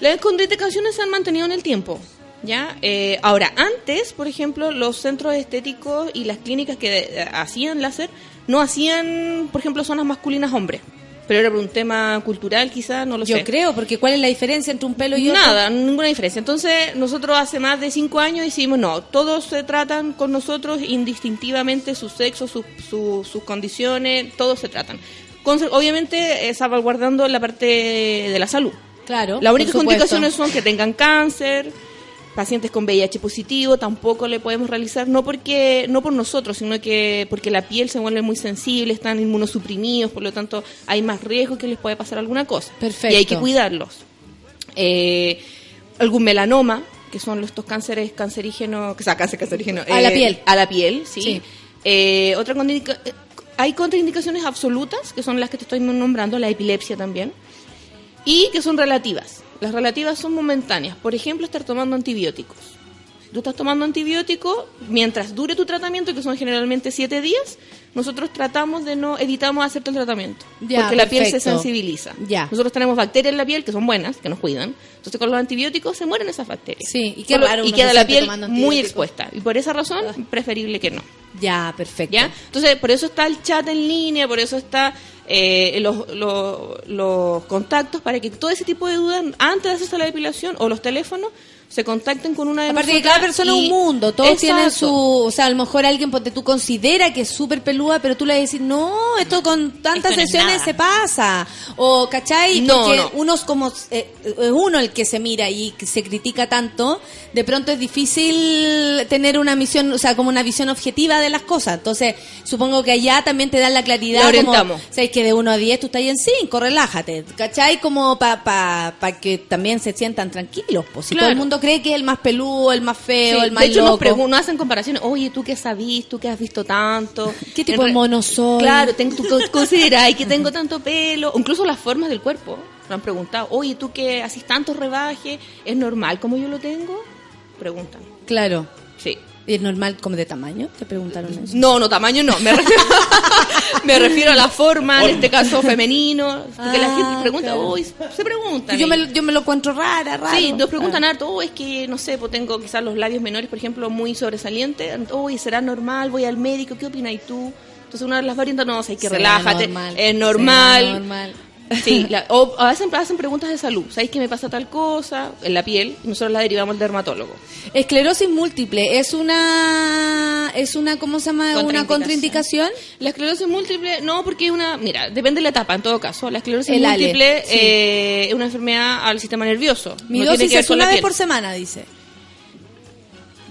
Las contraindicaciones se han mantenido en el tiempo. ¿Ya? Eh, ahora, antes, por ejemplo, los centros estéticos y las clínicas que eh, hacían láser no hacían, por ejemplo, zonas masculinas hombres. Pero era por un tema cultural, quizás, no lo Yo sé. creo, porque ¿cuál es la diferencia entre un pelo y otro? Nada, ninguna diferencia. Entonces, nosotros hace más de cinco años decimos, no, todos se tratan con nosotros indistintivamente, su sexo, su- su- sus condiciones, todos se tratan. Con- obviamente, eh, salvaguardando la parte de la salud. Claro. Las únicas complicaciones son que tengan cáncer, pacientes con VIH positivo, tampoco le podemos realizar, no porque no por nosotros, sino que porque la piel se vuelve muy sensible, están inmunosuprimidos, por lo tanto hay más riesgo que les puede pasar alguna cosa. Perfecto. Y hay que cuidarlos. Eh, algún melanoma, que son estos cánceres cancerígenos, o sea, cáncer cancerígeno. A la eh, piel. A la piel, sí. Sí. Eh, otra contraindica- eh, hay contraindicaciones absolutas, que son las que te estoy nombrando, la epilepsia también y que son relativas. Las relativas son momentáneas. Por ejemplo, estar tomando antibióticos. Si tú estás tomando antibióticos, mientras dure tu tratamiento, que son generalmente siete días, nosotros tratamos de no, evitamos hacerte el tratamiento. Ya, porque la piel se sensibiliza. Ya. Nosotros tenemos bacterias en la piel que son buenas, que nos cuidan. Entonces con los antibióticos se mueren esas bacterias. Sí, y y queda la piel muy expuesta. Y por esa razón, preferible que no. Ya, perfecto. ¿Ya? Entonces, por eso está el chat en línea, por eso está eh, los, los, los contactos para que todo ese tipo de dudas, antes de hacerse la depilación o los teléfonos, se contacten con una de Aparte que cada persona es un mundo, todos tienen su, o sea, a lo mejor alguien ponte tú considera que es súper pelúa, pero tú le decir, no, esto con tantas Esto sesiones se pasa. O, ¿cachai? No, Porque no. uno es como, eh, es uno el que se mira y que se critica tanto, de pronto es difícil tener una misión, o sea, como una visión objetiva de las cosas. Entonces, supongo que allá también te dan la claridad. Le como, orientamos. ¿Sabes que de 1 a 10 tú estás ahí en 5, relájate, ¿cachai? Como para pa, pa que también se sientan tranquilos. Pues si Claro. todo el mundo cree que es el más peludo, el más feo, Sí, el más de hecho, nos, loco. nos hacen comparaciones. Oye, ¿tú qué sabís? ¿Tú qué has visto tanto? ¿Qué tipo de mono soy? Claro, tengo, tú co- consideráis que tengo tanto pelo. Incluso las formas del cuerpo. Me han preguntado, oye, ¿tú que haces tantos rebajes? ¿Es normal como yo lo tengo? Preguntan. Claro. Sí. ¿Y es normal como de tamaño? Te preguntaron eso. No, no, tamaño no. Me refiero, me refiero a la forma, en este caso femenino. Porque la Ah, gente pregunta, claro. uy, se preguntan. Yo me, yo me lo encuentro rara, raro. Sí, nos preguntan Ah. harto, oh, es que, no sé, pues tengo quizás los labios menores, por ejemplo, muy sobresalientes. Uy, ¿será normal? Voy al médico, ¿qué opinas tú? Entonces una de las variantes, no, o sea, hay que relájate, normal, es será normal. Sí, la- o a veces hacen preguntas de salud. ¿Sabéis que me pasa tal cosa en la piel? Y nosotros la derivamos al dermatólogo. Esclerosis múltiple es una es una ¿cómo se llama? Una contraindicación. La esclerosis múltiple, no, porque es una. Mira, depende de la etapa, en todo caso. La esclerosis El Ale, múltiple sí. eh, es una enfermedad al sistema nervioso. Mi no dosis es una vez por semana, dice.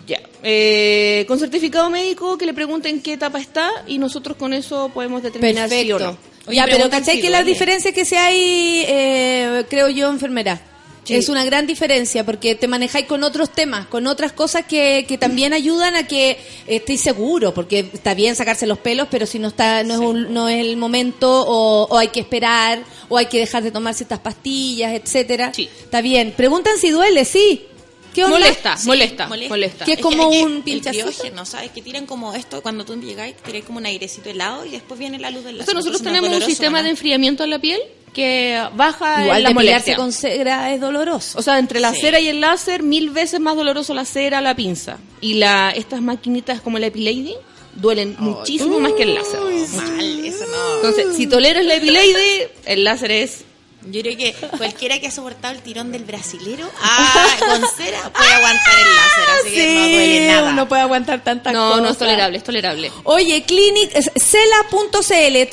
Ya. Eh, con certificado médico que le pregunten qué etapa está y nosotros con eso podemos determinar sí o no. Ya, pero ¿cachai que las diferencias que se hay, eh, creo yo, enfermera? Sí. Es una gran diferencia porque te manejáis con otros temas, con otras cosas que, que también ayudan a que estéis seguro, porque está bien sacarse los pelos, pero si no está no es, un- no es el momento o, o hay que esperar o hay que dejar de tomar ciertas pastillas, etcétera. Está bien. Preguntan si duele, sí. ¿Qué onda? Molesta, Sí, molesta, molesta. Que es como que un pinchacito. criógeno, ¿sabes? Que tiran como esto, cuando tú llegáis, tiráis como un airecito helado y después viene la luz del láser. Entonces nosotros no tenemos un sistema de enfriamiento en la piel que baja Igual la depilarse molestia. con cera es doloroso. O sea, entre la Sí. cera y el láser, mil veces más doloroso la cera la pinza. Y la estas maquinitas como la Epilady duelen muchísimo más que el láser. Mal, eso no. Entonces, si toleras la Epilady, el láser es... Yo creo que cualquiera que ha soportado el tirón del brasilero ah, con cera puede aguantar el láser, así que no duele nada. uno puede aguantar tantas No, cosas. no es tolerable, es tolerable. Oye, clinic, cela.cl,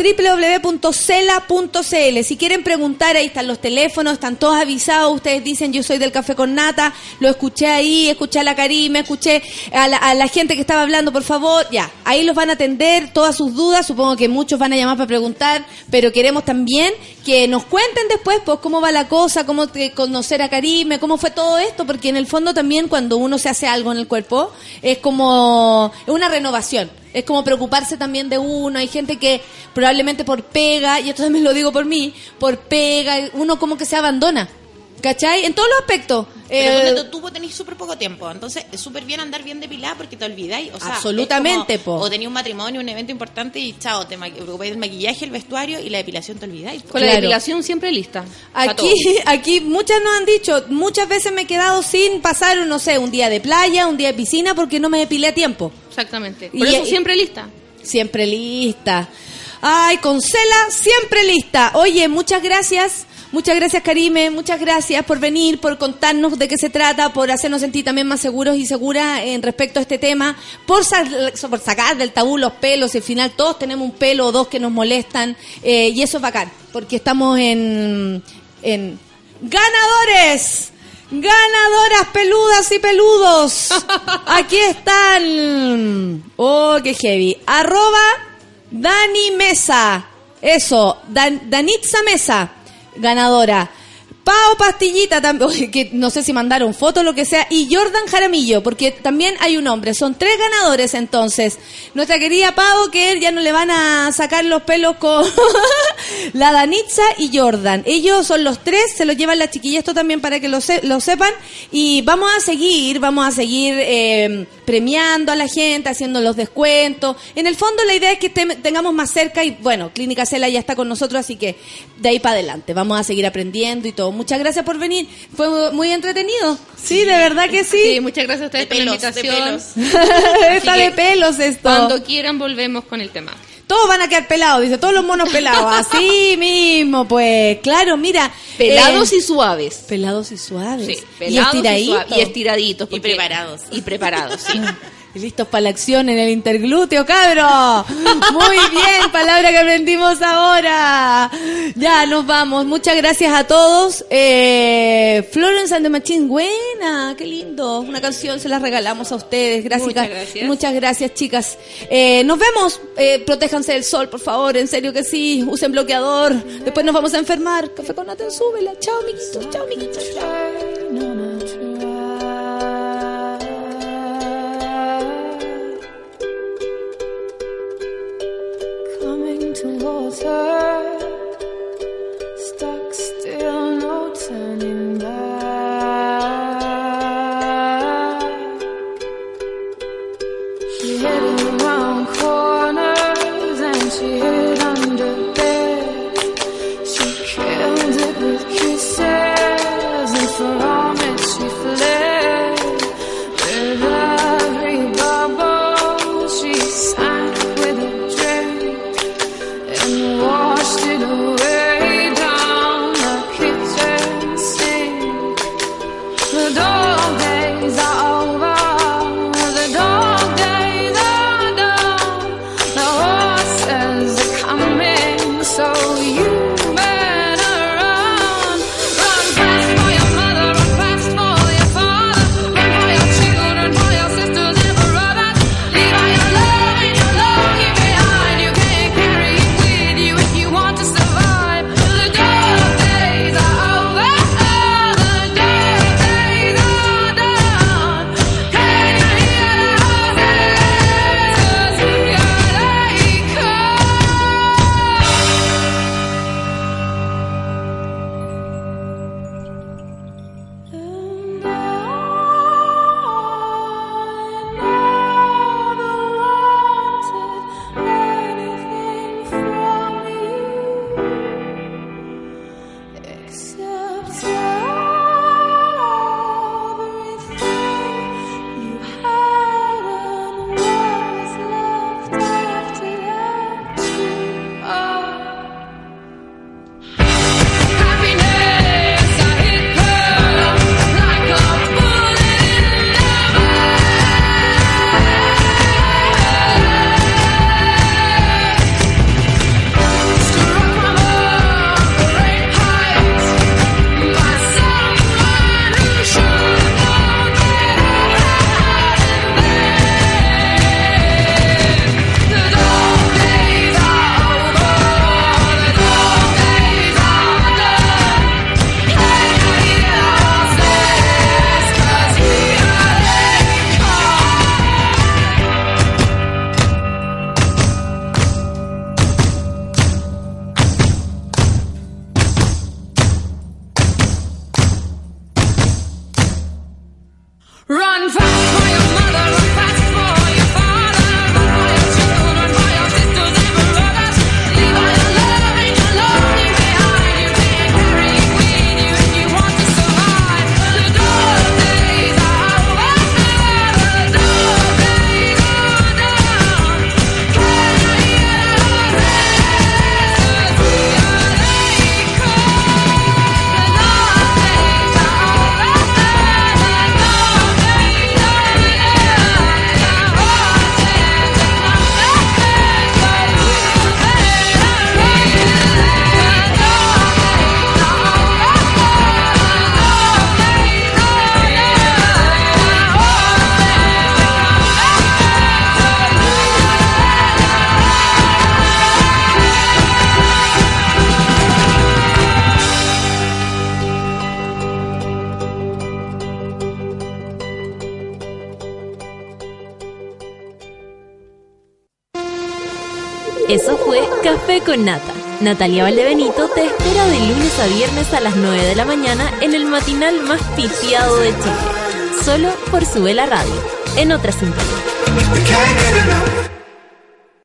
www.cela.cl. Si quieren preguntar, ahí están los teléfonos, están todos avisados. Ustedes dicen, yo soy del Café con Nata, lo escuché ahí, escuché a la Karime, escuché a la, a la gente que estaba hablando, por favor, ya. Ahí los van a atender todas sus dudas. Supongo que muchos van a llamar para preguntar, pero queremos también que nos cuenten después, pues, cómo va la cosa, cómo te- conocer a Karime, cómo fue todo esto, porque en el fondo también cuando uno se hace algo en el cuerpo, es como una renovación. Es como preocuparse también de uno. Hay gente que probablemente por pega, y esto también lo digo por mí, por pega, uno como que se abandona. ¿Cachai? En todos los aspectos. Pero Eh, tú, tú tenés súper poco tiempo, entonces es súper bien andar bien depilada porque te olvidáis. O sea, Absolutamente, como- po. O tenías un matrimonio, un evento importante y chao, te preocupáis del maquillaje, el vestuario y la depilación te olvidáis. Con la depilación siempre lista. Aquí, aquí muchas nos han dicho, muchas veces me he quedado sin pasar, no sé, un día de playa, un día de piscina porque no me depilé a tiempo. Exactamente. Y- Por eso y- siempre lista. Siempre lista. Ay, con Cela, siempre lista. Oye, muchas gracias. Muchas gracias, Karime. Muchas gracias por venir, por contarnos de qué se trata, por hacernos sentir también más seguros y seguras en respecto a este tema, por, por sacar del tabú los pelos. Al final todos tenemos un pelo o dos que nos molestan eh, y eso es bacán, porque estamos en, en ganadores. Ganadoras peludas y peludos. Aquí están. Oh, qué heavy. Arroba Dani Mesa. Eso, Dan- Danitza Mesa, ganadora. Pao Pastillita que no sé si mandaron fotos lo que sea, y Jordan Jaramillo, porque también hay un hombre, son tres ganadores entonces. Nuestra querida Pau, que ya no le van a sacar los pelos con la Danitza y Jordan. Ellos son los tres, se los llevan las chiquillas, esto también para que lo, se- lo sepan, y vamos a seguir, vamos a seguir eh, premiando a la gente, haciendo los descuentos. En el fondo la idea es que te- tengamos más cerca y bueno, Clínica Cela ya está con nosotros, así que de ahí para adelante vamos a seguir aprendiendo y todo. Muchas gracias por venir, fue muy entretenido. Sí, de verdad que sí. Sí, muchas gracias a ustedes De por la pelos, de invitación. pelos. está de pelos esto. Cuando quieran volvemos con el tema. Todos van a quedar pelados, dice, todos los monos pelados. Así mismo, pues, claro, mira. Pelados eh, y suaves. Pelados y suaves. Sí, y pelados y, estiraditos. suaves. Y estiraditos. porque- preparados. Y preparados, sí. Y listos para la acción en el interglúteo, cabro. Muy bien, palabra que aprendimos ahora. Ya, nos vamos. Muchas gracias a todos. Eh, Florence and the Machine, buena, qué lindo. Una canción se la regalamos a ustedes. Gracias. Muchas gracias. Muchas gracias, chicas. Eh, nos vemos. Eh, protéjanse del sol, por favor. En serio que sí. Usen bloqueador. Después nos vamos a enfermar. Café con nata, súbela. Chao, miquitos. Chao, miquitos. Chao. Water. Nata. Natalia Valdebenito te espera de lunes a viernes a las 9 de la mañana en el matinal más pifiado de Chile. Solo por Sube la Radio, en otra sintonía.